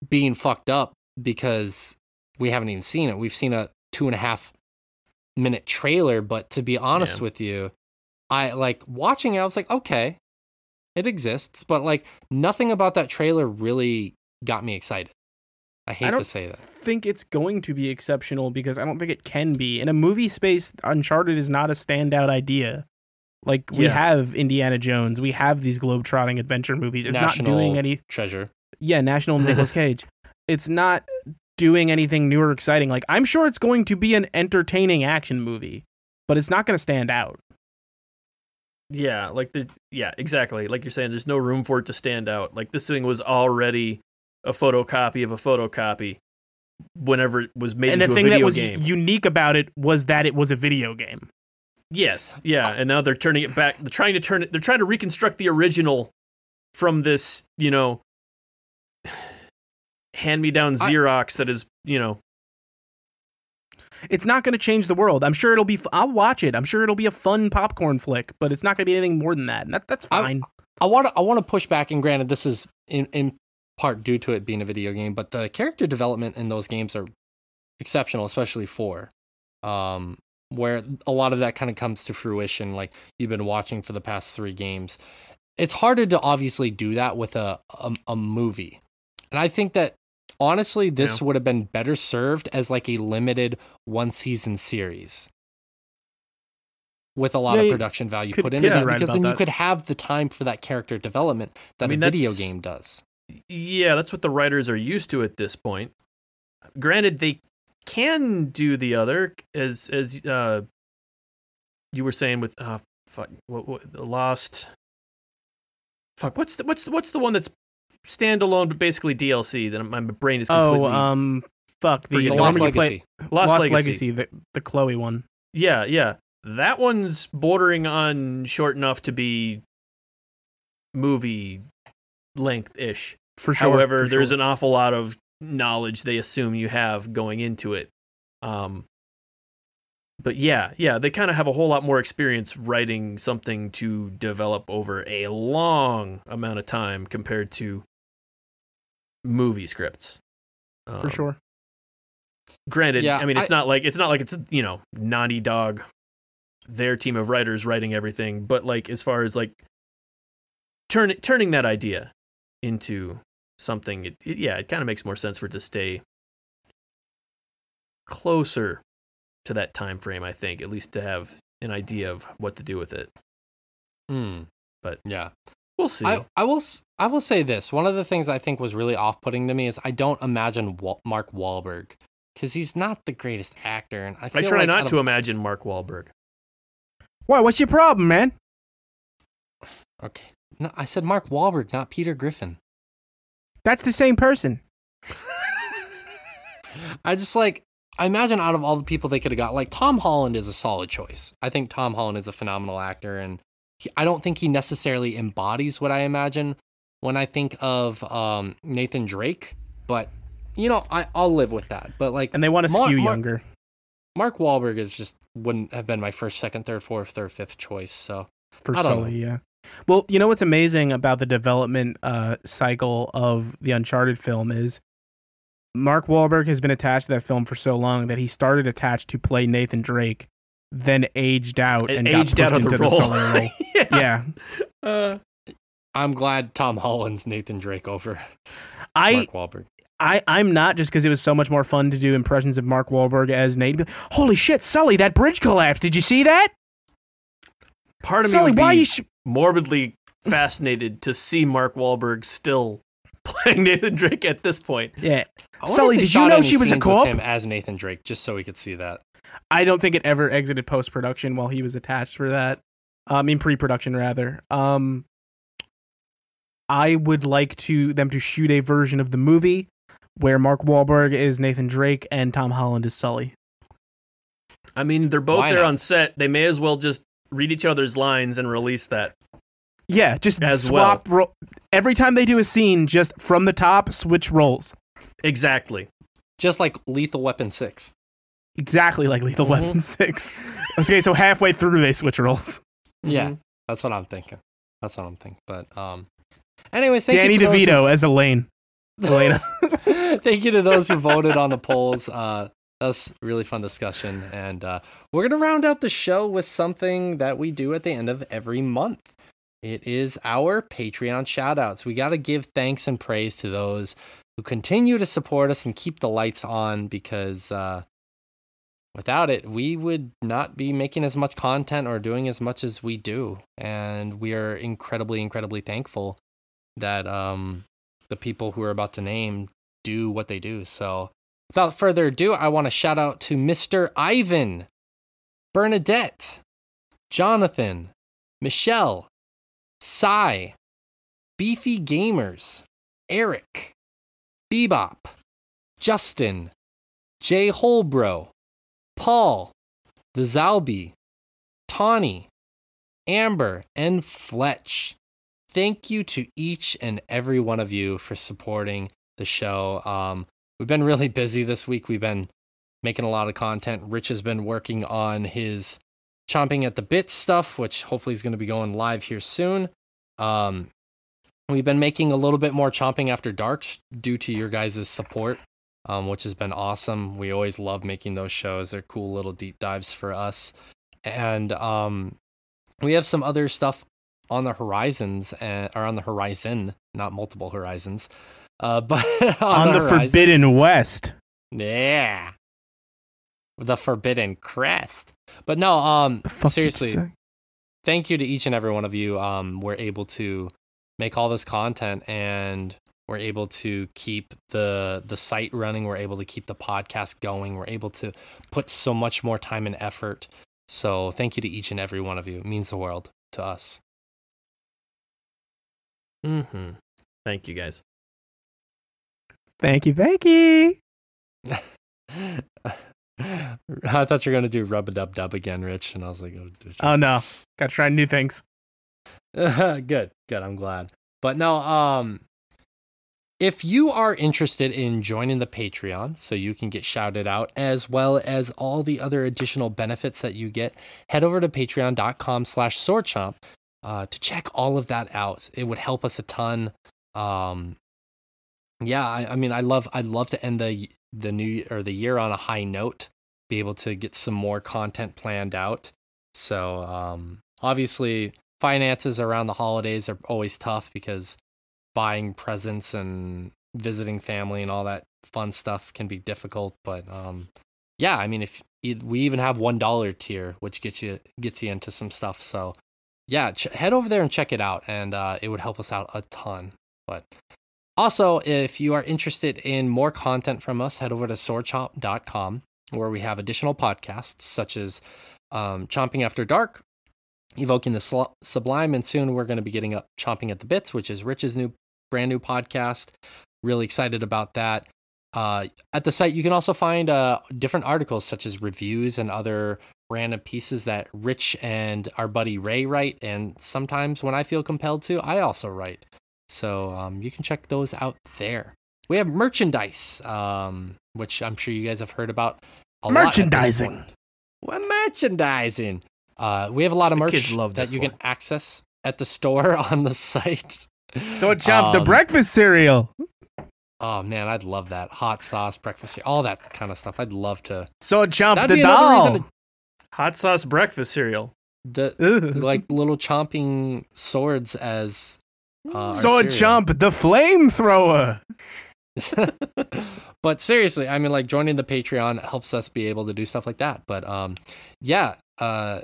being fucked up because we haven't even seen it. We've seen a two and a half minute trailer, but to be honest Yeah. with you, I like watching it, I was like, okay, it exists, but like nothing about that trailer really got me excited. I hate I don't to say that. I think it's going to be exceptional because I don't think it can be. In a movie space, Uncharted is not a standout idea. Like we Yeah. have Indiana Jones, we have these globe-trotting adventure movies. It's not doing any Treasure. yeah, National Nicolas Cage. It's not doing anything new or exciting. Like I'm sure it's going to be an entertaining action movie, but it's not going to stand out. Yeah, like the yeah, exactly. Like you're saying, there's no room for it to stand out. Like this thing was already a photocopy of a photocopy whenever it was made and the thing a that was game. unique about it was that it was a video game. yes, yeah, and now they're turning it back. They're trying to turn it. They're trying to reconstruct the original from this, you know, hand-me-down I- Xerox that is, you know, It's not going to change the world. I'm sure it'll be. I'll watch it. I'm sure it'll be a fun popcorn flick, but it's not going to be anything more than that. And that, that's I- fine. I want to I want to push back and granted this is in in part due to it being a video game, but the character development in those games are exceptional, especially 4. Um where a lot of that kind of comes to fruition, like you've been watching for the past three games. It's harder to obviously do that with a a, a movie, and I think that honestly, this Yeah. would have been better served as like a limited one season series with a lot Yeah, of production value could- put into be that right because then you could have the time for that character development that I mean, a video game does. Yeah, that's what the writers are used to at this point. Granted, they can do the other, as as uh, you were saying with uh, fuck, what, what the Lost. Fuck, what's the what's the, what's the one that's standalone but basically DLC? That my brain is completely Oh, um, fuck the, Forget The the Lost one where you Legacy. play Lost, Lost Legacy. Legacy, the the Chloe one. Yeah, yeah, that one's bordering on short enough to be movie length ish. For sure. However, for there's sure. an awful lot of knowledge they assume you have going into it. Um, but yeah, yeah, they kind of have a whole lot more experience writing something to develop over a long amount of time compared to movie scripts. for Um, sure. Granted, Yeah, I mean it's I- not like it's not like it's you know Naughty Dog, their team of writers writing everything, but like as far as like turn turning that idea into something, it, it- yeah, it kind of makes more sense for it to stay closer to that time frame. I think at least to have an idea of what to do with it. Hmm. But- yeah, We'll see. I, I will s- I will say this. One of the things I think was really off putting to me is I don't imagine Wal- Mark Wahlberg because he's not the greatest actor, and I I try like not to of- imagine Mark Wahlberg. Why? What's your problem, man? Okay, no, I said Mark Wahlberg, not Peter Griffin. That's the same person. I just like I imagine out of all the people they could have got, like Tom Holland is a solid choice. I think Tom Holland is a phenomenal actor, and he, I don't think he necessarily embodies what I imagine when I think of um, Nathan Drake. But you know, I I'll live with that. But like, And they want to Mar- skew Mar- younger. Mark Wahlberg is just wouldn't have been my first, second, third, fourth, third, fifth choice. So for I don't yeah. Well, you know what's amazing about the development uh, cycle of the Uncharted film is Mark Wahlberg has been attached to that film for so long that he started attached to play Nathan Drake, then aged out and, got aged pushed out of the into role. Sully role. yeah. yeah, Uh, I'm glad Tom Holland's Nathan Drake over I Mark Wahlberg. I, I'm not just because it was so much more fun to do impressions of Mark Wahlberg as Nate. Holy shit, Sully, that bridge collapsed. Did you see that? part of me Sully, why be you sh- morbidly fascinated to see Mark Wahlberg still playing Nathan Drake at this point. Yeah. Sully, did you know she was a scenes co-op? Him as Nathan Drake, just so we could see that. I don't think it ever exited post production while he was attached for that. Um, I mean pre production rather. Um, I would like to them to shoot a version of the movie where Mark Wahlberg is Nathan Drake and Tom Holland is Sully. I mean, they're both Why there not? on set. They may as well just read each other's lines and release that. Yeah, just As swap ro- every time they do a scene. Just from the top, switch roles. Exactly. Just like Lethal Weapon Six. Exactly like Lethal Mhm. Weapon Six. Okay, so halfway through they switch roles. Yeah, that's what I'm thinking. That's what I'm thinking. But um, anyways, thank Danny you to those who- DeVito as Elaine. Elena. Thank you to those who voted on the polls. Uh, that was really fun discussion. And uh, we're going to round out the show with something that we do at the end of every month. It is our Patreon shoutouts. We got to give thanks and praise to those who continue to support us and keep the lights on because uh, without it, we would not be making as much content or doing as much as we do. And we are incredibly, incredibly thankful that um, the people who are about to name do what they do. So, without further ado, I want to shout out to Mr. Ivan, Bernadette, Jonathan, Michelle, Cy, Beefy Gamers, Eric, Bebop, Justin, Jay Holbro, Paul, the Zalby, Tawny, Amber, and Fletch thank you to each and every one of you for supporting the show. Um, we've been really busy this week. We've been making a lot of content. Rich has been working on his chomping at the bit stuff, which hopefully is going to be going live here soon. Um, we've been making a little bit more chomping after darks due to your guys' support. um, which has been awesome. We always love making those shows. They're cool little deep dives for us. And um, we have some other stuff on the horizons and or on the horizon, not multiple horizons. Uh, but on, On the horizon- Forbidden West. Yeah. The Forbidden Crest. But no, um The you seriously, thank you to each and every one of you. Um we're able to make all this content and we're able to keep the the site running, we're able to keep the podcast going, we're able to put so much more time and effort. So thank you to each and every one of you. It means the world to us. Mm-hmm. Thank you guys. Thank you, thank you. I thought you were gonna do rub a dub dub again, Rich, and I was like, oh, Oh no, got to try new things. good, good. I'm glad. But no, um, if you are interested in joining the Patreon, so you can get shouted out as well as all the other additional benefits that you get, head over to Patreon.com/slash SwordChomp uh, to check all of that out. It would help us a ton. Um, yeah, I, I mean, I love, I'd love to end the the new or the year on a high note. Be able to get some more content planned out. So, um, obviously, finances around the holidays are always tough because buying presents and visiting family and all that fun stuff can be difficult but um yeah i mean if we even have one dollar tier which gets you gets you into some stuff so yeah ch- head over there and check it out and uh, it would help us out a ton but also if you are interested in more content from us head over to swordchomp.com where we have additional podcasts such as um, chomping after dark evoking the sublime and soon we're going to be getting up chomping at the bits which is rich's new brand new podcast. Really excited about that. Uh, at the site you can also find uh, different articles such as reviews and other random pieces that rich and our buddy ray write and sometimes when i feel compelled to i also write so um, you can check those out there we have merchandise um, which i'm sure you guys have heard about a lot at this Merchandising. point. What merchandising? Uh, we have a lot of The merch kids love that you one. can access at the store on the site. So chomp the Um, breakfast cereal. Oh man, I'd love that hot sauce breakfast, all that kind of stuff. I'd love to. So chomp That'd the doll. to- Hot sauce breakfast cereal. The like little chomping swords as. Uh, our so chomp the flamethrower. but seriously, I mean, like joining the Patreon helps us be able to do stuff like that. But um, yeah, uh,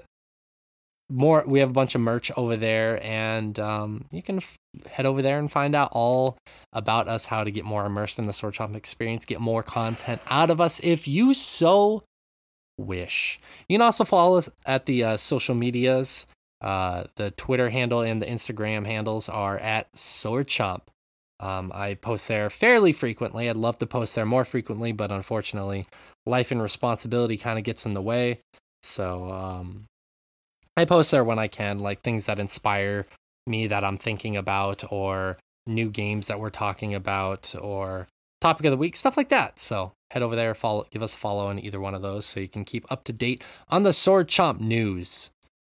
more. We have a bunch of merch over there, and um, you can f- head over there and find out all about us, how to get more immersed in the Sword Chomp experience, get more content out of us if you so wish. You can also follow us at the uh, social medias. Uh, the Twitter handle and the Instagram handles are at Sword Chomp. Um, I post there fairly frequently. I'd love to post there more frequently, but unfortunately, life and responsibility kind of gets in the way. So um, I post there when I can, like things that inspire me that I'm thinking about, or new games that we're talking about, or topic of the week, stuff like that. So head over there, follow, give us a follow on either one of those, so you can keep up to date on the Sword Chomp news.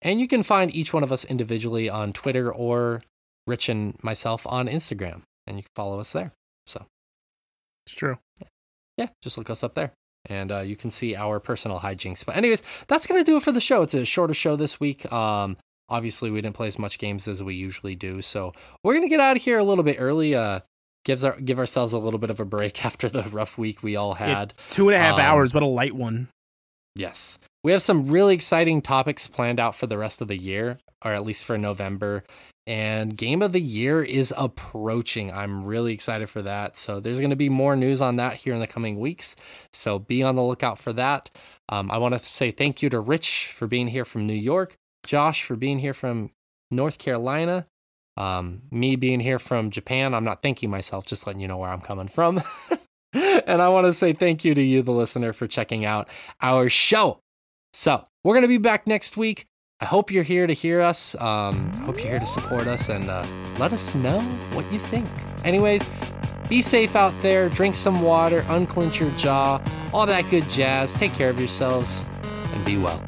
And you can find each one of us individually on Twitter or Rich and myself on Instagram and you can follow us there. So It's true. yeah, just look us up there, and uh, you can see our personal hijinks. But anyways, that's gonna do it for the show. It's a shorter show this week. Um, obviously we didn't play as much games as we usually do, so we're gonna get out of here a little bit early. Uh, gives our give ourselves a little bit of a break after the rough week we all Yeah. had. Two and a half Um, hours, but a light one. Yes. We have some really exciting topics planned out for the rest of the year, or at least for November. And Game of the Year is approaching. I'm really excited for that. So there's going to be more news on that here in the coming weeks. So be on the lookout for that. Um, I want to say thank you to Rich for being here from New York, Josh for being here from North Carolina, um, me being here from Japan. I'm not thanking myself, just letting you know where I'm coming from. and I want to say thank you to you, the listener, for checking out our show. So we're going to be back next week. I hope you're here to hear us. Um, I hope you're here to support us and uh, let us know what you think. Anyways, be safe out there. Drink some water, unclench your jaw, all that good jazz. Take care of yourselves and be well.